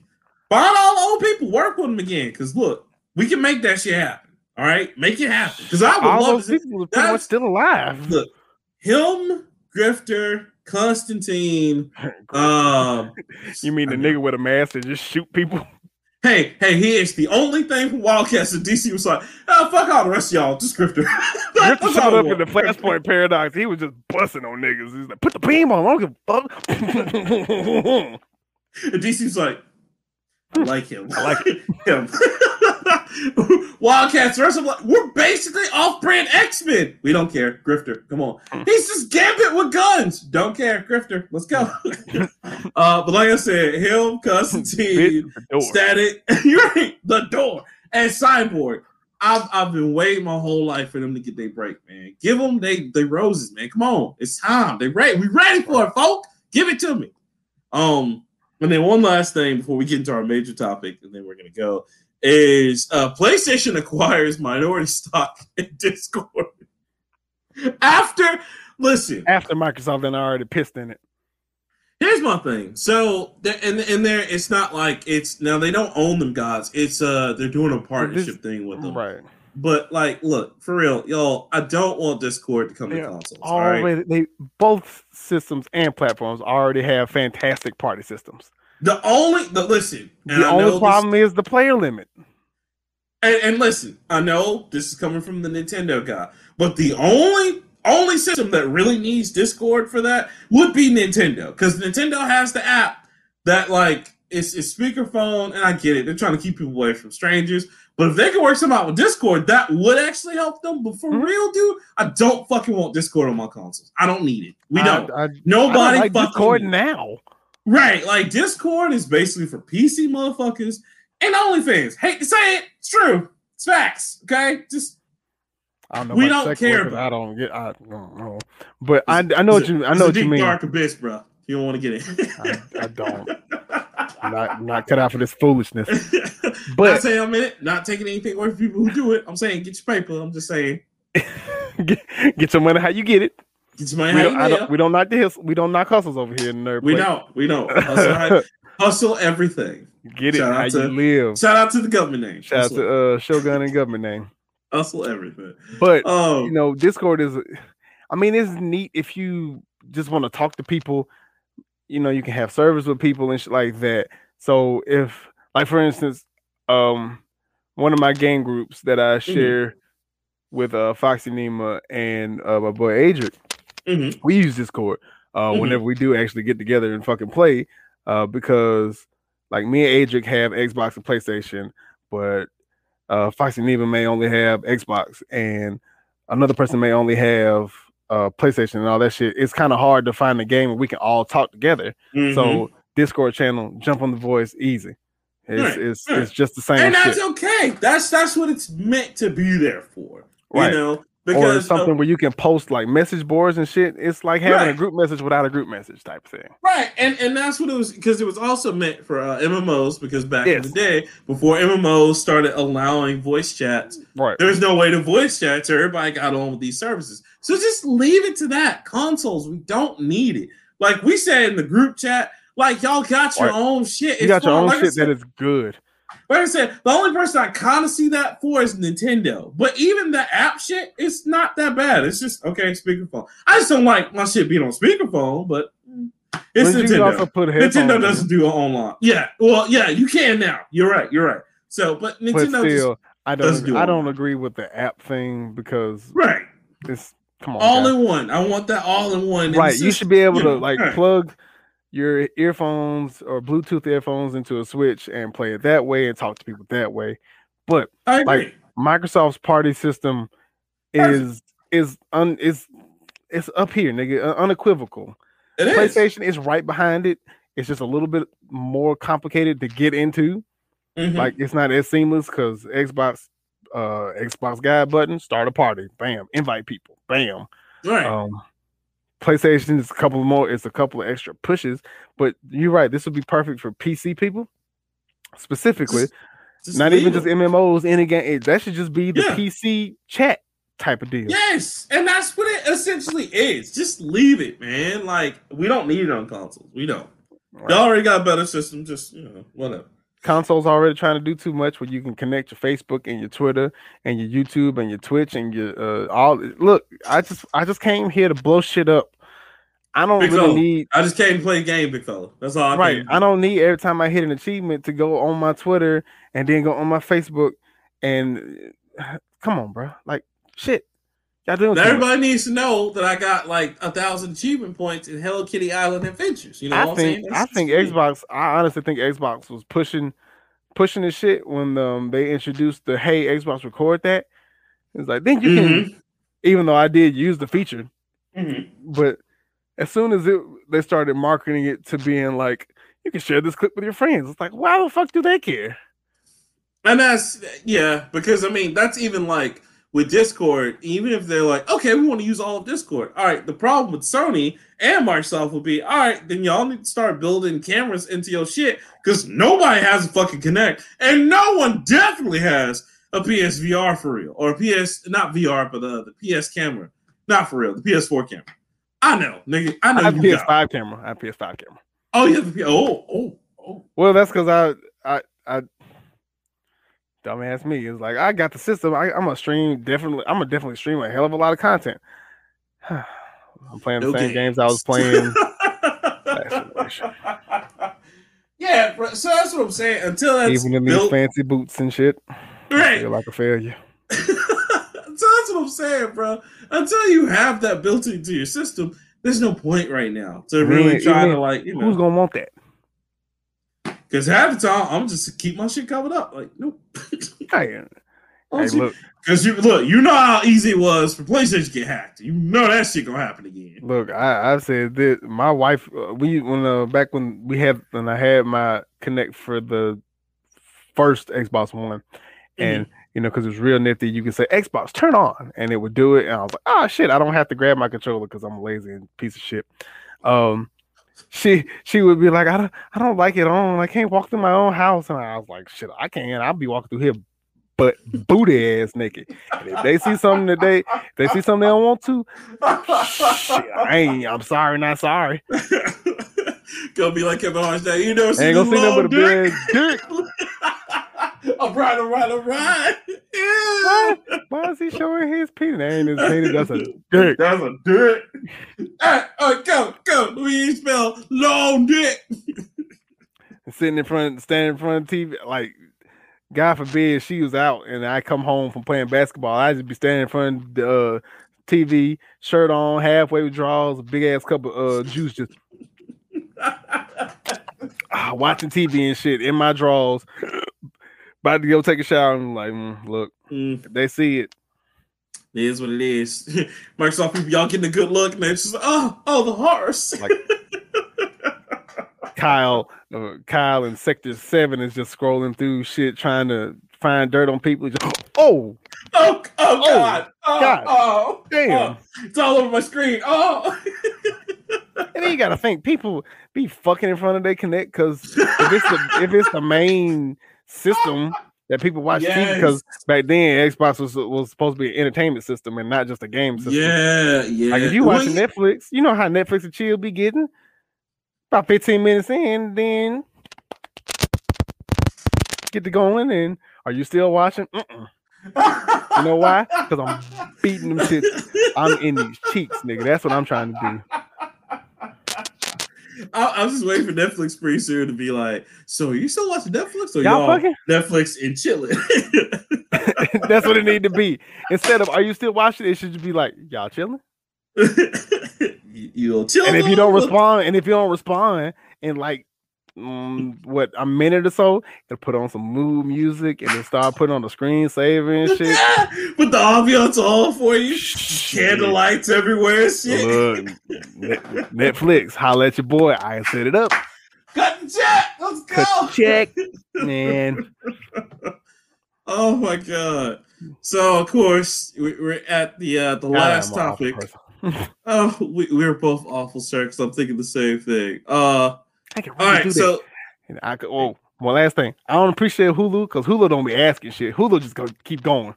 find all the old people, work with them again. Because look, we can make that shit happen. All right, make it happen. Because I would All love those people are pretty much that's- still alive. look him, Grifter, Constantine. Um, you mean the nigga with a mask that just shoot people? Hey, hey, he is the only thing from Wildcats that DC was like, oh, fuck all the rest of y'all, just Grifter. Grifter showed up in the. Flashpoint Paradox. He was just busting on niggas. He's like, put the beam on. I don't give a fuck. And DC's like, I like him. I like him. Wildcats, the rest of them, like, we're basically off-brand X-Men. We don't care. Grifter, come on. He's just Gambit with guns. Don't care. Grifter, let's go. uh, but like I said, him, Constantine, Bitch, the door. Static, you're right, the door, and Cyborg. I've, I've been waiting my whole life for them to get their break, man. Give them they they roses, man. Come on, it's time. They ready. We ready for it, folk. Give it to me. Um, and then one last thing before we get into our major topic, and then we're gonna go is uh PlayStation acquires minority stock in Discord. After listen, After Microsoft then already pissed in it. Here's my thing. So, and and there, it's not like it's now they don't own them gods. It's uh they're doing a partnership thing with them. Right. But like, look for real, y'all. I don't want Discord to come to Yeah, consoles. All right. They both systems and platforms already have fantastic party systems. The only the listen. and The I only this- problem is the player limit. and, and listen, I know this is coming from the Nintendo guy, but the only only system that really needs Discord for that would be Nintendo, because Nintendo has the app that like it's, it's speakerphone, and I get it. They're trying to keep people away from strangers, but if they could work something out with Discord, that would actually help them. But for Mhm. real, dude, I don't fucking want Discord on my consoles. I don't need it. We don't. I, I Nobody don't like fucking Discord now. Right, like Discord is basically for PC motherfuckers and OnlyFans. Hate to say it, it's true. It's facts. Okay, just I don't know. We don't care about I don't get. I don't know. But I, I know what you. I know what you deep, mean. Dark abyss, bro. You don't want to get in. I, I don't. I'm not, I'm not cut out for this foolishness. not But saying I'm in it. Not taking anything away from people who do it. I'm saying get your paper. I'm just saying get, get your money how you get it. Your money. We don't, we don't knock the we don't knock hustles over here in nerd. We don't. We don't. Hustle, hustle everything. get it Shout out how to- you live. Shout out to the government name. Shout out hustle, to uh, Shogun and government name. hustle everything. But Oh, you know, Discord is. I mean, it's neat if you just want to talk to people. You know, you can have service with people and shit like that. So if, like, for instance, um, one of my game groups that I share with uh Foxy Nima and uh, my boy Adric, mhm. we use Discord uh Mhm. whenever we do actually get together and fucking play. Uh, because like me and Adric have Xbox and PlayStation, but uh Foxy Neva may only have Xbox and another person may only have uh PlayStation and all that shit. It's kind of hard to find a game where we can all talk together. Mhm. So Discord channel, jump on the voice, easy. It's Right, it's right. it's just the same and shit. that's okay. That's that's what it's meant to be there for. Right. You know, because it's something where you can post like message boards and shit. It's like having a group message without a group message type thing. right, and and that's what it was because it was also meant for uh, MMOs because back in the day before MMOs started allowing voice chats, Right. there was no way to voice chat, so everybody got on with these services. So just leave it to that. Consoles, we don't need it. Like we said in the group chat, like y'all got your Right. own shit. You It's got your own Like shit said- that is good. Like I said, the only person I kind of see that for is Nintendo. But even the app shit, it's not that bad. It's just okay, speakerphone. I just don't like my shit being on speakerphone, but it's But Nintendo. Nintendo doesn't do it online. Yeah, well, yeah, you can now. You're right. You're right. So, but but Nintendo just still, I don't. do I don't agree with the app thing because right. it's come on. All guys. in one. I want that all in one. right. You should be able to like right. plug your earphones or Bluetooth earphones into a switch and play it that way and talk to people that way. But like, Microsoft's party system is is un is it's up here, nigga, unequivocal. it is. PlayStation is right behind it. It's just a little bit more complicated to get into. Mhm. Like it's not as seamless because Xbox, uh, Xbox guide button, start a party, bam, invite people, bam. right. Um, PlayStation is a couple more. It's a couple of extra pushes, but you're right. This would be perfect for PC people, specifically. Just- just not even it. just MMOs. Any game that should just be the Yeah. PC chat type of deal. Yes, and that's what it essentially is. Just leave it, man. Like we don't need it on consoles. We don't. Right. Y'all already got better system. Just you know, whatever. Consoles already trying to do too much where you can connect your Facebook and your Twitter and your YouTube and your Twitch and your uh all. Look, I just I just came here to blow shit up. I don't Big really fella. need I just came to play a game, big fella. That's all. I right. I don't need every time I hit an achievement to go on my Twitter and then go on my Facebook and come on, bro. Like shit. Y'all doing Now, too much. everybody needs to know that I got like a thousand achievement points in Hello Kitty Island Adventures. You know I what think I'm saying? I think. Xbox. I honestly think Xbox was pushing pushing the shit when um they introduced the Hey Xbox Record that. It's like then you Mm-hmm. can, even though I did use the feature, Mhm. but as soon as it they started marketing it to being like you can share this clip with your friends, it's like why the fuck do they care? And that's yeah, because I mean that's even like with Discord, even if they're like, okay, we want to use all of Discord. All right, the problem with Sony and Microsoft would be, all right, then y'all need to start building cameras into your shit because nobody has a fucking Kinect, and no one definitely has a PSVR for real or a PS not VR, but uh, the PS camera, not for real, the PS4 camera. I know, nigga, I I know have you got. PS5 camera. I have PS5 camera. Oh, you have the P- oh, oh, oh. Well, that's because I I I dumbass me is like I got the system. I, I'm gonna stream definitely. I'm gonna definitely stream a hell of a lot of content. I'm playing the No same games I was playing. yeah, bro, so that's what I'm saying. Until that's even in these fancy boots and shit. I right? feel like a failure. so that's what I'm saying, bro. Until you have that built into your system, there's no point right now to really try to like you Who's gonna want that? Because half the time I'm just keep my shit covered up. Like nope. Hey, hey, look, Because you look, you know how easy it was for PlayStation to get hacked. You know that shit gonna happen again. look. I I said that my wife. Uh, we when uh, back when we had when I had my Kinect for the first Xbox One, and you know, because it was real nifty. You could say Xbox turn on, and it would do it. And I was like, oh shit, I don't have to grab my controller because I'm a lazy and piece of shit. Um, she she would be like, I don't I don't like it on. I can't walk through my own house, and I was like, shit, I can't. I'll be walking through here, but booty ass naked. And if they see something that they they see something they don't want to, shit, I ain't. I'm sorry, not sorry. Gonna be like Kevin Hart's day. You know, ain't gonna see nothing but a big dick. all right, all right, all right. Why, why is he showing his penis? That ain't his penis. That's a dick. That's a dick. Hey, all right, go, go. We spell long dick. sitting in front, standing in front of TV, like God forbid she was out and I come home from playing basketball. I just be standing in front of the uh, TV, shirt on, halfway with drawers, a big ass cup of uh, juice, just ah, watching TV and shit in my drawers. About to go take a shower and like, mm, look, Mm, they see it. It is what it is. Microsoft people, y'all getting a good look, and it's just oh, oh, the horse. Like Kyle, uh, Kyle in Sector Seven is just scrolling through shit, trying to find dirt on people. Just, oh, oh, oh, God, oh, God. oh, damn! oh. it's all over my screen. Oh, and then you gotta think people be fucking in front of their Kinect because if it's the if it's the main system that people watch TV because back then Xbox was was supposed to be an entertainment system and not just a game system. yeah, yeah. Like if you Well, Netflix, you know how Netflix and chill be getting about 15 minutes in, then get to going. And are you still watching? You know why? Because I'm beating them shit. I'm in these cheeks, nigga. That's what I'm trying to do. I, I was just waiting for Netflix pretty soon to be like, so you still watching Netflix or Y'all y'all, fucking? Netflix and chilling? That's what it need to be. Instead of are you still watching? It should just be like y'all chilling. you, you'll chill. And if you don't respond, and if you don't respond in like mm, what a minute or so, it'll put on some mood music and then start putting on the screen saver and shit. Put the ambiance all for you. Candlelights everywhere. and Shit. Look, Netflix, holla at your boy. I set it up. Cut the check. Let's go. Cut check, man. Oh my god. So of course we- we're at the uh the last God, I'm an awful topic. Oh, we, we were both awful, sir. Because I'm thinking the same thing. Uh, I can all really right. do that. So And I could, oh, one last thing. I don't appreciate Hulu because Hulu don't be asking shit. Hulu just go keep going.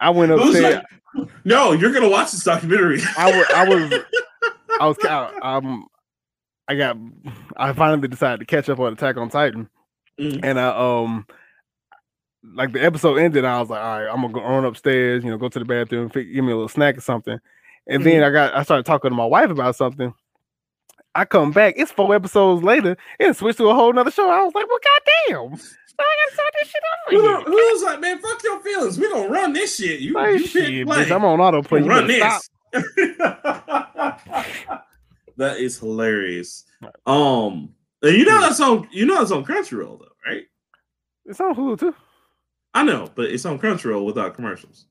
I went upstairs. like- no, you're gonna watch this documentary. I was, I was, I was, I, um, I got, I finally decided to catch up on Attack on Titan, Mm. and I, um, like the episode ended, I was like, all right, I'm gonna go on upstairs, you know, go to the bathroom, give me a little snack or something, and then I got, I started talking to my wife about something. I come back, it's four episodes later, and it switched to a whole nother show. I was like, well, goddamn, I gotta start this shit Who, over the- again. who's like, man, fuck your feelings. We're gonna run this shit. You, Like, you shit, play. bitch, I'm on autoplay. Run this. that is hilarious. Um, and you know that's on you know that's on Crunchyroll though, right? It's on Hulu too. I know, but it's on Crunchyroll without commercials.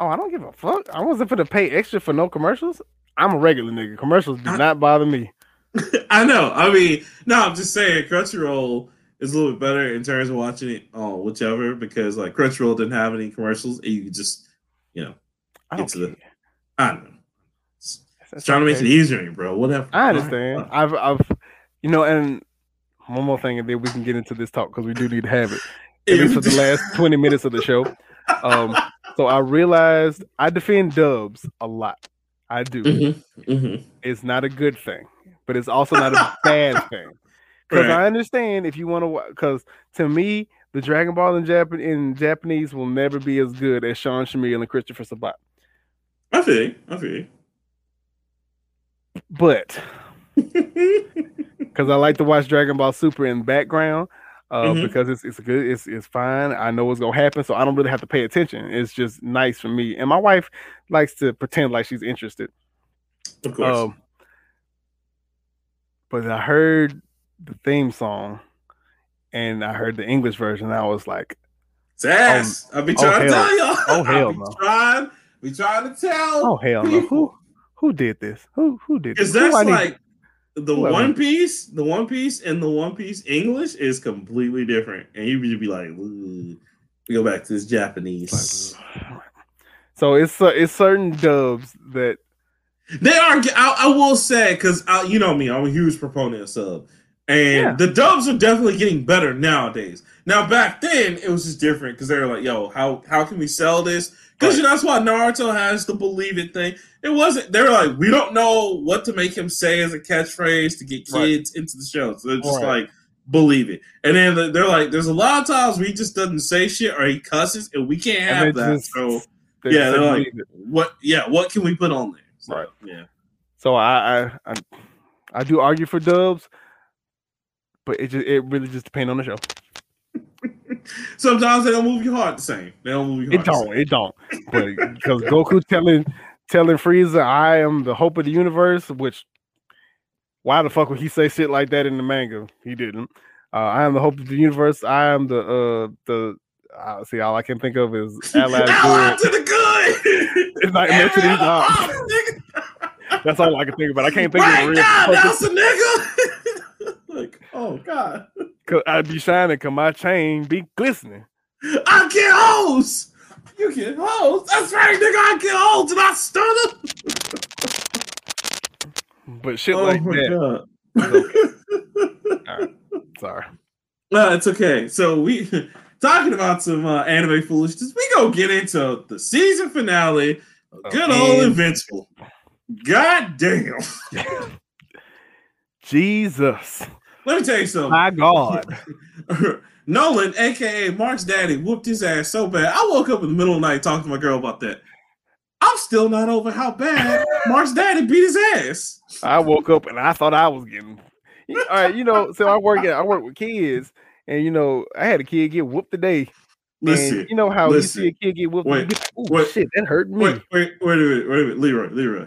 Oh, I don't give a fuck. I wasn't for to pay extra for no commercials. I'm a regular nigga. Commercials do I- not bother me. I know. I mean, no, I'm just saying Crunchyroll is a little bit better in terms of watching it on whichever because like Crunchyroll didn't have any commercials and you could just, you know, I Get don't to the- I don't know. It's trying to make it easier, bro. Whatever. I understand. Right, I've, I've, you know, and one more thing, and then we can get into this talk because we do need to have it. At least for the last 20 minutes of the show. Um, so I realized I defend dubs a lot. I do. Mhm, mhm. It's not a good thing, but it's also not a bad thing. Because Right. I understand if you want to, because to me, the Dragon Ball in, Jap- in Japanese will never be as good as Sean Schemmel and Christopher Sabat. I feel you. I feel But because I like to watch Dragon Ball Super in the background, uh, Mhm. because it's it's good, it's it's fine. I know what's gonna happen, so I don't really have to pay attention. It's just nice for me, and my wife likes to pretend like she's interested. of course. Um, but I heard the theme song, and I heard the English version. I was like, it's ass. I be oh, trying to hell. tell y'all. Oh, hell no. Trying, we trying to tell. "Oh hell no! Who who did this? Who who did this? Because Who that's I like the One Piece, the One Piece, and the One Piece English is completely different, and you would be like, we go back to this Japanese. So it's uh, it's certain dubs that They are. I, I will say because you know me, I'm a huge proponent of sub, and Yeah. the dubs are definitely getting better nowadays. Now back then it was just different because they were like, "Yo, how how can we sell this?" Because know that's why Naruto has the believe it thing. It wasn't. They were like, "We don't know what to make him say as a catchphrase to get Right. kids into the show." So they're just Right. like, "Believe it," and then they're like, "There's a lot of times where he just doesn't say shit or he cusses, and we can't have that." just- so they yeah, they're like, "What? Yeah, what can we put on there?" So, Right. Yeah. So I, I I I do argue for dubs, but it just it really just depends on the show. Sometimes they don't move your heart the same. They don't move your heart. the don't, it don't. But because Goku telling telling Frieza, "I am the hope of the universe," which why the fuck would he say shit like that in the manga? He didn't. Uh, I am the hope of the universe. I am the uh the Uh, see, all I can think of is Allied Good. to the good. It's these Every- arms. oh. That's all I can think about. I can't think Right of real. now, that's a nigga. like, oh god, I'd be shining, cause my chain be glistening. I get hoes. You get hoes. That's right, nigga. I get hoes, and I stun them. But shit oh like that. god. Sorry. No, it's okay. So we talking about some uh, anime foolishness. We gonna get into the season finale. of Oh, Good old man. Invincible. God damn. Jesus. Let me tell you something. My God. Nolan, aka Mark's daddy, whooped his ass so bad. I woke up in the middle of the night talking to my girl about that. I'm still not over how bad Mark's daddy beat his ass. I woke up and I thought I was getting all right, you know, so I work at I work with kids, and you know, I had a kid get whooped today. Listen, and you know how listen. you see a kid get whooped, you Wait, get, oh wait, shit, that hurt me. wait, wait, wait a minute, wait a minute, Leroy, Leroy, Leroy.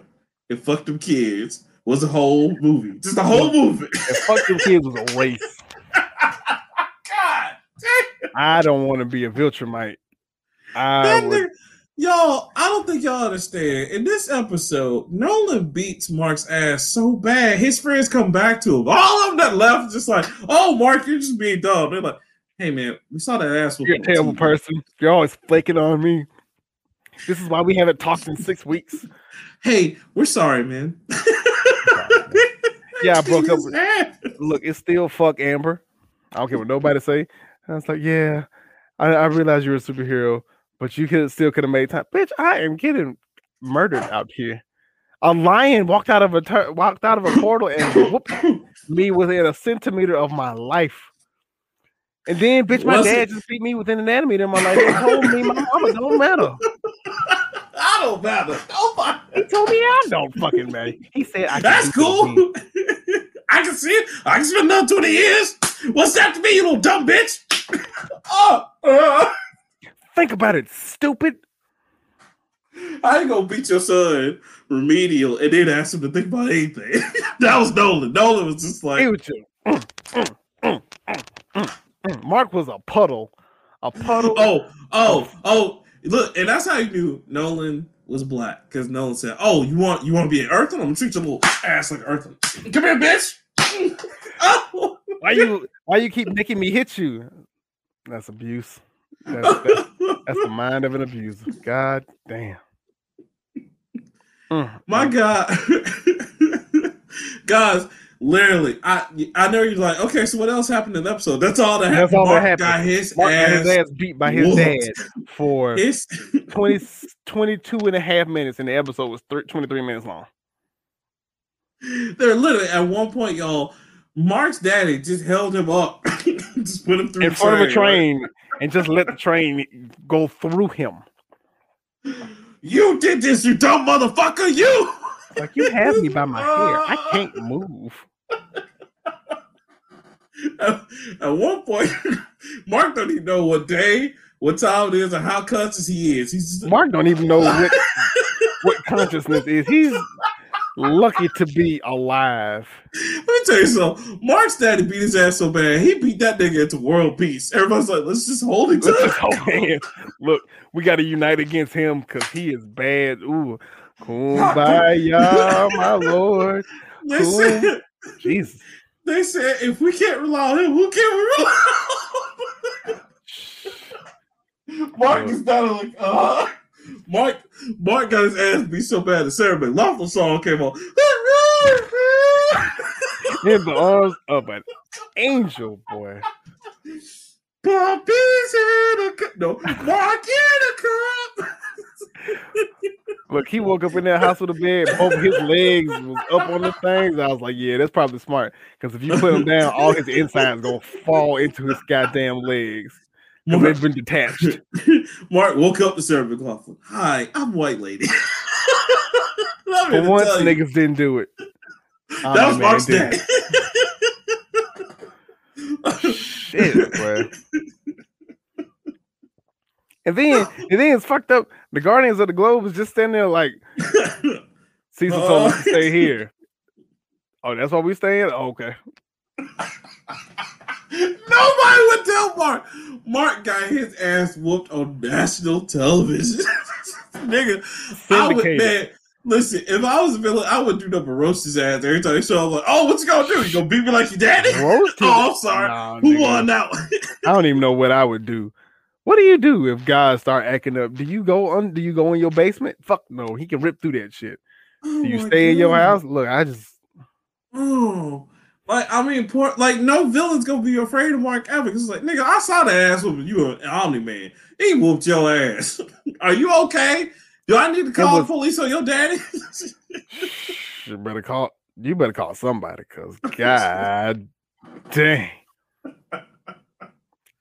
It fucked them kids was a whole movie, just a whole movie. And fuck them kids was a waste. God, I don't want to be a Viltrumite. I would, nigga, y'all, I don't think y'all understand. In this episode, Nolan beats Mark's ass so bad, his friends come back to him. All of them that left, just like, oh, Mark, you're just being dumb. They're like, hey man, we saw that ass. you're a terrible person. You're always flaking on me. This is why we haven't talked in six weeks. Hey, we're sorry, man. Yeah, I broke up with-. Look, it's still fuck Amber. I don't care what nobody say. And I was like, yeah, I, I realize you're a superhero, but you could still could have made time. Bitch, I am getting murdered out here. A lion walked out of a tur- walked out of a portal and whooped me within a centimeter of my life. And then, bitch, my Was dad it- just beat me within an nanometer of my life. He told me my mama don't matter. I don't matter. Nobody. He told me I don't fucking matter. He said I can That's do cool. I can see it. I can spend another 20 years. What's that to me, you little dumb bitch? oh, uh, Think about it, stupid. I ain't gonna beat your son remedial and then ask him to think about anything. that was Nolan. Nolan was just He like, was just, mm, mm, mm, mm, mm, mm. Mark was a puddle, a puddle. oh, oh, oh. Look, and that's how you knew Nolan was black because Nolan said, "Oh, you want you want to be an Earthling? I'm gonna treat your little ass like an Earthling. Come here, bitch." oh. Why you why you keep making me hit you? That's abuse. That's, that's, that's the mind of an abuser. God damn. Mm, My mm. God, guys, literally, I I know you're like, okay, so what else happened in the episode? That's all that That's happened. all that Mark happened. Got his Mark got ass. his ass beat by his whooped. dad for His 20, 22 and a half minutes, and the episode was thir- 23 minutes long. they're literally at one point, y'all. Mark's daddy just held him up, just put him through In front of a right? train and just let the train go through him. You did this, you dumb motherfucker! You. Like you have me by my hair. I can't move. At, one point, Mark don't even know what day, what time it is, or how conscious he is. He's just, Mark don't even know what, what consciousness is. He's lucky to be alive. Let me tell you something. Mark's daddy beat his ass so bad, he beat that nigga into world peace. Everybody's like, let's just hold each Let's other. just hold hands. Look, we got to unite against him because he is bad. Ooh, kumbaya, my lord. Said, Jesus. They said, if we can't rely on him, who can we rely on? Mark is not like, uh, Mark, Mark got his ass beat so bad, the Sarah McLachlan song came on. In the arms of an angel, boy. Puppies in a cup. No, Mark in a cup. Look, he woke up in that hospital bed. Both his legs was up on the things. I was like, yeah, that's probably smart. Because if you put him down, all his insides gonna fall into his goddamn legs. Mark, they've been detached. Mark woke up to Sarah McLachlan. Hi, I'm white lady. For once, you, niggas didn't do it. I'm that was man Mark's dad. it. Shit, bro. And then, and then it's fucked up. The Guardians of the Globe was just standing there like, Cecil told us to uh-huh. stay here. Oh, that's why we staying? Oh, okay. Nobody would tell Mark. Mark got his ass whooped on national television. Nigga, I would man. Listen, if I was a villain, I would do nothing but roast his ass every time they show up. Like, oh, what you gonna do? You gonna beat me like your daddy? Roast oh, I'm sorry. Nah, Who nigga. won that one? I don't even know what I would do. What do you do if guys start acting up? Do you go on? Do you go in your basement? Fuck no, he can rip through that shit. Oh do you stay God. in your house? Look, I just. Oh, like I mean, poor, like no villain's gonna be afraid of Mark Evans. It's like nigga, I saw the ass whooping you an Omni Man. He whooped your ass. Are you okay? Do I need to call was, the police on your daddy? you better call. You better call somebody, cause God dang.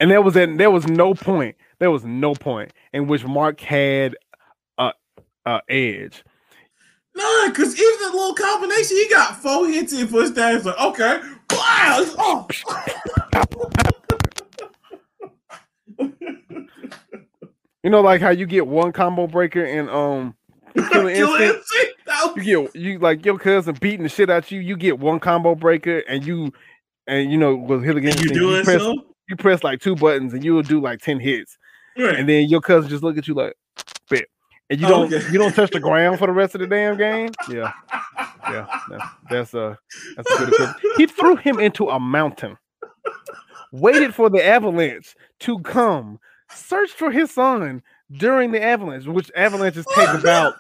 And there was a, there was no point. There was no point in which Mark had a, a edge. Nah, because even the little combination, he got four hits in for his dad. It's like, okay, wow, oh. you know, like how you get one combo breaker and um Instinct. You get you like your cousin beating the shit out you. You get one combo breaker and you and you know with Killer Instinct. You doing you press, so? You press like two buttons and you will do like 10 hits. Right. And then your cousin just look at you like, bet. And you don't okay. you don't touch the ground for the rest of the damn game. Yeah. Yeah. That's, that's a that's a good equipment. He threw him into a mountain, waited for the avalanche to come, searched for his son during the avalanche, which avalanches take about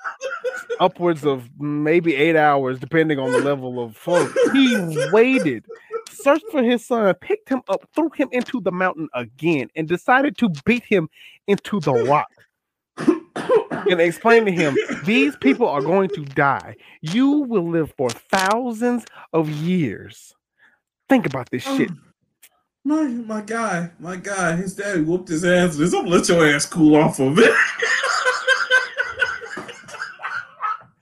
upwards of maybe eight hours, depending on the level of flow. He waited searched for his son, picked him up, threw him into the mountain again, and decided to beat him into the rock. and explain to him, these people are going to die. You will live for thousands of years. Think about this shit. Oh, my my guy, my guy, his daddy whooped his ass. I'm gonna let your ass cool off of it.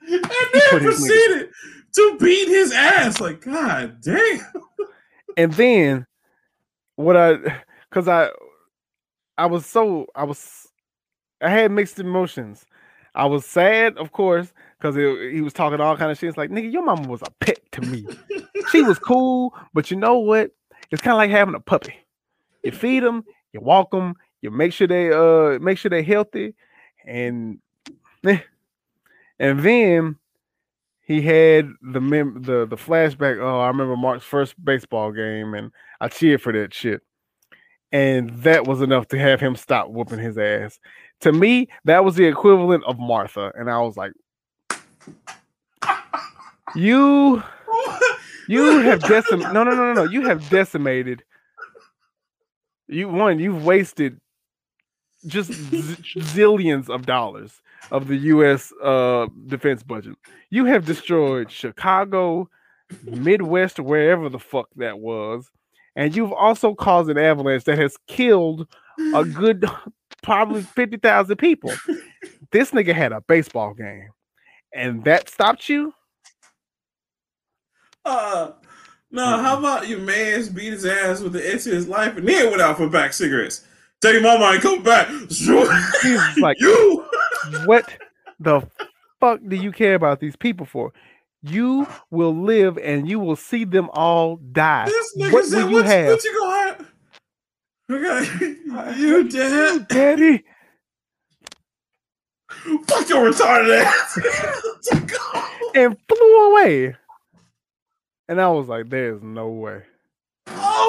and then proceeded to beat his ass. Like, God damn. And then what I because I I was so I was I had mixed emotions. I was sad, of course, because he was talking all kind of shit. It's like, nigga, your mama was a pet to me. she was cool, but you know what? It's kind of like having a puppy. You feed them, you walk them, you make sure they uh make sure they're healthy, and and then he had the mem- the the flashback. Oh, I remember Mark's first baseball game, and I cheered for that shit. And that was enough to have him stop whooping his ass. To me, that was the equivalent of Martha, and I was like, "You, you have decimated. No, no, no, no, no. You have decimated. You one. You've wasted just z- zillions of dollars of the U.S. Uh, defense budget. You have destroyed Chicago, Midwest, wherever the fuck that was, and you've also caused an avalanche that has killed a good probably fifty thousand people. this nigga had a baseball game, and that stopped you. Uh, no. How about your man's beat his ass with the edge of his life and then went out for back cigarettes? Take my mind, come back. He's like you. What the fuck do you care about these people for? You will live and you will see them all die. This nigga what said, will you have? What you gonna have? Okay, you dead, daddy. Fuck your retarded ass. and flew away. And I was like, "There's no way."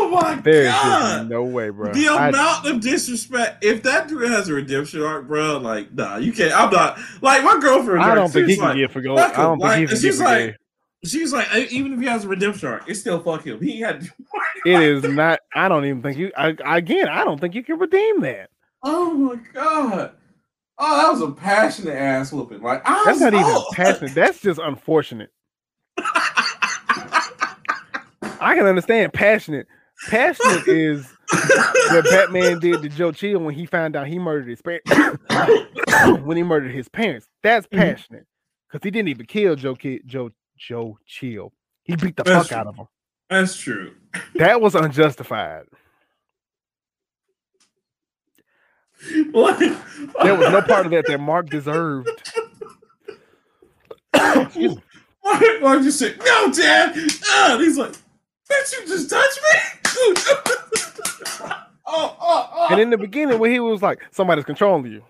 Oh my There's god! no way, bro. The I, amount of disrespect. If that dude has a redemption arc, bro, like nah, you can't. I'm not like my girlfriend. I don't think he can like, get for gold. I don't like, think he can get for like, She's like, even if he has a redemption arc, it's still fuck him. He had. it is not. I don't even think you. I, again, I don't think you can redeem that. Oh my god. Oh, that was a passionate ass whooping. Like I that's not even passionate. That's just unfortunate. I can understand passionate. Passionate is what Batman did to Joe Chill when he found out he murdered his parents. when he murdered his parents, that's mm-hmm. passionate because he didn't even kill Joe Joe Joe Chill. He beat the that's fuck true. out of him. That's true. That was unjustified. What? There was no part of that that Mark deserved. Mark just said, "No, Dad." Uh, he's like, Bitch, you just touched me? And in the beginning, when he was like, somebody's controlling you.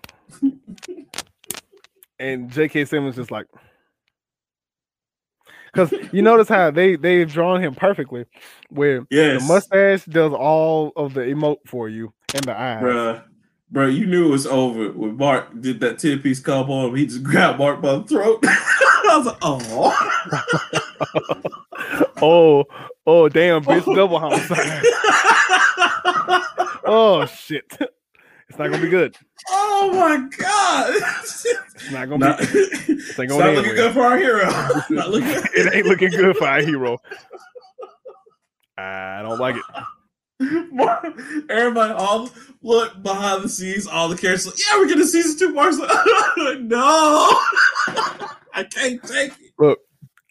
and J.K. Simmons just like, because you notice how they they've drawn him perfectly, where Yes. the mustache does all of the emote for you and the eyes. Bruh. Bro, you knew it was over when Mark did that 10 piece combo on. He just grabbed Mark by the throat. I was like, oh. Oh, oh, damn, bitch, oh. double homicide. Oh shit, it's not gonna be good. oh my God. It's not gonna Not, be. it's ain't not looking good for our hero. not looking It ain't looking good for our hero. I don't like it. Everybody, all look behind the scenes, all the characters, like, yeah, we're getting season two. Mark's like, no, I can't take it. Look,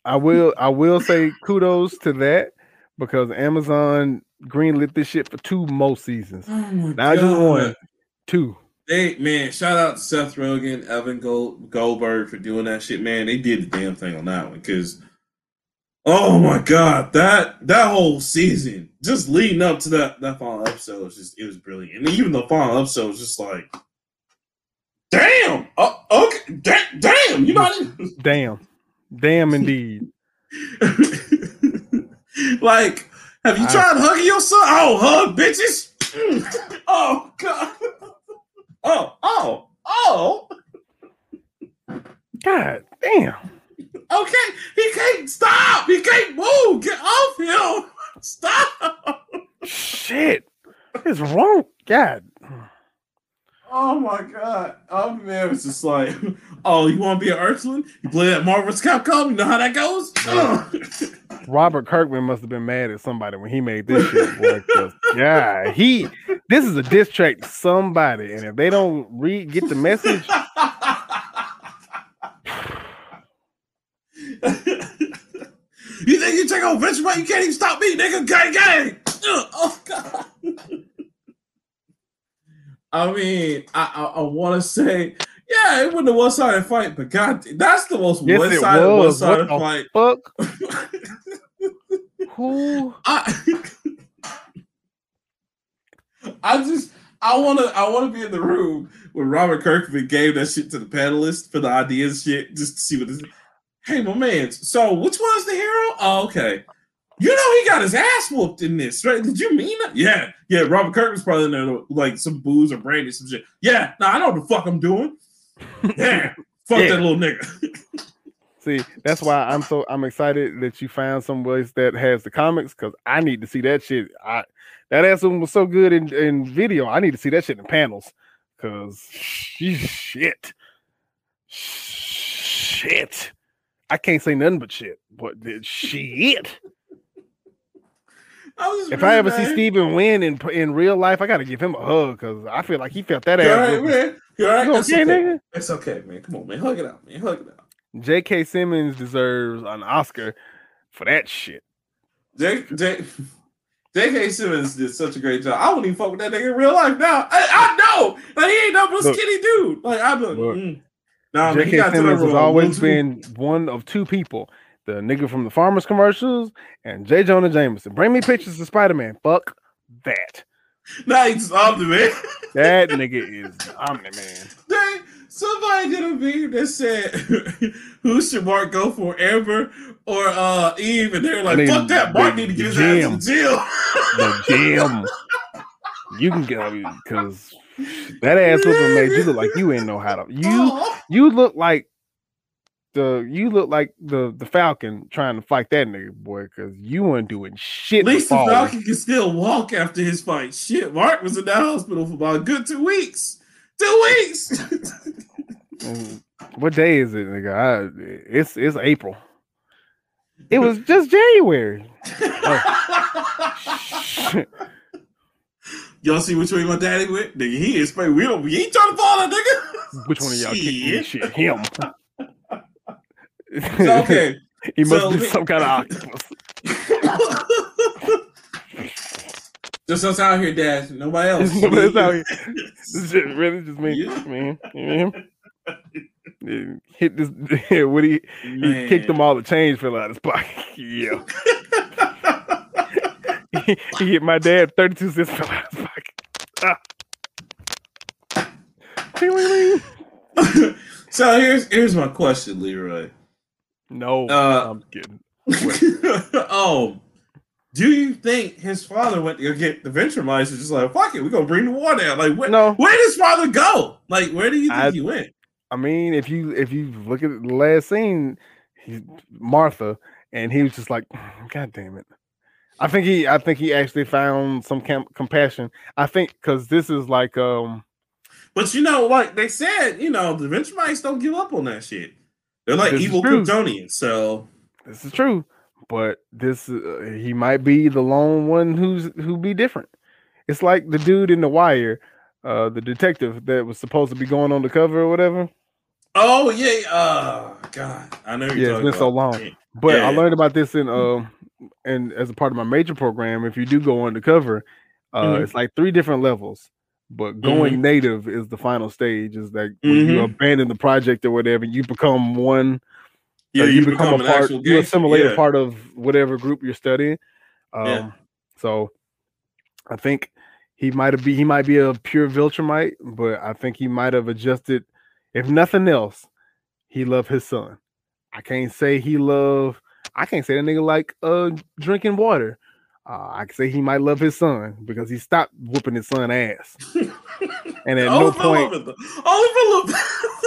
I will. I will say kudos to that because Amazon greenlit this shit for two more seasons. Oh my Not just one, two. They man, shout out to Seth Rogen, Evan Gold, Goldberg for doing that shit. Man, they did the damn thing on that one because, oh my god, that that whole season, just leading up to that that final episode, was just it was brilliant. And even the final episode was just like, damn, oh, okay, da- damn, you know. what I mean? Damn, damn, indeed. like, have you I- tried hugging your son? Oh, hug, bitches. Mm. oh god. Oh, oh, oh. God damn. Okay, he can't stop. He can't move. Get off him. Stop. Shit. What is wrong? God. Oh my god. Oh man, it's just like, oh, you want to be an Earthling? You play that Marvel's Capcom? You know how that goes? Ugh. Robert Kirkman must have been mad at somebody when he made this shit. Boy, yeah, he. This is a diss track to somebody, and if they don't read, get the message, you think you take on Viltrumite? You can't even stop me, nigga. Gang, gang. Ugh. Oh god. I mean, I I, I want to say, yeah, it wasn't a one sided fight, but god, that's the most Yes, one sided one sided fight. fuck. Who? I, I just I wanna I wanna be in the room when Robert Kirkman gave that shit to the panelists for the ideas shit just to see what this Hey my man, so which one's the hero? Oh, okay. You know he got his ass whooped in this, right? Did you mean that? Yeah, yeah. Robert Kirkman's probably in there like some booze or brandy, some shit. Yeah, nah, I know what the fuck I'm doing. Yeah, fuck Yeah. that little nigga. See, that's why I'm so I'm excited that you found some place that has the comics because I need to see that shit. I that ass one was so good in, in video. I need to see that shit in panels because shit, shit. I can't say nothing but shit. But shit. I If I ever see. Steven Yeun in in real life, I gotta give him a hug because I feel like he felt that You all ass. right, whooping. man? You all right? You It's okay, okay. nigga? It's okay, man. Come on, man. Hug it out, man. Hug it out. J.K. Simmons deserves an Oscar for that shit. J. J. J.K. Simmons did such a great job. I wouldn't even fuck with that nigga in real life now. I, I know. Like, he ain't no Look. skinny dude. Like, I know. Look. Mm. Nah, man, he got Simmons has always been one of two people: the nigga from the Farmers commercials and J. Jonah Jameson. Bring me pictures of Spider Man. Fuck that. Nah, he just off the man. That nigga is Omni Man. They, somebody did a meme that said, "Who should Mark go for, Amber or uh, Eve?" And they're like, I "Fuck that, Mark need to get his ass in jail." The gym. You can get because that ass whooping made you look like you ain't know how to. You Oh. you look like the you look like the the Falcon trying to fight that nigga boy because you weren't doing shit. At least the. Falcon can still walk after his fight. Shit, Mark was in that hospital for about a good two weeks. Two weeks. What day is it, nigga? I, it's it's April. It was just January. Oh. Y'all see which way my daddy went? Nigga, he is. We don't. We ain't trying to fall that nigga. Which one of y'all kicked? Shit. Shit, him. So, okay. he must so be some kind of octopus. Just us out here, Dad. Nobody else. It's out here. This shit really just me, Yeah. man. him. Yeah, Hit this. Yeah, what he he kicked them all the change fell out of his pocket. Yeah, he, he hit my dad. Thirty two cents fell out of his pocket. Ah. so here's here's my question, Leroy. No, Uh, I'm kidding. oh, do you think his father went to get the Viltrumites and just like fuck it, we're gonna bring the war down? Like, where, No. where did his father go? Like, where do you think I- he went? I mean, if you if you look at the last scene, he, Martha, and he was just like, God damn it. I think he I think he actually found some cam- compassion. I think because this is like um But you know, like they said, you know, the Viltrumites don't give up on that shit. They're like This evil. Kryptonians. So this is true, but this uh, he might be the lone one who's who be different. It's like the dude in the wire, uh the detective that was supposed to be going on the cover or whatever. Oh yeah, uh God. I know Yeah, it's been so long. But Yeah, I yeah. learned about this in um and as a part of my major program, if you do go undercover, uh Mhm. it's like three different levels. But going native is the final stage. Is that when you abandon the project or whatever, you become one. Yeah, uh, you, become, become, a part. You assimilate yeah. a part of whatever group you're studying. Um, Yeah. So I think he might have be he might be a pure Viltrumite, but I think he might have adjusted. If nothing else, he loved his son. I can't say he love. I can't say that nigga like uh drinking water. Uh, I can say he might love his son because he stopped whooping his son ass. And at no for a little point, bit, though. Only for a little bit.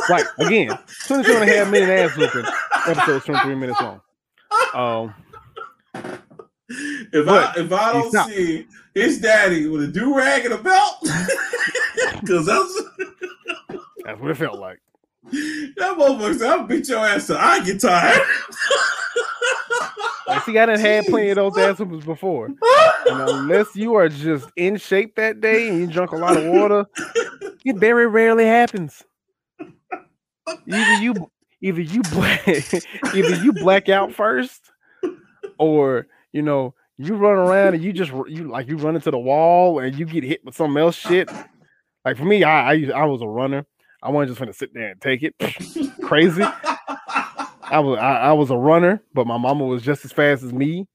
right again, 22 and a half minute ass whooping. Episode's 23 minutes long. Um, if I if I don't see his daddy with a do rag and a belt, because that's that's what it felt like. That motherfucker said, "I'll beat your ass till I get tired." Like, see, I done had plenty of those ass whoopers before. And unless you are just in shape that day and you drunk a lot of water, it very rarely happens. Either you either you black either you black out first, or you know, you run around and you just you like you run into the wall and you get hit with some else shit. Like for me, I I, I was a runner. I wasn't just gonna sit there and take it. Crazy. I was I, I was a runner, but my mama was just as fast as me.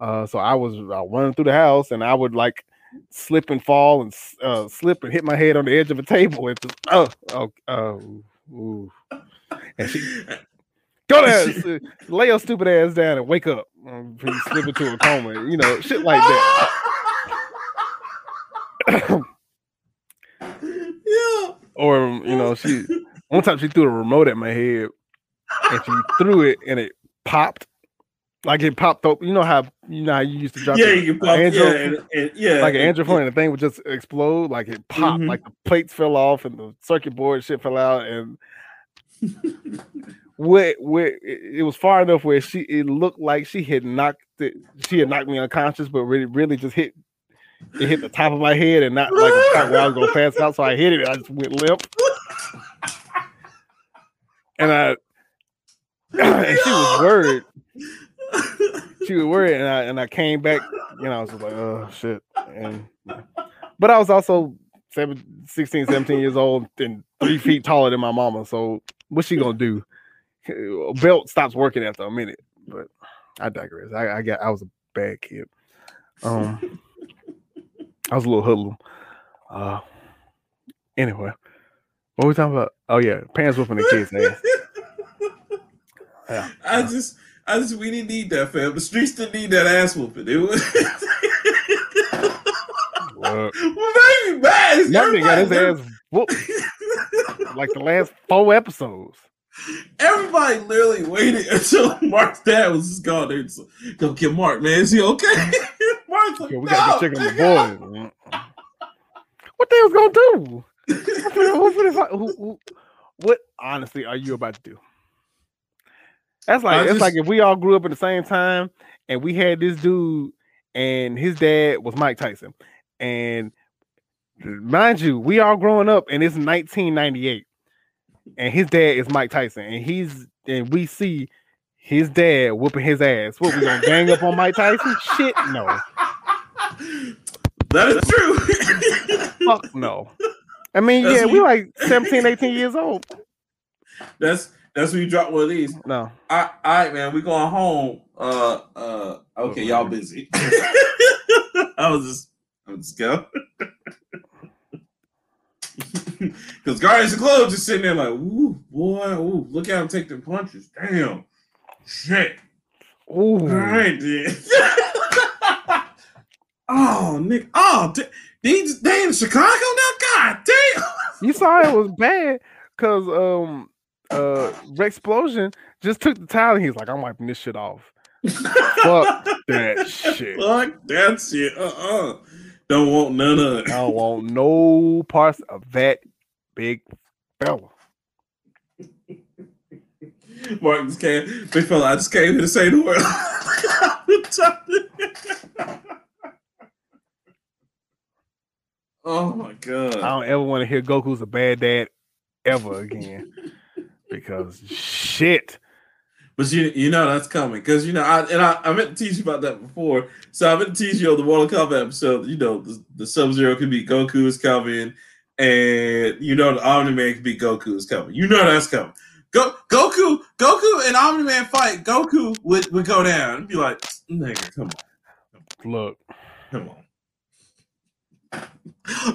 Uh, so I was uh, running through the house, and I would like slip and fall and uh, slip and hit my head on the edge of a table. And just, oh, oh, oh, ooh. and she go there, s- lay your stupid ass down and wake up um, slip into a coma. You know, shit like that. yeah. Or you know, she one time she threw the remote at my head, and she threw it, and it popped. Like it popped up, you know how you know how you used to drop Yeah, you pop. Yeah, and, and, yeah, like an Android phone, and the thing would just explode, like it popped, Mhm. like the plates fell off and the circuit board shit fell out, and where where it, it was far enough where she it looked like she had knocked it, she had knocked me unconscious, but really really just hit it hit the top of my head and not like a where I was gonna pass out. So I hit it, and I just went limp, and I and she was worried. She was worried, and I and I came back, you know, I was like, oh shit, and but I was also seven, 16, 17 years old and three feet taller than my mama. So what's she gonna do? Belt stops working after a minute. But I digress. I, I got I was a bad kid. Um I was a little hoodlum. Uh anyway. What were we talking about? Oh yeah, parents whooping the kids' Man. Yeah. I just, I just, we didn't need that, fam. The streets didn't need that ass whooping. It was. What? what made me mad is Young nigga got his ass whooped like the last four episodes. Everybody literally waited until Mark's dad was just gone there. Just, Go get Mark, man. Is he okay? Mark's like, Yeah, we no, gotta go check on the nigga." boys. What they was gonna do? What finna- what finna- who- who- what honestly are you about to do? That's like it's like if we all grew up at the same time and we had this dude and his dad was Mike Tyson. And mind you, we all growing up and it's 1998. And his dad is Mike Tyson. And he's and we see his dad whooping his ass. What we gonna gang up on Mike Tyson? Shit, no. That is true. Fuck no. I mean, That's yeah, we like 17, 18 years old. that's that's when you drop one of these. No. All right, all right, man. We going home. Uh, uh. Okay, y'all busy. I was just, I was just go. Because Guardians of the Globe just sitting there like, ooh, boy, ooh, look at him take them punches. Damn. Shit. Ooh. All right, then. oh, Nick. Oh, they, they, in Chicago now? God damn. You saw it was bad because um uh Explosion just took the towel and he's like, I'm wiping this shit off. Fuck that shit. Fuck that shit. Uh-uh. Don't want none of it. I don't want no parts of that big fella. Mark just came. Big fella, I just came here to say the word. oh my god! I don't ever want to hear Goku's a bad dad ever again. because shit. But you you know that's coming because you know I and I, I meant to teach you about that before. So I meant to teach you on the Mortal Kombat episode. You know the, the Sub Zero can beat Goku is coming, and you know the Omni Man can beat Goku is coming. You know that's coming. Go Goku Goku and Omni Man fight. Goku would, would go down and be like, nigga, come on, Look, come on.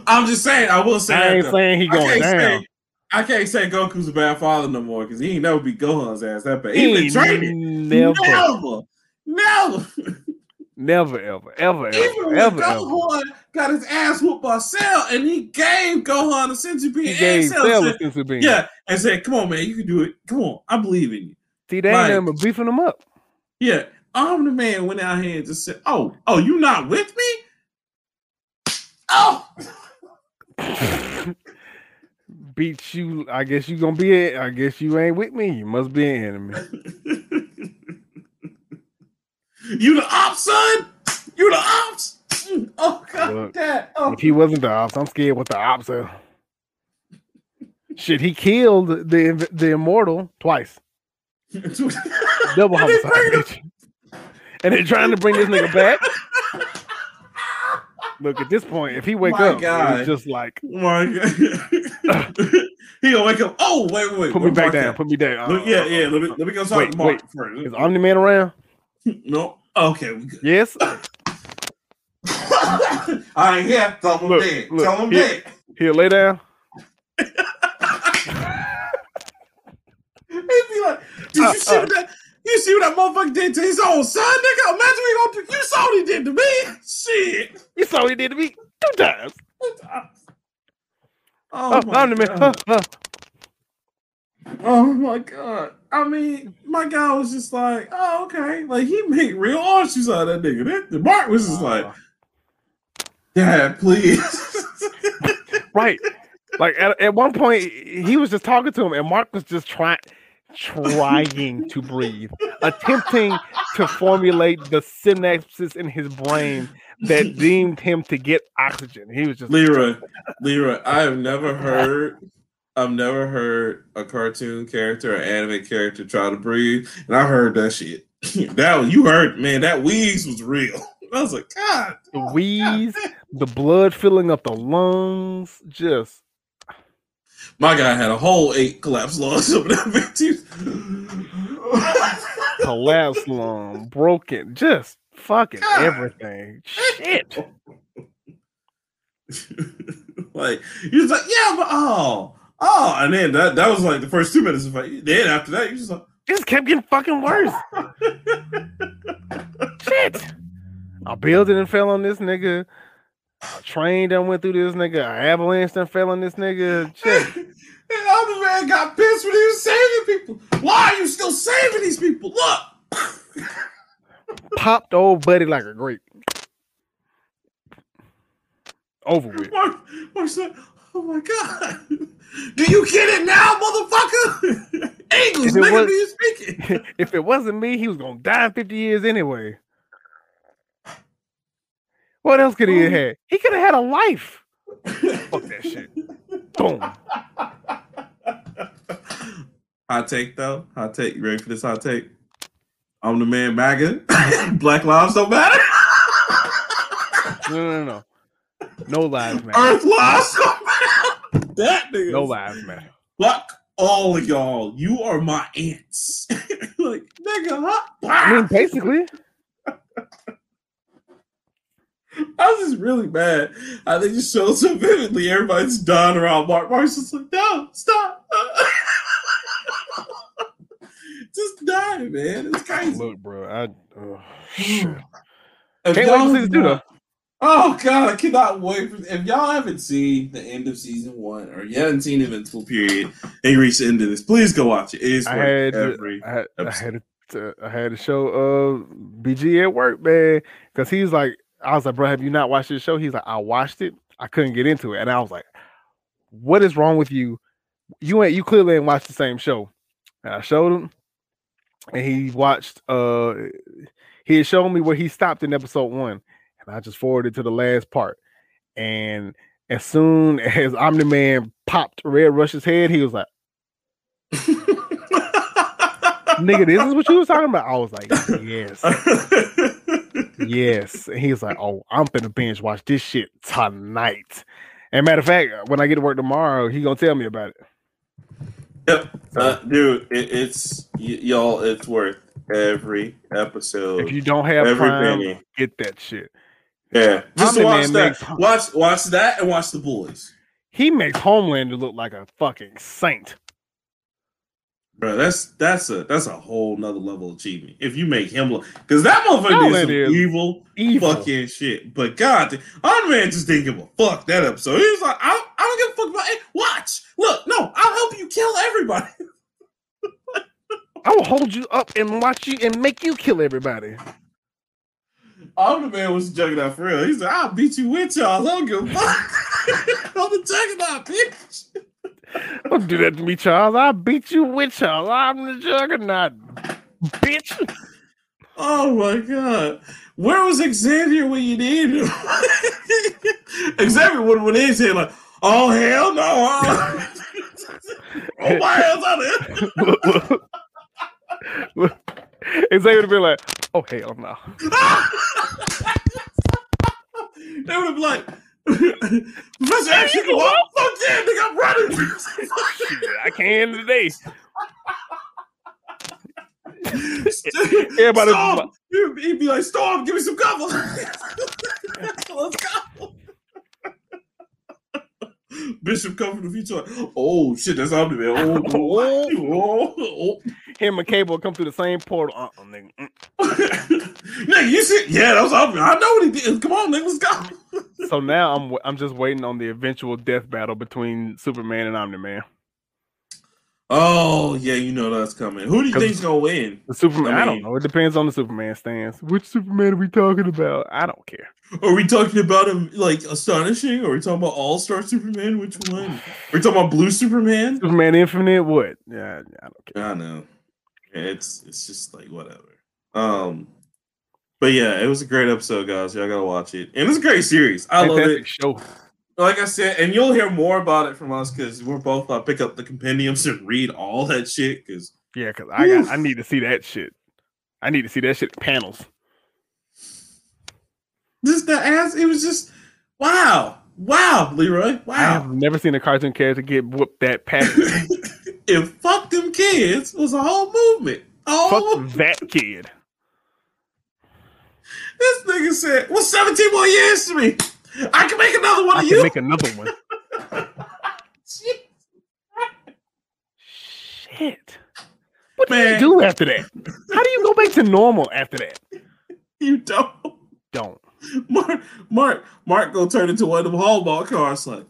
I'm just saying. I will say. I ain't though. saying he I going down. say I can't say Goku's a bad father no more because he ain't never beat Gohan's ass that bad. He He been training. never, Never, never. never, ever, ever, Even ever, when ever, ever. Gohan got his ass whooped by Cell and he gave Gohan a bean He gave Cell Cell said, a sense of being. yeah, and said, "Come on, man, you can do it. Come on, I believe in you." See, they Like- ain't never beefing him up. Yeah, I'm the man went out here and just said, "Oh, oh, you not with me?" Oh, Beat you. I guess you gonna be it. I guess you ain't with me. You must be an enemy. you the ops, son. You the ops. Oh God, Look, Dad. Oh. If he wasn't the ops, I'm scared what the ops are. Shit, he killed the the immortal twice. Double homicide, bitch. And they're trying to bring this nigga back. Look, at this point, if he wake My up, God. it's just like Oh my God. he gonna wake up. Oh, wait, wait, wait. put me back down. at? Put me down. Look, yeah, yeah. Let me let me go talk Wait, to Mark wait. first. Is Omni Man around? No. Okay, we good. Yes. I ain't here. Tell him Look, dead. look, Tell him I'm here- dead. He'll lay down. He'd be like, "Did Uh, you see what that? You see what that motherfucker did to his own son, nigga? Imagine we gonna. You saw what he did to me. Shit. You saw what he did to me two times. Oh, Oh, my God. Huh, huh. Oh my god! I mean, my guy was just like, "Oh, okay." Like he made real oranges out of that nigga. That, the Mark was just like, Uh, "Dad, please." right. Like at, at one point, he was just talking to him, and Mark was just trying, trying to breathe, attempting to formulate the synapses in his brain that deemed him to get oxygen. He was just Leroy, Leroy, I have never heard, I've never heard a cartoon character or anime character try to breathe, and I heard that shit. that was, you heard, man. That wheeze was real. I was like, God, the wheeze, the blood filling up the lungs, just my guy had a whole eight collapse lungs over that bitch. collapsed lung, broken, just fucking God. everything. Shit. like he was like, yeah, but oh, oh, and then that that was like the first two minutes of fight. Then after that, you just like, Just kept getting fucking worse. Shit. A building and fell on this nigga. A train done went through this nigga. An avalanche done fell on this nigga. Shit. and the other man got pissed when he was saving people. Why are you still saving these people? Look. Popped old buddy like a grape. Over with. Mark, Mark said, oh my god. Do you get it now, motherfucker? English, nigga, was- do you speaking? if it wasn't me, he was gonna die in 50 years anyway. What else could he have had? He could have had a life. Fuck that shit. Boom. Hot take though. Hot take. You ready for this hot take? I'm the man MAGA. Black lives don't matter. No, no, no. No lives matter. Earth lives don't matter. That nigga. No lives matter. Fuck all of y'all. You are my aunts. like, nigga, huh? I mean, basically, I was just really mad. I think just showed so vividly. Everybody's dying around Mark. Mark's just like, no, stop. just die, man. It's crazy. Look, bro, I oh, shit. If can't wait y'all for season two. Oh god, I cannot wait for if y'all haven't seen the end of season one or you haven't seen Invincible period and you reach the end of this, please go watch it. It is I worth had every I had, I had to, I had to show uh BG at work, man, because he's like, I was like, bro, have you not watched this show? He's like, I watched it, I couldn't get into it, and I was like, what is wrong with you? You ain't you clearly ain't watched the same show. And I showed him, and he watched. uh He had shown me where he stopped in episode one, and I just forwarded to the last part. And as soon as Omni Man popped Red Rush's head, he was like, "Nigga, this is what you was talking about." I was like, "Yes." Yes. And he's like, Oh, I'm finna binge watch this shit tonight. And matter of fact, when I get to work tomorrow, he gonna tell me about it. Yep, uh, dude, it, it's y- y'all. It's worth every episode, If you don't have every Prime, penny. get that shit. Yeah, just watch that. makes- Watch, watch that, and watch the boys. He makes Homelander look like a fucking saint. Bro, that's that's a that's a whole nother level of achievement. If you make him look, because that motherfucker did some is evil, Evil. fucking shit. But God, Iron Man just didn't give a fuck that episode. He was like, I don't, I don't give a fuck about it. Watch, look, no, I'll help you kill everybody. I will hold you up and watch you and make you kill everybody. Iron Man was jugging out for real. He said, I'll beat you with y'all. I don't give a fuck. I'm the juggernaut, bitch. Don't do that to me, Charles. I'll beat you with Charles. I'm the juggernaut, bitch. Oh my god. Where was Xavier when you needed him? Xavier would have went in saying like, oh hell no. oh my out there. look, look, look. And they would have been like, oh hell no. they would have been like, Professor X, you go up. Fuck yeah, nigga, I'm running. I can today. Everybody Storm. he'd be like, Storm, give me some cover. Let's go. Bishop come from the future. Oh shit, that's Omni Man. Oh, oh, oh, Him and Cable come through the same portal. Uh-uh, nigga. Mm. oh. nigga, you see? Yeah, that was Omni. I know what he did. Come on, nigga, let's go. So now I'm I'm just waiting on the eventual death battle between Superman and Omni Man. Oh yeah, you know that's coming. Who do you think's gonna win? The Superman, I I, don't know. It depends on the Superman stance. Which Superman are we talking about? I don't care. Are we talking about him like astonishing? Or are we talking about All Star Superman? Which one? Are we talking about Blue Superman? Superman Infinite, what? Yeah, I don't care. I know. It's it's just like whatever. Um, but yeah, it was a great episode, guys. Y'all gotta watch it, and it's a great series. I love it. show. Like I said, and you'll hear more about it from us because we're both uh, pick up the compendiums and read all that shit. Because Yeah, because I got I need to see that shit. I need to see that shit panels. just the ass, it was just wow, wow, Leroy, Wow. I have never seen a cartoon character get whooped that passionate. if fuck them kids was a whole movement. Oh, Fuck that kid. this nigga said, "What's 17 more years to me? I can make another one I of can you." make another one. Shit. Shit. What do you do after that? How do you go back to normal after that? you don't. Don't. Mark, Mark, Mark, go turn into one of them Hallmark cars. Like,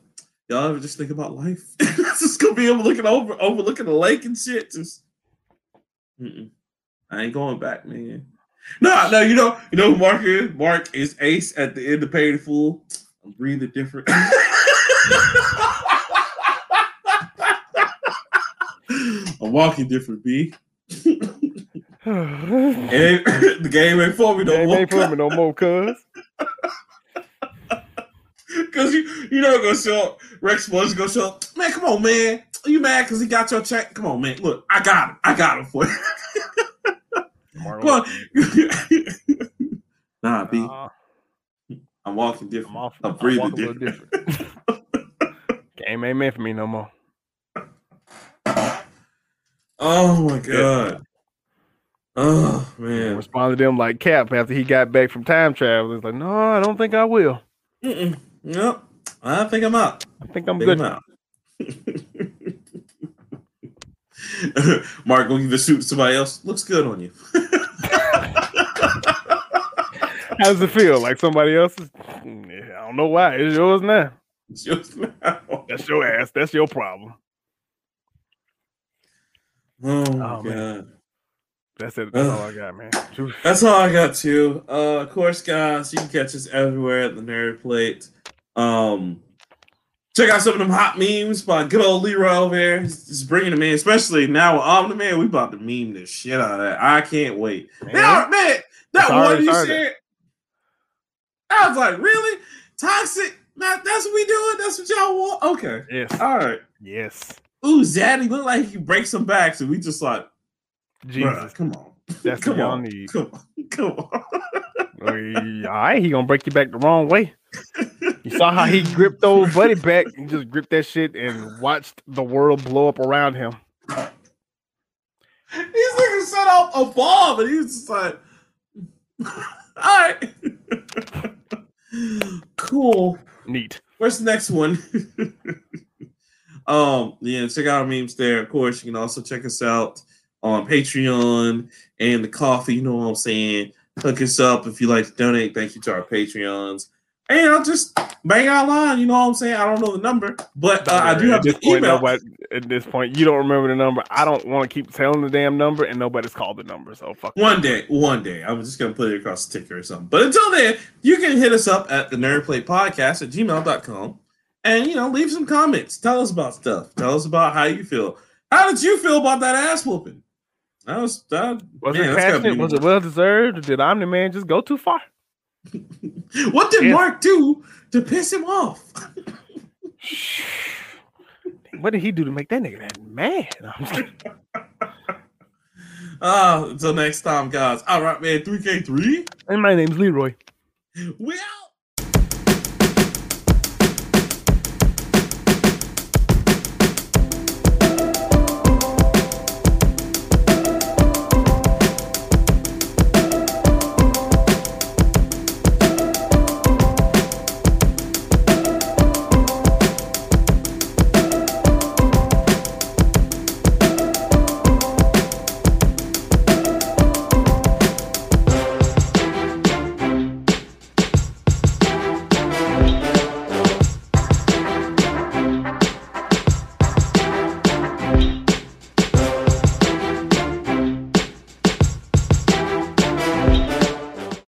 y'all ever just think about life? just gonna be able looking over, overlooking the lake and shit. Just. I ain't going back, man. No, no, you know, you know, who Mark is Mark is Ace at the end of Paid Full. I'm breathing different. I'm walking different, B. And the game ain't for me no ain't more. made for me no more, cuz. Cause you you know gonna show up. Rex was gonna show up. Man, come on, man. Are You mad because he got your check? Come on, man. Look, I got him. I got him for you. Come nah, B. Nah, I'm walking I'm different. off. I'm I'm breathing walking a little different. different. Game ain't meant for me no more. Oh my god. Oh man. Responded to him like Cap after he got back from time travel. He's like, no, I don't think I will. Mm-mm. Nope. I think I'm out. I think I'm I think good. I'm out. Mark, go give the suit to somebody else. Looks good on you. How does it feel? Like somebody else's? I don't know why. It's yours now. It's yours now. That's your ass. That's your problem. Oh, Oh, man. god. That's it. That's all I got, man. That's all I got too. Uh, of course, guys, you can catch us everywhere at the Nerd Plate. Um, check out some of them hot memes by good old Leroy over here. He's just bringing them in, especially now with Omni Man. We about to meme the shit out of that. I can't wait. Man. Now, man, that It's one you said, I was like, really toxic? That, that's what we doing? That's what y'all want? Okay, Yes. all right. Yes. Ooh, Zaddy look like he breaks some backs, and we just like, Jesus. come on, That's come what y'all on, need. come on, come on. He- all right, he gonna break you back the wrong way. You saw how he gripped old buddy back. He just gripped that shit and watched the world blow up around him. He's looking set off a bomb, and he's just like, all right, cool. Neat. Where's the next one? um, yeah, check out our memes there. Of course, you can also check us out on Patreon and the Ko-fi. You know what I'm saying? Hook us up if you like to donate. Thank you to our Patreons. And I'll just bang out line. You know what I'm saying? I don't know the number, but uh, I do have at this the point, email. nobody, at this point, you don't remember the number. I don't want to keep telling the damn number, and nobody's called the number. So fuck. One day, one day. I'm just gonna put it across the ticker or something. But until then, you can hit us up at the nerdplate podcast at gmail.com and you know, leave some comments. Tell us about stuff. Tell us about how you feel. How did you feel about that ass whooping? That was that Was man, it passionate? Was it well deserved? Did Omni Man just go too far? what did Yeah. Mark do to piss him off? What did he do to make that nigga that mad? I'm. Uh until next time, guys. All right, man. 3K3. and my name's Leroy. We out.